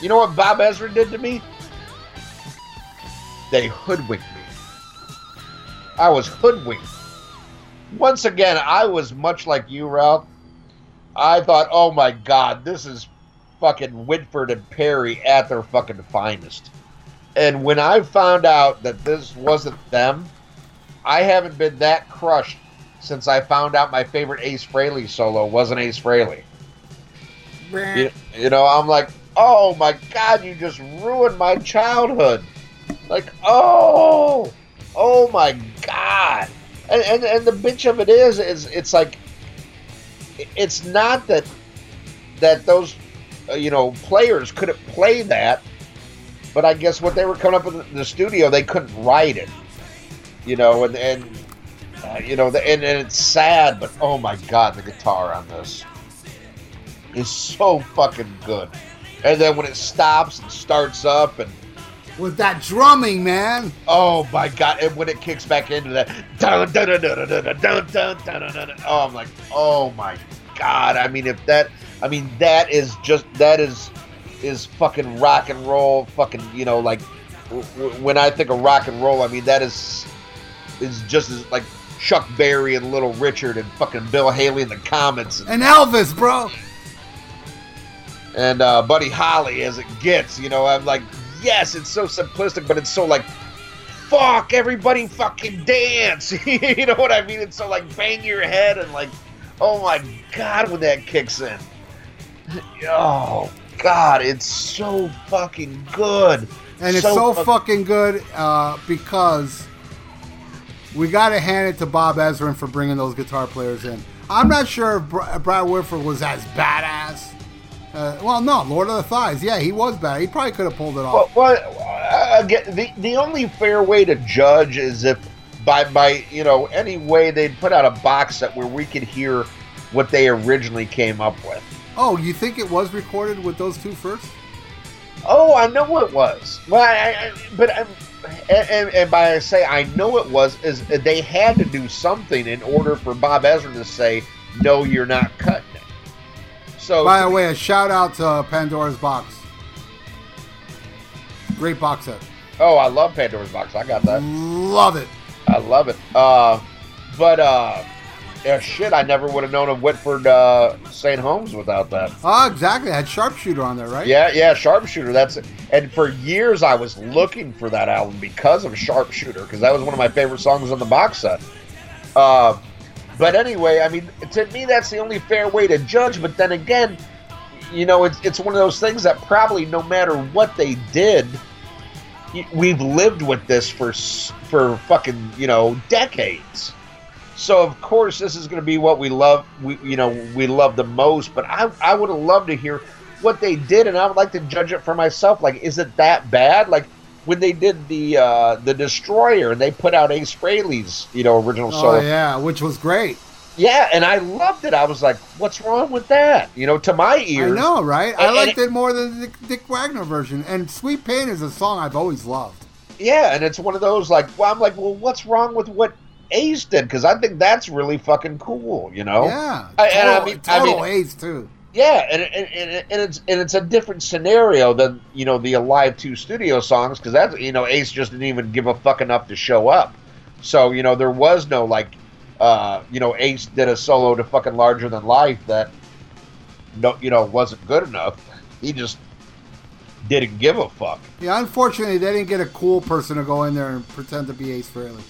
Speaker 3: You know what Bob Ezrin did to me? They hoodwinked me. I was hoodwinked. Once again, I was much like you, Ralph. I thought, oh my god, this is fucking Whitford and Perry at their fucking finest. And when I found out that this wasn't them, I haven't been that crushed since I found out my favorite Ace Frehley solo wasn't Ace Frehley. You, you know, I'm like, oh my god, you just ruined my childhood. Like, oh, oh my god. And, and and the bitch of it is, is it's like, it's not that that those, uh, you know, players couldn't play that, but I guess what they were coming up with in the studio, they couldn't write it. You know, and and uh, you know, the, and, and it's sad, but oh my god, the guitar on this is so fucking good. And then when it stops and starts up, and
Speaker 2: With that drumming, man.
Speaker 3: oh my god, and when it kicks back into that, dun, dun, dun, dun, dun, dun, dun, dun, dun, dun, dun, oh, I'm like, oh my god. I mean, if that, I mean, that is just that is is fucking rock and roll. Fucking, you know, like w- w- when I think of rock and roll, I mean that is is just as like Chuck Berry and Little Richard and fucking Bill Haley and the Comets and,
Speaker 2: And Elvis, bro.
Speaker 3: And uh, Buddy Holly as it gets. You know, I'm like, yes, it's so simplistic, but it's so like, fuck, everybody fucking dance. you know what I mean? It's so like bang your head and like, oh my god, when that kicks in. Oh god, it's so fucking good.
Speaker 2: And it's so,
Speaker 3: fuck-
Speaker 2: fucking good uh, because we got to hand it to Bob Ezrin for bringing those guitar players in. I'm not sure if Br- Brad Whitford was as badass. Uh, well, no, Lord of the Thighs. Yeah, he was bad. He probably could have pulled it off.
Speaker 3: Well, well uh, again, the the only fair way to judge is if by by you know any way they'd put out a box set where we could hear what they originally came up with.
Speaker 2: oh, you think it was recorded with those two first?
Speaker 3: Oh, I know it was. Well, I, I, but I'm, and, and, and by I say I know it was is they had to do something in order for Bob Ezrin to say no, you're not cutting. So
Speaker 2: By the way, a shout out to Pandora's Box. Great box set.
Speaker 3: oh, I love Pandora's Box. I got that.
Speaker 2: Love it.
Speaker 3: I love it. Uh, but uh, yeah, shit, I never would have known of Whitford uh, St. Holmes without that.
Speaker 2: Oh, exactly. It had Sharpshooter on there, right?
Speaker 3: Yeah, yeah, Sharpshooter. That's it. And for years, I was looking for that album because of Sharpshooter, because that was one of my favorite songs on the box set. Uh, but anyway, I mean, to me, that's the only fair way to judge. But then again, you know, it's it's one of those things that probably no matter what they did, we've lived with this for for fucking you know decades. So of course, this is going to be what we love. We you know we love the most. But I I would have loved to hear what they did, and I would like to judge it for myself. Like, is it that bad? Like when they did the uh, the Destroyer, and they put out Ace Frehley's you know original
Speaker 2: song.
Speaker 3: Oh,
Speaker 2: yeah, which was great.
Speaker 3: Yeah, and I loved it. I was like, "What's wrong with that?" You know, to my
Speaker 2: ear.
Speaker 3: I
Speaker 2: know, right? I liked
Speaker 3: and-
Speaker 2: it more than the Dick Wagner version. And Sweet Pain is a song I've always loved.
Speaker 3: Yeah, and it's one of those like, well, I'm like, well, what's wrong with what Ace did? Because I think that's really fucking cool. You know?
Speaker 2: Yeah.
Speaker 3: Oh. I- and I
Speaker 2: total
Speaker 3: mean- I mean-
Speaker 2: ace, too.
Speaker 3: Yeah, and, and, and, it's and it's a different scenario than you know the Alive Two studio songs because that's you know Ace just didn't even give a fuck enough to show up. So you know there was no like, uh, you know Ace did a solo to fucking Larger Than Life that no you know wasn't good enough. He just didn't give a fuck.
Speaker 2: Yeah, unfortunately, they didn't get a cool person to go in there and pretend to be Ace Frehley.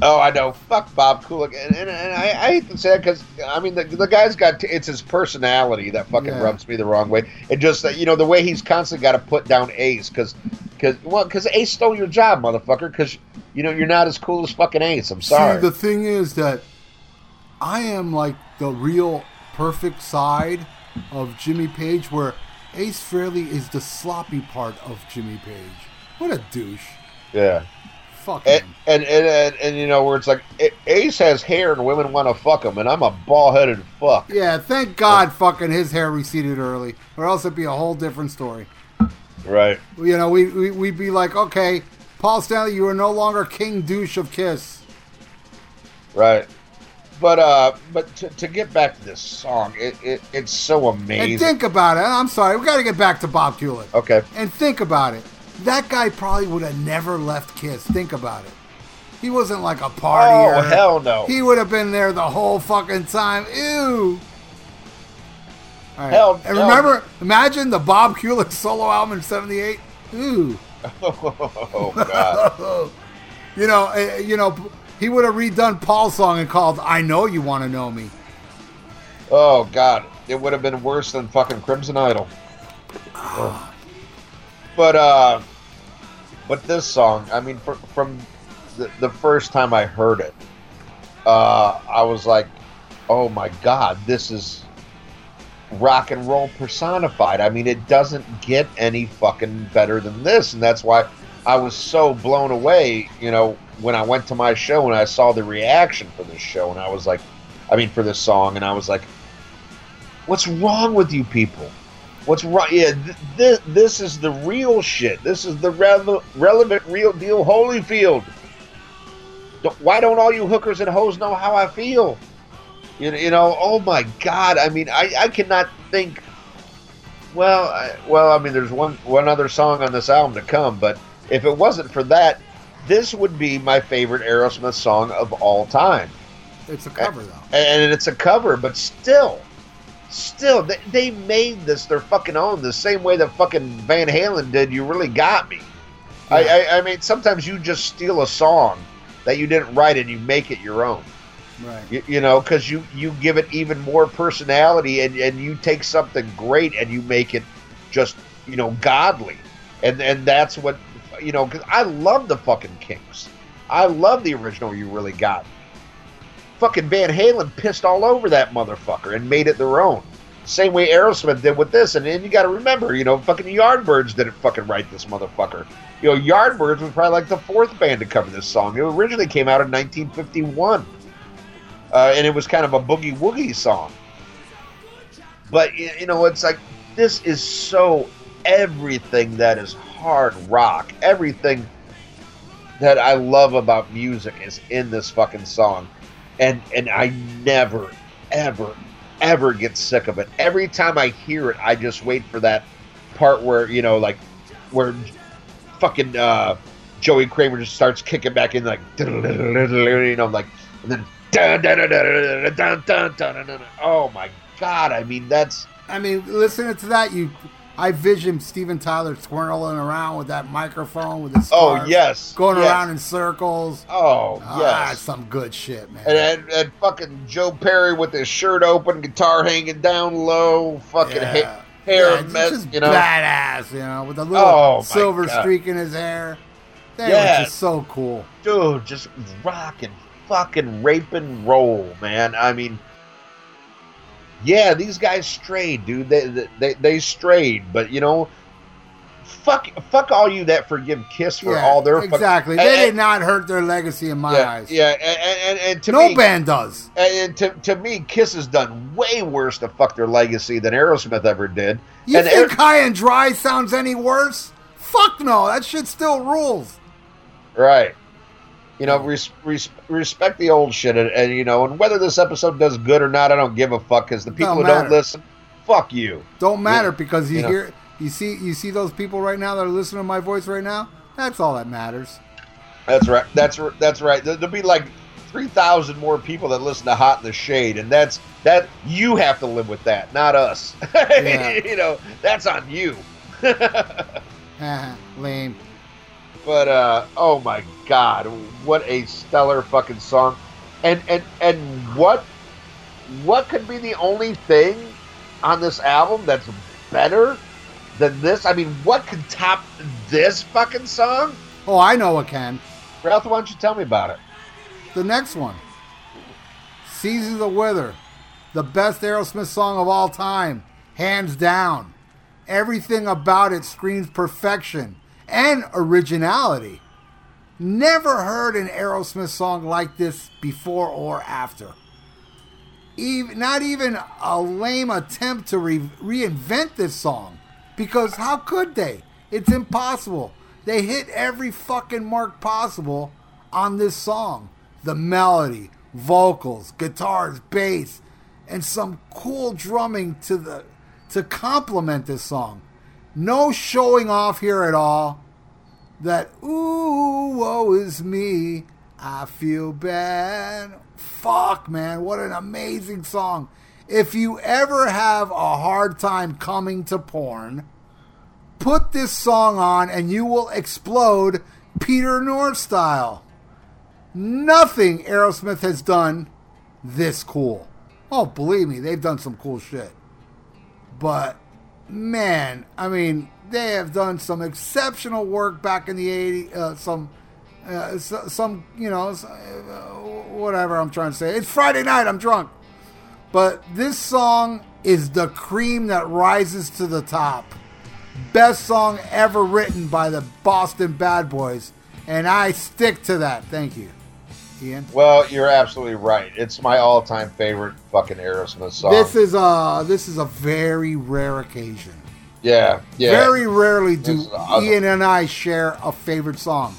Speaker 3: Oh, I know. Fuck Bob Kulick, and, and, and I, I hate to say it because I mean the, the guy's got t- it's his personality that fucking
Speaker 2: Yeah.
Speaker 3: rubs me the wrong way. And just that you know the way he's constantly got to put down Ace because because well because Ace stole your job, motherfucker. Because you know you're not as cool as fucking Ace. I'm sorry.
Speaker 2: See, the thing is that I am like the real perfect side of Jimmy Page, where Ace Frehley is the sloppy part of Jimmy Page. What a douche.
Speaker 3: yeah.
Speaker 2: Fuck
Speaker 3: And,
Speaker 2: him.
Speaker 3: and, and, and, and, you know where it's like Ace has hair and women want to fuck him, and I'm a ball headed fuck.
Speaker 2: Yeah, thank God fucking his hair receded early, or else it'd be a whole different story.
Speaker 3: Right.
Speaker 2: You know, we, we, we'd be like, okay, Paul Stanley, you are no longer King Douche of Kiss.
Speaker 3: Right. But uh, but to, to get back to this song, it, it it's so amazing.
Speaker 2: And think about it. I'm sorry, we got to get back to Bob Kulick.
Speaker 3: okay.
Speaker 2: And think about it. That guy probably would have never left Kiss. Think about it. He wasn't like a partier.
Speaker 3: Oh hell no.
Speaker 2: He would have been there the whole fucking time. Ew. All right.
Speaker 3: Hell
Speaker 2: and remember, imagine the Bob Kulick solo album in '78. Ooh.
Speaker 3: oh god.
Speaker 2: You know, uh, you know, he would have redone Paul's song and called "I Know You Want to Know Me."
Speaker 3: Oh God, it would have been worse than fucking Crimson Idol. Oh. But uh, but this song, I mean, from the, the first time I heard it, uh, I was like, oh my God, this is rock and roll personified. I mean, it doesn't get any fucking better than this, and that's why I was so blown away. You know, when I went to my show and I saw the reaction for this show, and I was like, I mean, for this song, and I was like, what's wrong with you people? What's right? Yeah, th- th- this is the real shit. This is the re- relevant, real deal Holyfield. Don't, why don't all you hookers and hoes know how I feel? You, you know, oh my God. I mean, I, I cannot think. Well, I, well, I mean, there's one one other song on this album to come, but if it wasn't for that, this would be my favorite Aerosmith song of all time.
Speaker 2: It's a cover, though.
Speaker 3: And, and it's a cover, but still, still, they, they made this their fucking own the same way that fucking Van Halen did. You really got me.
Speaker 2: Yeah.
Speaker 3: I, I, I mean, sometimes you just steal a song that you didn't write and you make it your own.
Speaker 2: Right.
Speaker 3: You, you know, because you you give it even more personality, and and you take something great and you make it just you know godly, and and that's what you know. Because I love the fucking Kinks. I love the original. You really got. Fucking Van Halen pissed all over that motherfucker and made it their own. Same way Aerosmith did with this, and then you got to remember, you know, fucking Yardbirds didn't fucking write this motherfucker. You know, Yardbirds was probably like the fourth band to cover this song. It originally came out in 1951 uh, and it was kind of a boogie woogie song. But you know, it's like this is so everything that is hard rock, everything that I love about music is in this fucking song, and and I never, ever, ever get sick of it. Every time I hear it, I just wait for that part where you know, like where fucking uh, Joey Kramer just starts kicking back in, like you know, like and then. Oh my god! I mean, that's.
Speaker 2: I mean, listening to that, you I vision Steven Tyler twirling around with that microphone with his
Speaker 3: oh yes,
Speaker 2: going
Speaker 3: yes.
Speaker 2: around in circles.
Speaker 3: Oh
Speaker 2: Ah,
Speaker 3: yes,
Speaker 2: some good shit, man.
Speaker 3: and, and and fucking Joe Perry with his shirt open, guitar hanging down low, fucking ha- hair
Speaker 2: Yeah,
Speaker 3: mess,
Speaker 2: just
Speaker 3: you know.
Speaker 2: badass, you know, with a little
Speaker 3: Oh,
Speaker 2: silver streak in his hair. That
Speaker 3: Yes.
Speaker 2: was just so cool.
Speaker 3: dude, just rock and fucking rape and roll, man. I mean, yeah, these guys strayed, dude. They they they strayed, but you know, fuck fuck all you that forgive Kiss for
Speaker 2: yeah,
Speaker 3: all their fuck-
Speaker 2: exactly.
Speaker 3: and-
Speaker 2: they did not hurt their legacy in my
Speaker 3: yeah,
Speaker 2: eyes.
Speaker 3: yeah, and, and, and, and to
Speaker 2: no
Speaker 3: me,
Speaker 2: band does.
Speaker 3: and, and to, to me, Kiss has done way worse to fuck their legacy than Aerosmith ever did.
Speaker 2: You
Speaker 3: and
Speaker 2: think
Speaker 3: Aer-
Speaker 2: High and Dry sounds any worse? Fuck no, that shit still rules.
Speaker 3: Right. You know, res- res- respect the old shit, and, and you know, and whether this episode does good or not, I don't give a fuck. Because the people
Speaker 2: Don't
Speaker 3: who don't listen, fuck you.
Speaker 2: Don't matter because you
Speaker 3: you know.
Speaker 2: hear, you see, you see those people right now that are listening to my voice right now. That's all that matters.
Speaker 3: That's right. That's that's right. There- There'll be like three thousand more people that listen to Hot in the Shade, and that's that. You have to live with that, not us.
Speaker 2: Yeah.
Speaker 3: you know, that's on you.
Speaker 2: Lame.
Speaker 3: But uh, oh my god, what a stellar fucking song, and and and what what could be the only thing on this album that's better than this? I mean, what could top this fucking song?
Speaker 2: Oh, I know what can.
Speaker 3: Ralph, why don't you tell me about it?
Speaker 2: The next one, Seasons of Wither, the best Aerosmith song of all time, hands down. Everything about it screams perfection and originality. Never heard an Aerosmith song like this before or after. Even, not even a lame attempt to re- reinvent this song. Because how could they? It's impossible. They hit every fucking mark possible on this song. The melody, vocals, guitars, bass, and some cool drumming to the to complement this song. No showing off here at all. That ooh, woe is me. I feel bad. Fuck, man, what an amazing song. If you ever have a hard time coming to porn, put this song on and you will explode Peter North style. Nothing Aerosmith has done this cool. Oh, believe me, they've done some cool shit. But man, I mean, they have done some exceptional work back in the 80s. Uh, some, uh, some, you know, uh, whatever I'm trying to say. It's Friday night. I'm drunk. But this song is the cream that rises to the top. Best song ever written by the Boston Bad Boys. And I stick to that. Thank you. Ian?
Speaker 3: Well, you're absolutely right. It's my all-time favorite fucking Aerosmith song.
Speaker 2: This is a this is a very rare occasion.
Speaker 3: Yeah, yeah.
Speaker 2: Very rarely do awesome. Ian and I share a favorite song.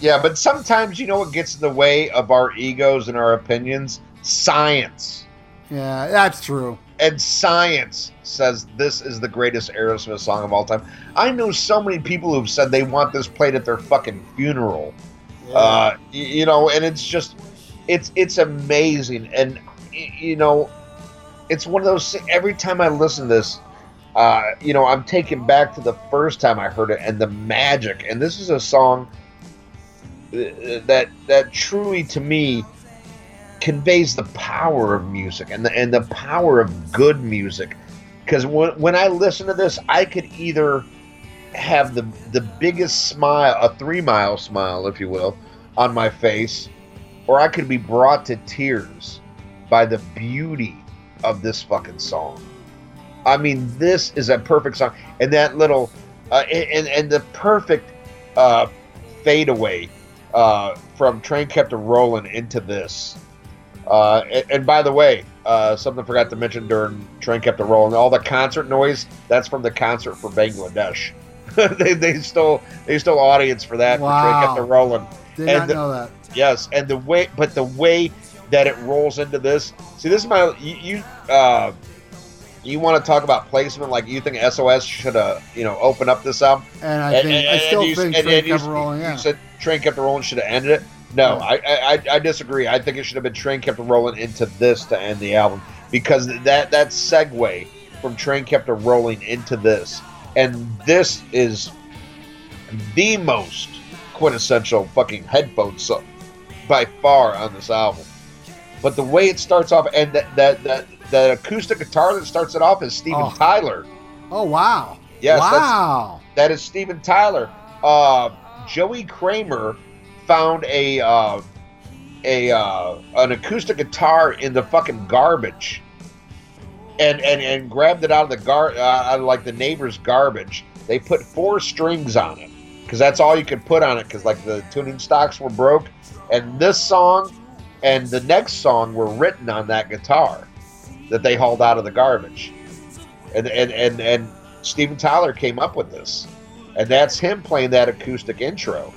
Speaker 3: Yeah, but sometimes you know what gets in the way of our egos and our opinions? Science.
Speaker 2: Yeah, that's true.
Speaker 3: And science says this is the greatest Aerosmith song of all time. I know so many people who've said they want this played at their fucking funeral. Yeah. Uh, you know, and it's just, it's it's amazing, and you know, it's one of those. Every time I listen to this, uh, you know, I'm taken back to the first time I heard it and the magic. And this is a song uh, that that truly, to me, conveys the power of music and the and the power of good music. Because when when I listen to this, I could either have the the biggest smile, a three mile smile, if you will, on my face, or I could be brought to tears by the beauty of this fucking song. I mean, this is a perfect song, and that little, uh, and and the perfect uh, fadeaway uh, from "Train Kept a Rolling" into this. Uh, and, and, by the way, uh, something I forgot to mention during "Train Kept a Rolling," all the concert noise that's from the concert for Bangladesh. they, they stole they stole audience for that wow. for "Train Kept a Rolling."
Speaker 2: Did and not the, know that.
Speaker 3: Yes, and the way, but the way that it rolls into this. See, this is my you. you uh, you want to talk about placement? Like you think SOS should have, you know, open up this album?
Speaker 2: And I think and, I still you, think and, Train Kept Rolling. Yeah.
Speaker 3: You said Train Kept Rolling should have ended it. No. I, I I disagree. I think it should have been Train Kept Rolling into this to end the album because that that segue from Train Kept A Rolling into this, and this is the most quintessential fucking headphone song by far on this album. But the way it starts off, and that that that, that acoustic guitar that starts it off is Steven oh. Tyler.
Speaker 2: Oh wow!
Speaker 3: Yes,
Speaker 2: wow.
Speaker 3: that is Steven Tyler. Uh, Joey Kramer found a uh, a uh, an acoustic guitar in the fucking garbage, and and and grabbed it out of the gar uh, out of like the neighbor's garbage. They put four strings on it because that's all you could put on it because like the tuning stocks were broke, and this song and the next song were written on that guitar that they hauled out of the garbage, and and and and Steven Tyler came up with this, and that's him playing that acoustic intro.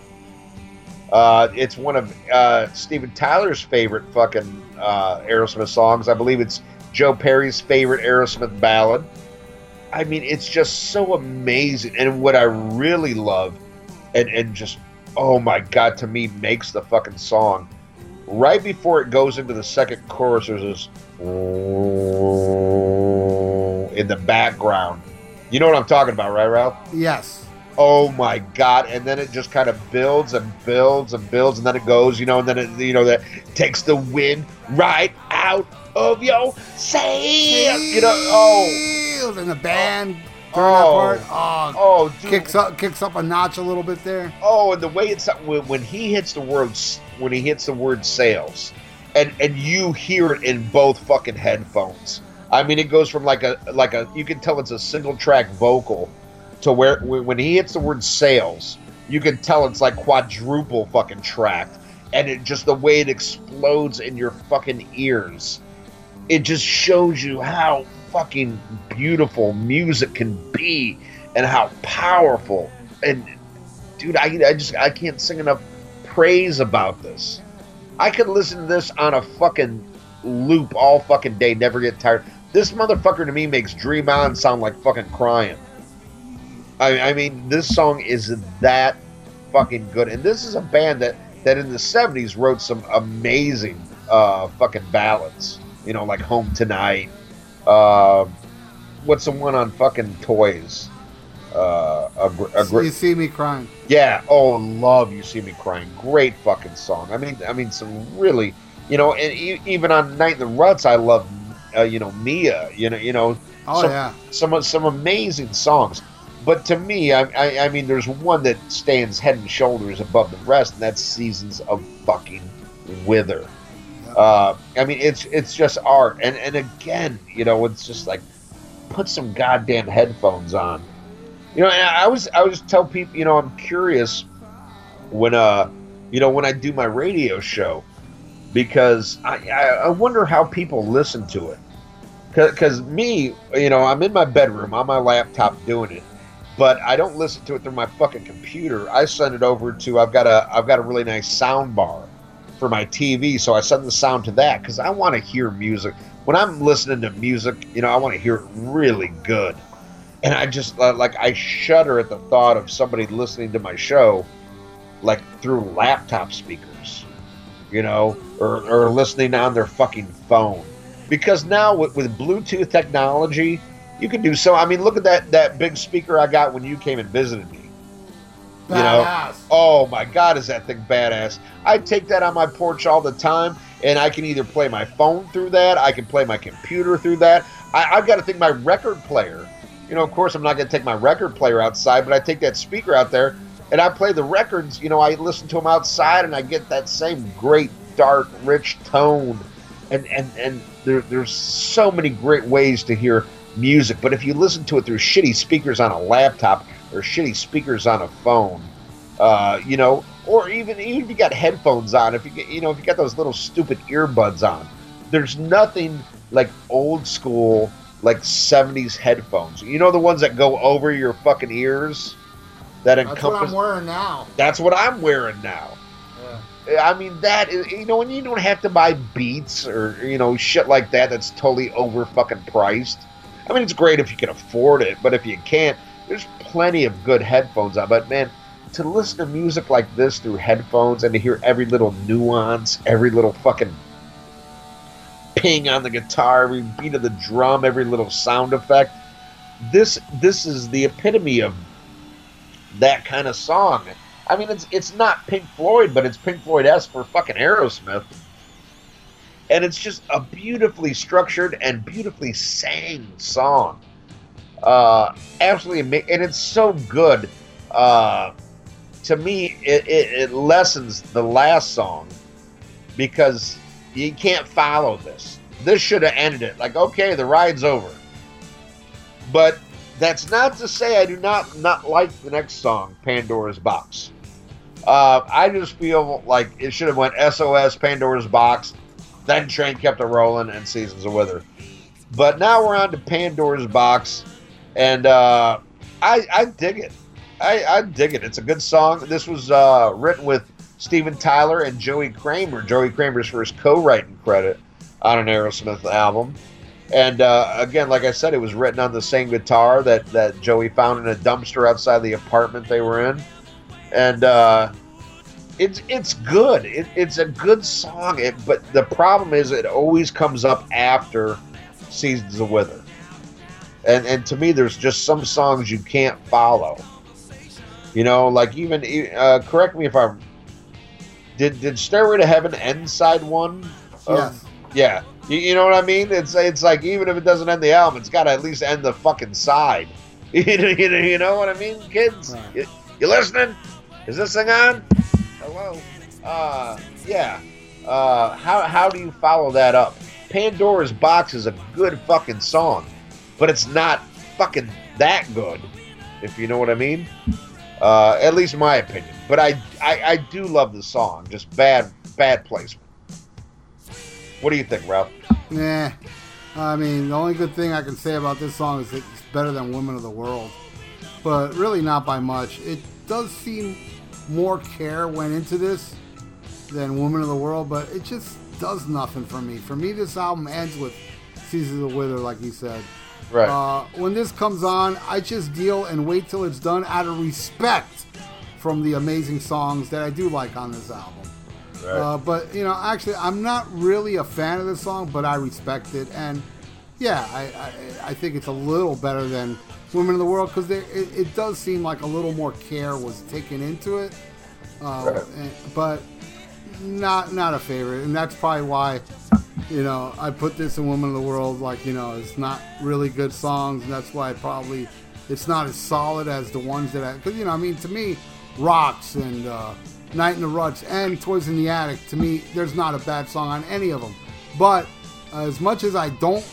Speaker 3: Uh, it's one of uh, Steven Tyler's favorite fucking uh, Aerosmith songs. I believe it's Joe Perry's favorite Aerosmith ballad. I mean, it's just so amazing. And what I really love and and just oh my god to me makes the fucking song right before it goes into the second chorus there's this in the background. You know what i'm talking about right ralph?
Speaker 2: Yes.
Speaker 3: Oh my god and then it just kind of builds and builds and builds and then it goes you know and then it you know that takes the wind right out of your sails you know oh.
Speaker 2: And the band oh, part. Oh, uh, oh kicks up kicks up a notch a little bit there.
Speaker 3: Oh, and the way it's when, when he hits the word when he hits the word sales, and and you hear it in both fucking headphones. I mean, it goes from like a like a you can tell it's a single track vocal to where when he hits the word sales, you can tell it's like quadruple fucking tracked, and it just the way it explodes in your fucking ears. It just shows you how fucking beautiful music can be and how powerful and dude I, I just i can't sing enough praise about this i could listen to this on a fucking loop all fucking day never get tired. This motherfucker to me makes dream on sound like fucking crying. I, I mean this song is that fucking good. And this is a band that that in the 70s wrote some amazing uh fucking ballads. You know like home tonight uh, what's the one on fucking toys? Uh, a,
Speaker 2: a, you see me crying.
Speaker 3: Yeah. Oh, love you see me crying. Great fucking song. I mean, I mean, some really, you know, and even on Night in the Ruts, I love uh, you know, Mia, you know, you know,
Speaker 2: Oh
Speaker 3: some,
Speaker 2: yeah.
Speaker 3: some some amazing songs. But to me, I, I, I mean, there's one that stands head and shoulders above the rest, and that's Seasons of Fucking Wither. Uh, I mean, it's it's just art, and and again, you know, it's just like put some goddamn headphones on. You know, and I always I always tell people, you know, I'm curious when uh, you know, when I do my radio show, because I I, I wonder how people listen to it. Because me, you know, I'm in my bedroom on my laptop doing it, but I don't listen to it through my fucking computer. I send it over to I've got a I've got a really nice sound bar for my TV, so I send the sound to that because I want to hear music. When I'm listening to music, you know, I want to hear it really good, and I just uh, like I shudder at the thought of somebody listening to my show like through laptop speakers, you know, or, or listening on their fucking phone. Because now with, with Bluetooth technology, you can do so. I mean, look at that that big speaker I got when you came and visited me. You know, Oh my God, is that thing badass? I take that on my porch all the time, and I can either play my phone through that, I can play my computer through that. I, I've got to think my record player. You know, of course, I'm not going to take my record player outside, but I take that speaker out there and I play the records. You know, I listen to them outside, and I get that same great, dark, rich tone. And and and there, there's so many great ways to hear music, but if you listen to it through shitty speakers on a laptop or shitty speakers on a phone, uh, you know, or even even if you got headphones on, if you get, you know, if you got those little stupid earbuds on, there's nothing like old school like 70s headphones. You know the ones that go over your fucking ears that encompass.
Speaker 2: That's what I'm wearing now.
Speaker 3: That's what I'm wearing now.
Speaker 2: Yeah.
Speaker 3: I mean that is you know, and you don't have to buy Beats or you know shit like that. That's totally over fucking priced. I mean, it's great if you can afford it, but if you can't, there's plenty of good headphones out. But man, to listen to music like this through headphones and to hear every little nuance, every little fucking ping on the guitar, every beat of the drum, every little sound effect, this this is the epitome of that kind of song. I mean, it's it's not Pink Floyd, but it's Pink Floyd s for fucking Aerosmith, and it's just a beautifully structured and beautifully sang song. Uh, absolutely amazing, and it's so good. Uh, to me, it, it, it lessens the last song because you can't follow this. This should have ended it. Like, okay, the ride's over. But that's not to say I do not not like the next song, Pandora's Box. Uh, I just feel like it should have went SOS, Pandora's Box, then Train kept it rolling, and Seasons of Wither. But now we're on to Pandora's Box, and uh, I I dig it. I, I dig it. It's a good song. This was uh, written with Steven Tyler and Joey Kramer. Joey Kramer's first co-writing credit on an Aerosmith album. And uh, again, like I said, it was written on the same guitar that, that Joey found in a dumpster outside the apartment they were in. And uh, it's it's good. It, it's a good song. It, but the problem is, it always comes up after Seasons of Wither. And and to me, there's just some songs you can't follow. You know, like even uh, correct me if I'm. Did did Stairway to Heaven end side one? of-
Speaker 2: Yes.
Speaker 3: yeah, you, you know what I mean. It's it's like even if it doesn't end the album, it's got to at least end the fucking side. you, know, you know you know what I mean, kids?
Speaker 2: Right.
Speaker 3: You, you listening? Is this thing on? Hello. Uh, yeah. Uh, how how do you follow that up? Pandora's Box is a good fucking song, but it's not fucking that good, if you know what I mean. Uh, at least my opinion. But I, I I do love the song, just bad bad placement. What do you think, Ralph?
Speaker 2: Nah. I mean, the only good thing I can say about this song is it's better than Women of the World. But really not by much. It does seem more care went into this than Women of the World, but it just does nothing for me. For me, this album ends with Seasons of Wither, like you said.
Speaker 3: Right.
Speaker 2: Uh, when this comes on, I just deal and wait till it's done out of respect from the amazing songs that I do like on this album.
Speaker 3: right.
Speaker 2: Uh, but you know, actually, I'm not really a fan of this song, but I respect it, and yeah, I I, I think it's a little better than "Women in the World" because it, it does seem like a little more care was taken into it, uh,
Speaker 3: Right.
Speaker 2: and- but not not a favorite, and that's probably why you know, I put this in Woman of the World, like, you know, it's not really good songs, and that's why probably it's not as solid as the ones that I, because, you know, I mean, to me, Rocks and uh, Night in the Ruts and Toys in the Attic, to me, there's not a bad song on any of them. But as much as I don't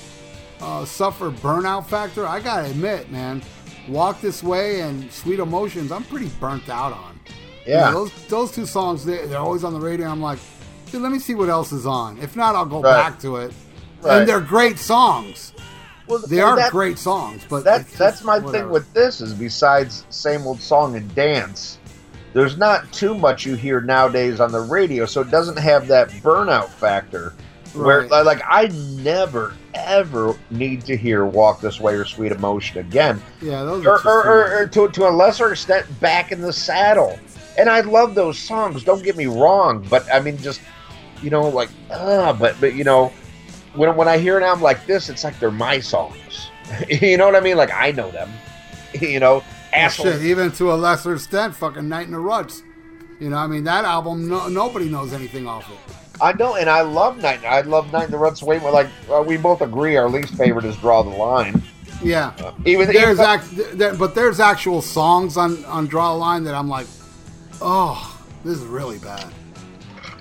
Speaker 2: uh, suffer burnout factor, I gotta admit, man, Walk This Way and Sweet Emotions, I'm pretty burnt out on. You know,
Speaker 3: Yeah.
Speaker 2: those those two songs, they, they're always on the radio. I'm like, dude, let me see what else is on. If not, I'll go
Speaker 3: Right.
Speaker 2: back to it.
Speaker 3: Right.
Speaker 2: And they're great songs.
Speaker 3: Well,
Speaker 2: They
Speaker 3: well,
Speaker 2: are
Speaker 3: that-
Speaker 2: great songs, but
Speaker 3: That
Speaker 2: just
Speaker 3: that's my
Speaker 2: whatever.
Speaker 3: thing with this is besides same old song and dance, there's not too much you hear nowadays on the radio, so it doesn't have that burnout factor. Where like I never ever need to hear "Walk This Way" or "Sweet Emotion" again,
Speaker 2: Yeah, those are
Speaker 3: or, or, or, or to to a lesser extent, "Back in the Saddle." And I love those songs. Don't get me wrong, but I mean, just you know, like ah, but but you know, when when I hear an album like this, it's like they're my songs. you know what I mean? Like I know them. you know, asshole.
Speaker 2: shit, even to a lesser extent, fucking Night in the Ruts. You know, I mean, that album, no, nobody knows anything off it.
Speaker 3: I know, and I love Night. I love Night in the Ruts way more. Like uh, we both agree, our least favorite is Draw the Line.
Speaker 2: Yeah.
Speaker 3: Even
Speaker 2: There's
Speaker 3: even,
Speaker 2: act, there, but there's actual songs on on Draw a Line that I'm like, oh, this is really bad.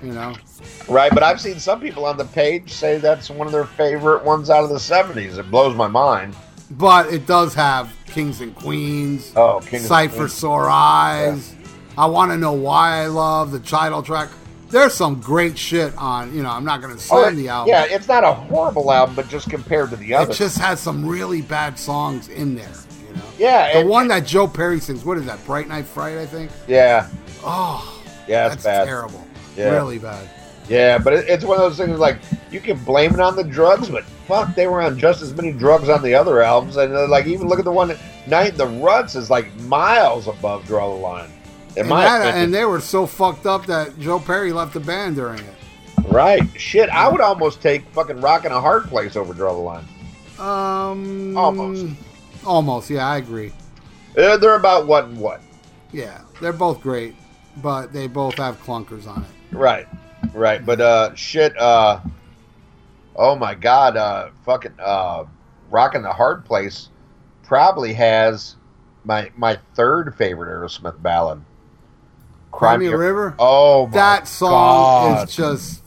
Speaker 2: You know,
Speaker 3: right, but I've seen some people on the page say that's one of their favorite ones out of the '70s. It blows my mind.
Speaker 2: but it does have Kings and Queens,
Speaker 3: Oh, King of
Speaker 2: Sight for
Speaker 3: Queens.
Speaker 2: Sore Eyes. I want to know why I love the title track. There's some great shit on. You know, I'm not going to
Speaker 3: Oh,
Speaker 2: slam the album.
Speaker 3: Yeah, it's not a horrible album, but just compared to the
Speaker 2: other.
Speaker 3: it
Speaker 2: just has some really bad songs in there. You know,
Speaker 3: yeah,
Speaker 2: the
Speaker 3: and-
Speaker 2: one that Joe Perry sings. What is that? Bright Night Friday, I think.
Speaker 3: Yeah,
Speaker 2: Oh,
Speaker 3: yeah,
Speaker 2: that's
Speaker 3: bad.
Speaker 2: terrible.
Speaker 3: Yeah.
Speaker 2: Really bad.
Speaker 3: Yeah, but it, it's one of those things like you can blame it on the drugs, but fuck, they were on just as many drugs on the other albums, and uh, like even look at the one Night in the Ruts is like miles above Draw the Line. In
Speaker 2: And, that- and they were so fucked up that Joe Perry left the band during it.
Speaker 3: right? Shit, I would almost take fucking Rock in a Hard Place over Draw the Line.
Speaker 2: Um,
Speaker 3: Almost.
Speaker 2: Almost, yeah, I agree.
Speaker 3: Uh, they're about what and what.
Speaker 2: Yeah, they're both great, but they both have clunkers on it.
Speaker 3: Right, right. But uh, shit. Uh, oh my god. Uh, fucking uh, rocking the hard place probably has my my third favorite Aerosmith ballad.
Speaker 2: Cry Me a River.
Speaker 3: Oh my
Speaker 2: that song
Speaker 3: God.
Speaker 2: is just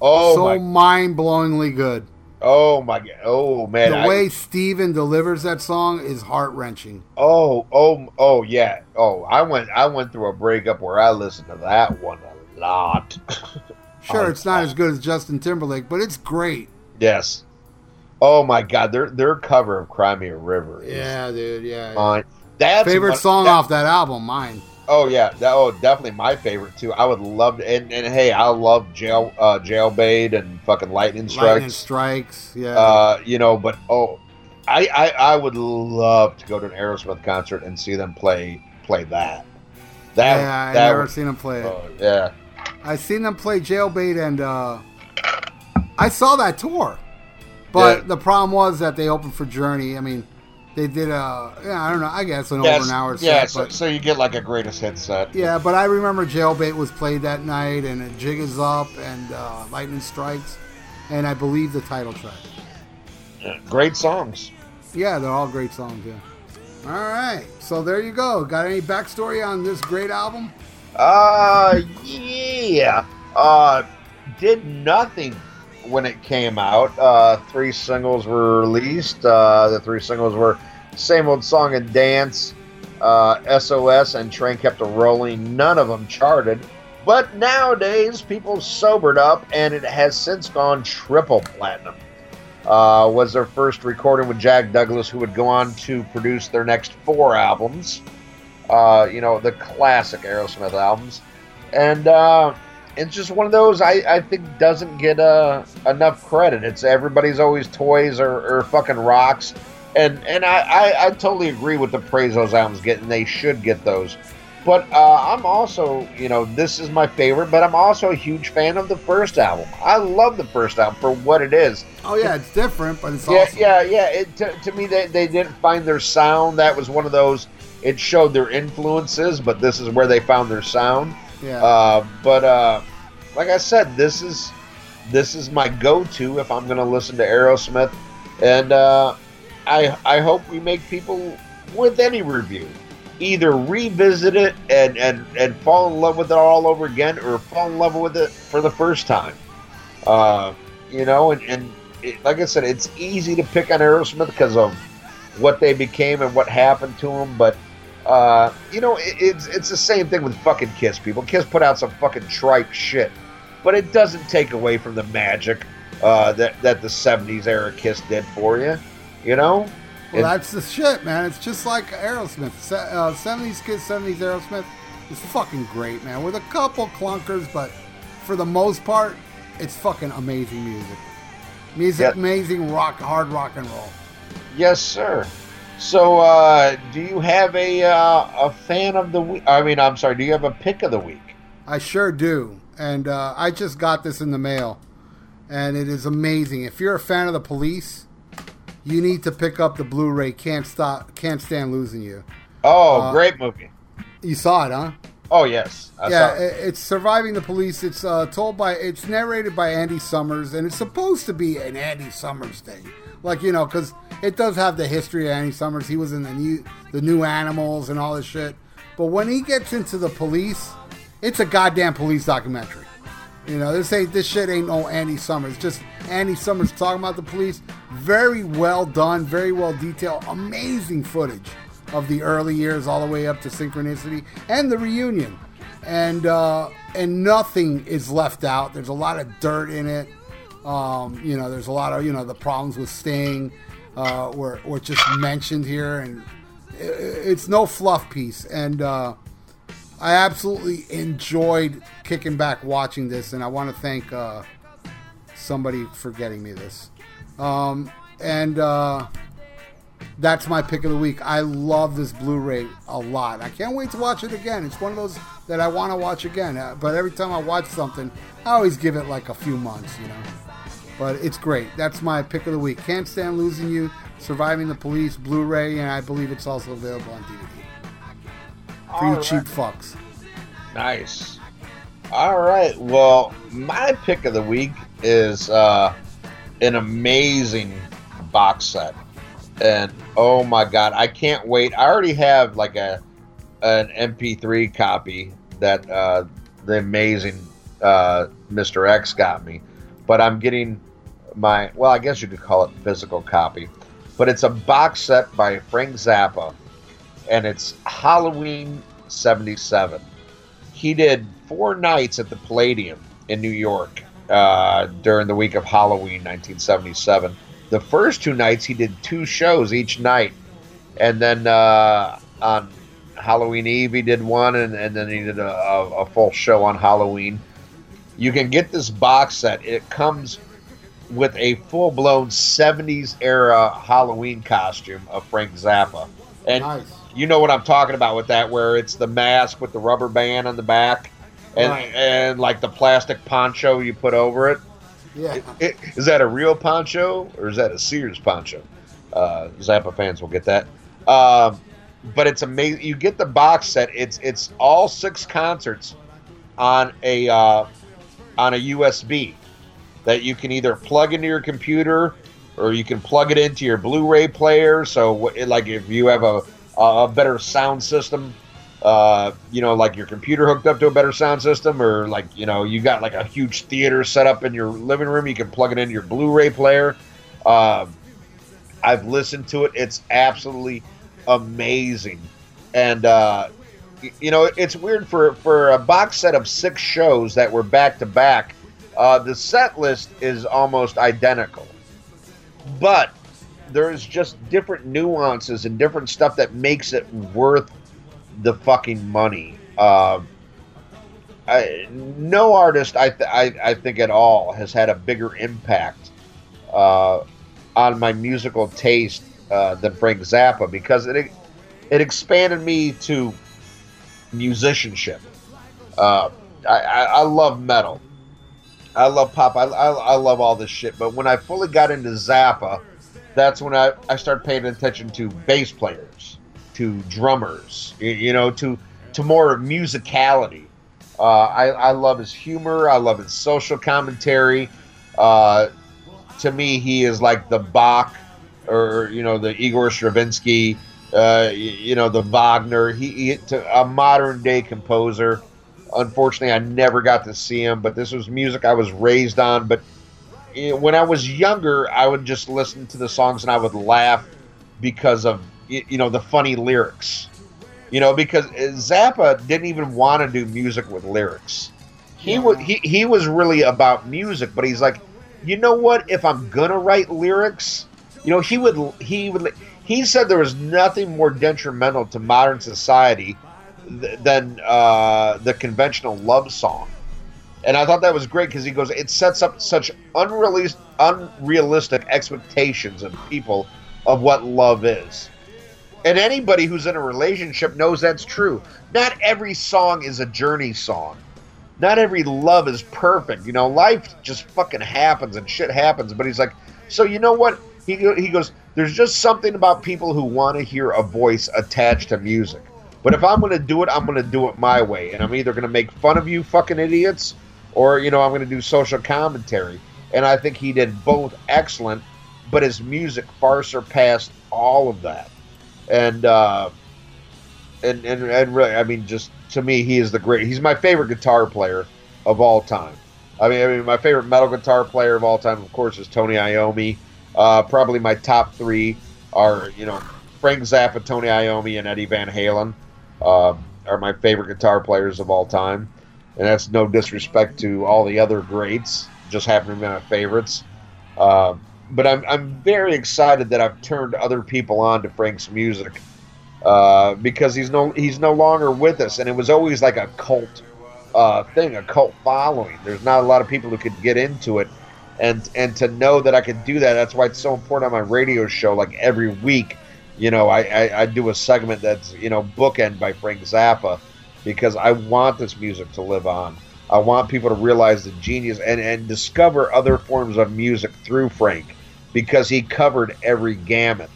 Speaker 3: oh
Speaker 2: so
Speaker 3: my
Speaker 2: mind-blowingly good.
Speaker 3: oh my god oh man
Speaker 2: the
Speaker 3: I-
Speaker 2: way Steven delivers that song is heart-wrenching.
Speaker 3: oh oh oh yeah oh I went I went through a breakup where I listened to that one a lot.
Speaker 2: Sure,
Speaker 3: Oh,
Speaker 2: it's not as good as Justin Timberlake, but it's great.
Speaker 3: yes. Oh my god, their their cover of "Cry Me a River" is
Speaker 2: Yeah, dude. Yeah.
Speaker 3: fine. That's
Speaker 2: Favorite song
Speaker 3: that-
Speaker 2: off that album, mine.
Speaker 3: Oh yeah, that oh definitely my favorite too. I would love to, and, and hey, I love jail uh, jailbait and fucking lightning
Speaker 2: Lightning
Speaker 3: strikes.
Speaker 2: Strikes. Yeah.
Speaker 3: Uh, you know, but oh, I, I I would love to go to an Aerosmith concert and see them play play that. That
Speaker 2: yeah, I
Speaker 3: that
Speaker 2: never
Speaker 3: would-
Speaker 2: seen him play it.
Speaker 3: oh, yeah.
Speaker 2: I seen them play Jailbait, and uh, I saw that tour. But
Speaker 3: Yeah.
Speaker 2: the problem was that they opened for Journey. I mean, they did a yeah, I don't know. I guess an
Speaker 3: Yes,
Speaker 2: over an hour set.
Speaker 3: yeah, so,
Speaker 2: but,
Speaker 3: so you get like a greatest hit set.
Speaker 2: yeah, but I remember Jailbait was played that night, and Jig is Up, and uh, Lightning Strikes, and I believe the title track.
Speaker 3: Yeah, Great songs.
Speaker 2: Yeah, they're all great songs. Yeah. All right, so there you go. Got any backstory on this great album?
Speaker 3: Uh, yeah. Uh, did nothing when it came out. Uh, three singles were released. Uh, the three singles were Same Old Song and Dance, uh, SOS, and Train Kept a Rolling. None of them charted. But nowadays, people sobered up, and it has since gone triple platinum. Uh, was their first recording with Jack Douglas, who would go on to produce their next four albums uh, you know, the classic Aerosmith albums. And uh, it's just one of those I, I think doesn't get uh, enough credit. It's everybody's always toys or, or fucking rocks. And and I, I, I totally agree with the praise those albums get, and they should get those. But uh, I'm also, you know, this is my favorite, but I'm also a huge fan of the first album. I love the first album for what it is.
Speaker 2: Oh yeah, it's different, but it's
Speaker 3: Yeah,
Speaker 2: awesome.
Speaker 3: yeah, yeah. It, to, to me, they, they didn't find their sound. That was one of those. It showed their influences, but this is where they found their sound.
Speaker 2: Yeah.
Speaker 3: Uh, but uh, like I said, this is this is my go-to if I'm going to listen to Aerosmith, and uh, I I hope we make people with any review either revisit it and, and, and fall in love with it all over again or fall in love with it for the first time. Uh, you know, and, and it, like I said, it's easy to pick on Aerosmith because of what they became and what happened to them, but uh, you know, it, it's it's the same thing with fucking Kiss. People, Kiss put out some fucking tripe shit, but it doesn't take away from the magic uh, that that the '70s era Kiss did for you. You know,
Speaker 2: well, that's the shit, man. It's just like Aerosmith. Uh, 70s Kiss, 70s Aerosmith is fucking great, man. With a couple clunkers, but for the most part, it's fucking amazing music. Music, yep. amazing rock, hard rock and roll.
Speaker 3: Yes, sir. So, uh, do you have a uh, a fan of the week? I mean, I'm sorry. Do you have a pick of the week?
Speaker 2: I sure do, and uh, I just got this in the mail, and it is amazing. If you're a fan of the Police, you need to pick up the Blu-ray. Can't stop. Can't stand losing you.
Speaker 3: Oh, uh, great movie.
Speaker 2: You saw it, huh?
Speaker 3: Oh yes.
Speaker 2: I yeah, it. it's surviving the police. It's uh, told by. It's narrated by Andy Summers, and it's supposed to be an Andy Summers thing. Like you know, because it does have the history of Andy Summers. He was in the new the new animals and all this shit. But when he gets into the police, it's a goddamn police documentary. You know, this ain't this shit ain't no Andy Summers. Just Andy Summers talking about the police. Very well done, very well detailed, amazing footage of the early years all the way up to Synchronicity and the reunion. And uh, and nothing is left out. There's a lot of dirt in it. Um, you know, there's a lot of you know the problems with Sting uh, were were just mentioned here, and it's no fluff piece. And uh, I absolutely enjoyed kicking back watching this, and I want to thank uh, somebody for getting me this. Um, and uh, that's my pick of the week. I love this Blu-ray a lot. I can't wait to watch it again. It's one of those that I want to watch again. Uh, but every time I watch something, I always give it like a few months, you know. But it's great. That's my pick of the week. Can't stand losing you. Surviving the Police Blu-ray, and I believe it's also available on DVD for you right. cheap fucks.
Speaker 3: Nice. All right. Well, my pick of the week is uh, an amazing box set, and oh my god, I can't wait. I already have like a an MP3 copy that uh, the amazing uh, Mr. X got me, but I'm getting my well, I guess you could call it physical copy, but it's a box set by Frank Zappa and it's Halloween 77. He did four nights at the Palladium in New York uh, during the week of Halloween 1977. The first two nights, he did two shows each night. And then uh, on Halloween Eve, he did one, and, and then he did a, a, a full show on Halloween. You can get this box set. It comes with a full blown 70s era Halloween costume of Frank Zappa. And nice. you know what I'm talking about with that, where it's the mask with the rubber band on the back and, right. and like the plastic poncho you put over it.
Speaker 2: Yeah.
Speaker 3: It, it, is that a real poncho or is that a Sears poncho? Uh, Zappa fans will get that. Um, but it's amazing. You get the box set. It's it's all six concerts on a uh, on a USB that you can either plug into your computer or you can plug it into your Blu-ray player. So, like, if you have a a better sound system, uh, you know, like your computer hooked up to a better sound system, or like you know, you got like a huge theater set up in your living room, you can plug it into your Blu-ray player. Uh, I've listened to it; it's absolutely amazing, and uh, you know, it's weird for for a box set of six shows that were back to back. Uh, the set list is almost identical but there's just different nuances and different stuff that makes it worth the fucking money. Uh, I, no artist, I, th- I, I think at all, has had a bigger impact uh, on my musical taste uh, than Frank Zappa because it it expanded me to musicianship. Uh, I, I, I love metal. I love pop. I, I, I, love all this shit. But when I fully got into Zappa, that's when I, I started paying attention to bass players, to drummers, you, know, to to more musicality. Uh, I, I love his humor. I love his social commentary. Uh, to me, he is like the Bach, or you know, the Igor Stravinsky, uh, you know, the Wagner. He, he to a modern day composer. Unfortunately, I never got to see him, but this was music I was raised on. But when I was younger, I would just listen to the songs and I would laugh because of you know the funny lyrics. You know, because uh, Zappa didn't even want to do music with lyrics. He was he, he was really about music, but he's like, you know what? If I'm gonna write lyrics, you know, he would he would he said there was nothing more detrimental to modern society than uh, the conventional love song. And I thought that was great because he goes, it sets up such unrealistic, unrealistic expectations of people of what love is. And anybody who's in a relationship knows that's true. Not every song is a journey song. Not every love is perfect. You know, life just fucking happens and shit happens. But he's like, so you know what? He, he goes, there's just something about people who want to hear a voice attached to music. But if I'm going to do it, I'm going to do it my way. And I'm either going to make fun of you fucking idiots or, you know, I'm going to do social commentary. And I think he did both excellent, but his music far surpassed all of that. And, uh, and, and, and really, I mean, just to me, he is the great, he's my favorite guitar player of all time. I mean, I mean, my favorite metal guitar player of all time, of course, is Tony Iommi. Uh, probably my top three are, you know, Frank Zappa, Tony Iommi, and Eddie Van Halen uh, are my favorite guitar players of all time. And that's no disrespect to all the other greats, just happen to be my favorites. Uh, but I'm, I'm very excited that I've turned other people on to Frank's music uh, because he's no he's no longer with us, and it was always like a cult uh, thing, a cult following. There's not a lot of people who could get into it, and and to know that I could do that, that's why it's so important on my radio show. Like every week, you know, I, I, I do a segment that's you know bookend by Frank Zappa because I want this music to live on. I want people to realize the genius and, and discover other forms of music through Frank because he covered every gamut.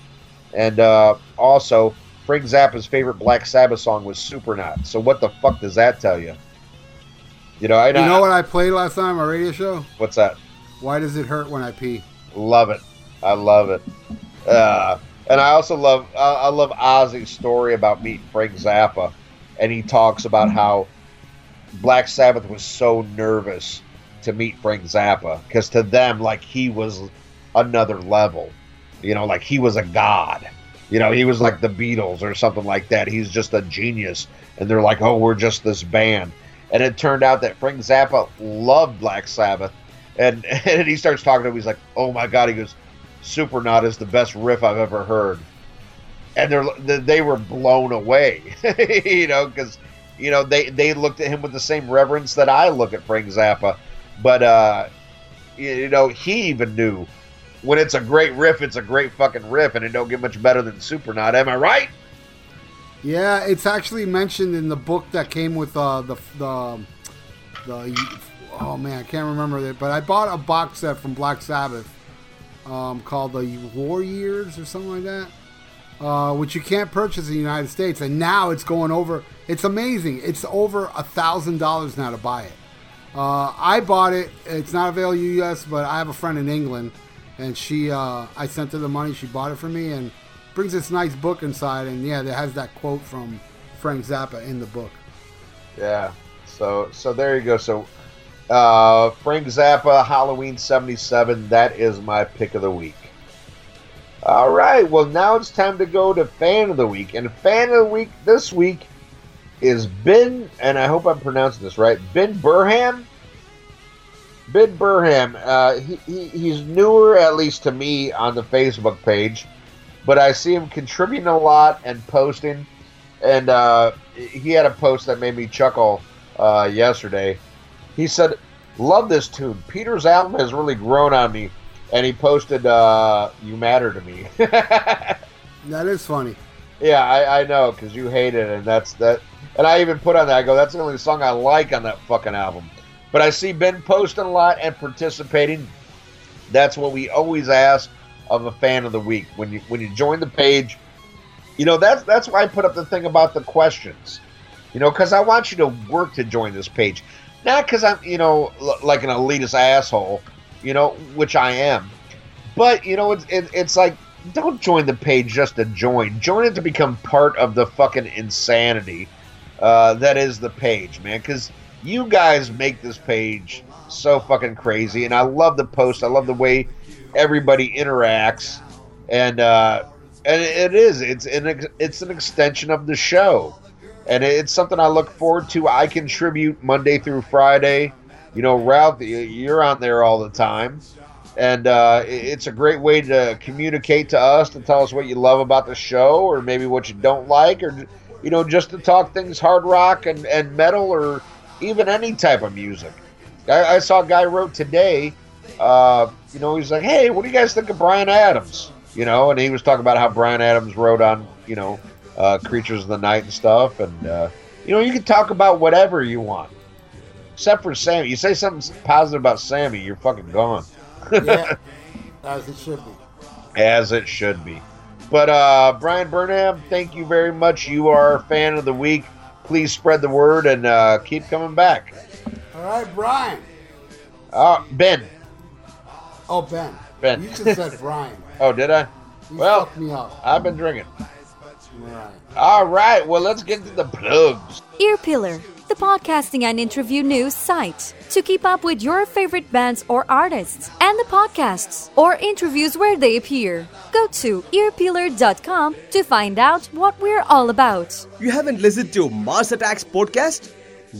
Speaker 3: And uh, also, Frank Zappa's favorite Black Sabbath song was Supernaut. So what the fuck does that tell you? You know, I, know
Speaker 2: You know what I played last time on my radio show?
Speaker 3: What's that?
Speaker 2: Why does it hurt when I pee?
Speaker 3: Love it. I love it. Uh, and I also love I I love Ozzy's story about meeting Frank Zappa, and he talks about mm-hmm. how Black Sabbath was so nervous to meet Frank Zappa because to them, like he was another level. You know, like he was a god. You know, he was like the Beatles or something like that. He's just a genius, and they're like, oh, we're just this band. And it turned out that Frank Zappa loved Black Sabbath, and and he starts talking to him. He's like, oh my god, he goes, Supernaut is the best riff I've ever heard. And they're they were blown away, you know, because you know they they looked at him with the same reverence that I look at Frank Zappa, but uh, you know he even knew when it's a great riff, it's a great fucking riff, and it don't get much better than Supernaut. Am I right?
Speaker 2: Yeah, it's actually mentioned in the book that came with uh, the the the. Oh man, I can't remember it, but I bought a box set from Black Sabbath um, called the War Years or something like that, uh, which you can't purchase in the United States, and now it's going over. It's amazing. It's over a thousand dollars now to buy it. Uh, I bought it. It's not available U.S., but I have a friend in England, and she. Uh, I sent her the money. She bought it for me, and brings this nice book inside. And yeah, it has that quote from Frank Zappa in the book.
Speaker 3: Yeah. So so there you go. So uh, Frank Zappa, Halloween '77. That is my pick of the week. All right. Well, now it's time to go to fan of the week, and fan of the week this week is Ben, and I hope I'm pronouncing this right. Ben Burham. Ben Burham. Uh, he, he he's newer, at least to me, on the Facebook page, but I see him contributing a lot and posting. And uh, he had a post that made me chuckle uh, yesterday. He said, "Love this tune. Peter's album has really grown on me." And he posted, uh, "You matter to me."
Speaker 2: That is funny.
Speaker 3: Yeah, I, I know because you hate it, and that's that. And I even put on that. I go, that's the only song I like on that fucking album. But I see Ben posting a lot and participating. That's what we always ask of a fan of the week when you when you join the page. You know that's that's why I put up the thing about the questions. You know, because I want you to work to join this page, not because I'm you know l- like an elitist asshole. you know, which I am. But you know, it's it, it's like don't join the page just to join. Join it to become part of the fucking insanity uh, that is the page, man. Because you guys make this page so fucking crazy, and I love the post. I love the way everybody interacts, and uh, and it is. It's an it's an extension of the show, and it's something I look forward to. I contribute Monday through Friday. You know, Ralph, you're on there all the time and uh, it's a great way to communicate to us to tell us what you love about the show or maybe what you don't like or you know just to talk things hard rock and, and metal or even any type of music i, I saw a guy wrote today uh, you know he's like hey what do you guys think of Bryan Adams you know and he was talking about how Bryan Adams wrote on you know uh, creatures of the night and stuff and uh, you know you can talk about whatever you want except for sammy you say something positive about sammy you're fucking gone
Speaker 2: yeah, as it should be.
Speaker 3: As it should be. But uh, Brian Burnham, thank you very much. You are a fan of the week. Please spread the word and uh, keep coming back.
Speaker 2: All right, Brian.
Speaker 3: Uh, Ben.
Speaker 2: Oh, Ben.
Speaker 3: Ben.
Speaker 2: You just said Brian.
Speaker 3: oh, did I?
Speaker 2: You
Speaker 3: well,
Speaker 2: fucked me up.
Speaker 3: I've been drinking.
Speaker 2: Right.
Speaker 3: All right. Well, let's get to the plugs.
Speaker 4: Ear Peeler the podcasting and interview news site. To keep up with your favorite bands or artists and the podcasts or interviews where they appear, go to earpeeler.com to find out what we're all about.
Speaker 5: You haven't listened to Mars Attacks podcast?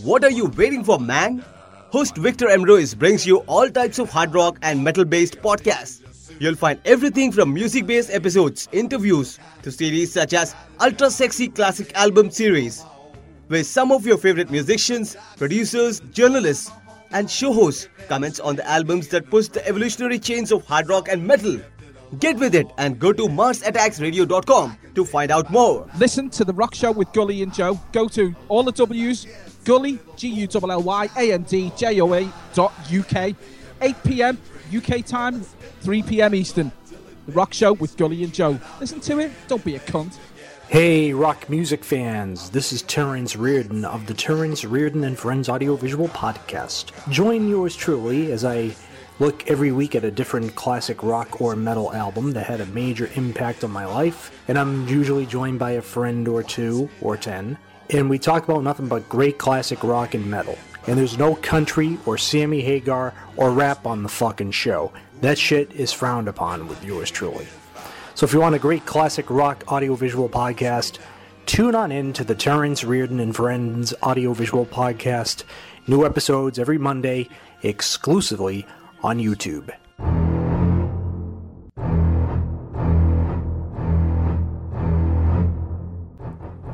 Speaker 5: What are you waiting for, man? Host Victor Emroyes brings you all types of hard rock and metal based podcasts. You'll find everything from music based episodes, interviews, to series such as Ultra Sexy Classic Album Series where some of your favorite musicians, producers, journalists, and show hosts comments on the albums that push the evolutionary chains of hard rock and metal. Get with it and go to MarsAttacksRadio.com to find out more.
Speaker 6: Listen to The Rock Show with Gully and Joe. Go to all the W's, Gully, G-U-L-L-Y-A-N-D-J-O-A dot UK, 8 p.m. UK time, 3 p.m. Eastern. The Rock Show with Gully and Joe. Listen to it, don't be a cunt.
Speaker 7: Hey, rock music fans! This is Terrence Reardon of the Terrence Reardon and Friends Audiovisual Podcast. Join yours truly as I look every week at a different classic rock or metal album that had a major impact on my life, and I'm usually joined by a friend or two or ten, and we talk about nothing but great classic rock and metal. And there's no country or Sammy Hagar or rap on the fucking show. That shit is frowned upon with yours truly. So if you want a great classic rock audiovisual podcast, tune on in to the Terrence Reardon and Friends audiovisual podcast. New episodes every Monday, exclusively on YouTube.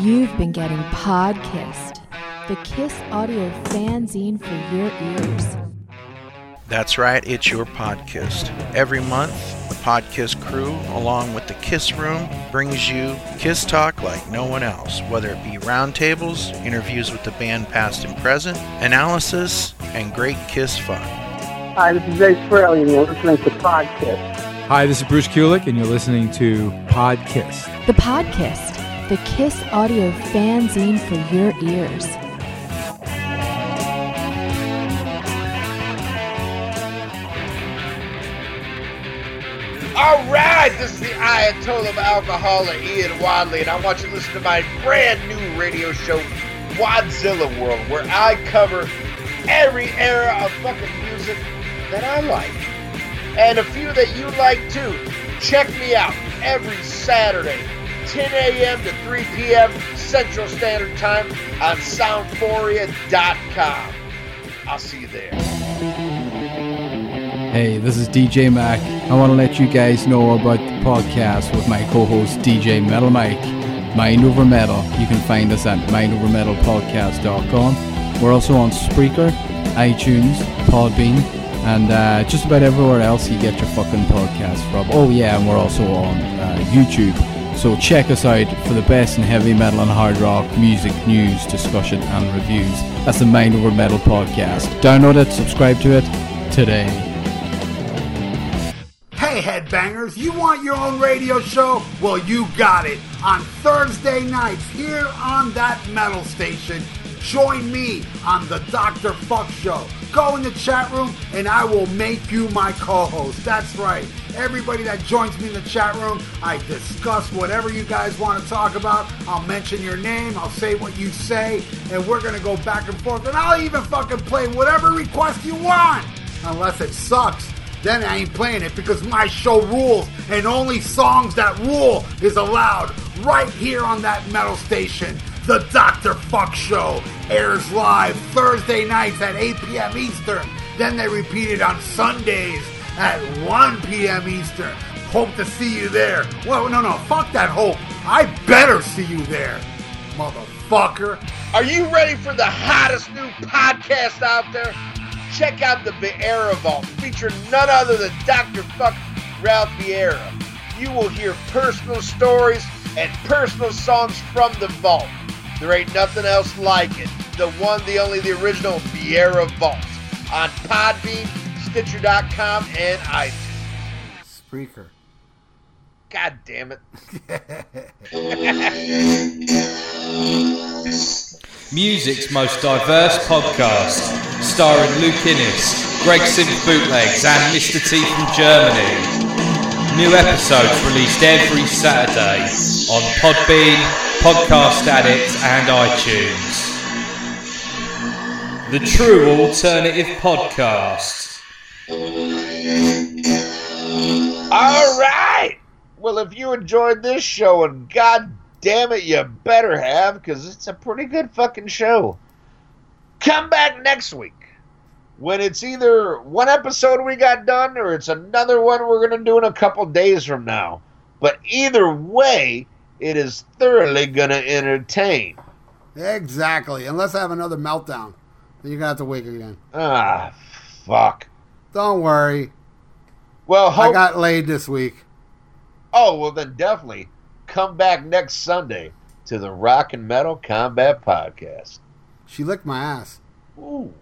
Speaker 8: you've been getting Podkissed, the Kiss audio fanzine for your ears.
Speaker 9: That's right, it's your Podkiss. Every month, the Podkiss crew, along with the Kiss Room, brings you Kiss Talk like no one else, whether it be roundtables, interviews with the band past and present, analysis, and great Kiss fun.
Speaker 10: Hi, this is Ace Frehley, and you're listening to Podkiss.
Speaker 11: Hi, this is Bruce Kulick, and you're listening to Podkiss.
Speaker 8: The Podkiss, the Kiss audio fanzine for your ears.
Speaker 3: All right, this is the Ayatollah of Alcoholic, Ian Wadley, and I want you to listen to my brand new radio show, Wadzilla World, where I cover every era of fucking music that I like. And a few that you like too. Check me out every Saturday, 10 a.m. to 3 p.m. Central Standard Time on Soundphoria.com. I'll see you there.
Speaker 11: Hey, this is DJ Mac. I want to let you guys know about the podcast with my co-host DJ Metal Mike, Mind Over Metal. You can find us at mindovermetalpodcast.com. We're also on Spreaker, iTunes, Podbean, and uh, just about everywhere else you get your fucking podcast from. Oh yeah, and we're also on uh, YouTube. So check us out for the best in heavy metal and hard rock music news, discussion, and reviews. That's the Mind Over Metal podcast. Download it, subscribe to it today.
Speaker 2: Hey, headbangers, you want your own radio show? Well, you got it. On Thursday nights here on that metal station, join me on the Dr. Fuck Show. Go in the chat room and I will make you my co host. That's right. Everybody that joins me in the chat room, I discuss whatever you guys want to talk about. I'll mention your name, I'll say what you say, and we're going to go back and forth. And I'll even fucking play whatever request you want, unless it sucks then I ain't playing it because my show rules and only songs that rule is allowed right here on that metal station. The Dr. Fuck Show airs live Thursday nights at 8 p.m. Eastern. Then they repeat it on Sundays at 1 p.m. Eastern. Hope to see you there. Well, no, no, fuck that hope. I better see you there, motherfucker.
Speaker 3: Are you ready for the hottest new podcast out there? Check out the Vieira Vault, featuring none other than Dr. Fuck Ralph Vieira. You will hear personal stories and personal songs from the vault. There ain't nothing else like it. The one, the only, the original Vieira Vault on Podbean, Stitcher.com, and iTunes.
Speaker 2: Spreaker.
Speaker 3: God damn it.
Speaker 12: Music's most diverse podcast, starring Luke Innes, Greg Synth Bootlegs, and Mr. T from Germany. New episodes released every Saturday on Podbean, Podcast Addict, and iTunes. The True Alternative Podcast.
Speaker 3: All right. Well, if you enjoyed this show, and god damn it, you better have, because it's a pretty good fucking show. Come back next week when it's either one episode we got done or it's another one we're going to do in a couple days from now. But either way, it is thoroughly going to entertain.
Speaker 2: Exactly. Unless I have another meltdown. Then you're going to have to wait again.
Speaker 3: Ah, fuck.
Speaker 2: Don't worry.
Speaker 3: Well,
Speaker 2: I got laid this week.
Speaker 3: Oh, well, then definitely come back next Sunday to the Rock and Metal Combat Podcast.
Speaker 2: She licked my ass.
Speaker 3: Ooh.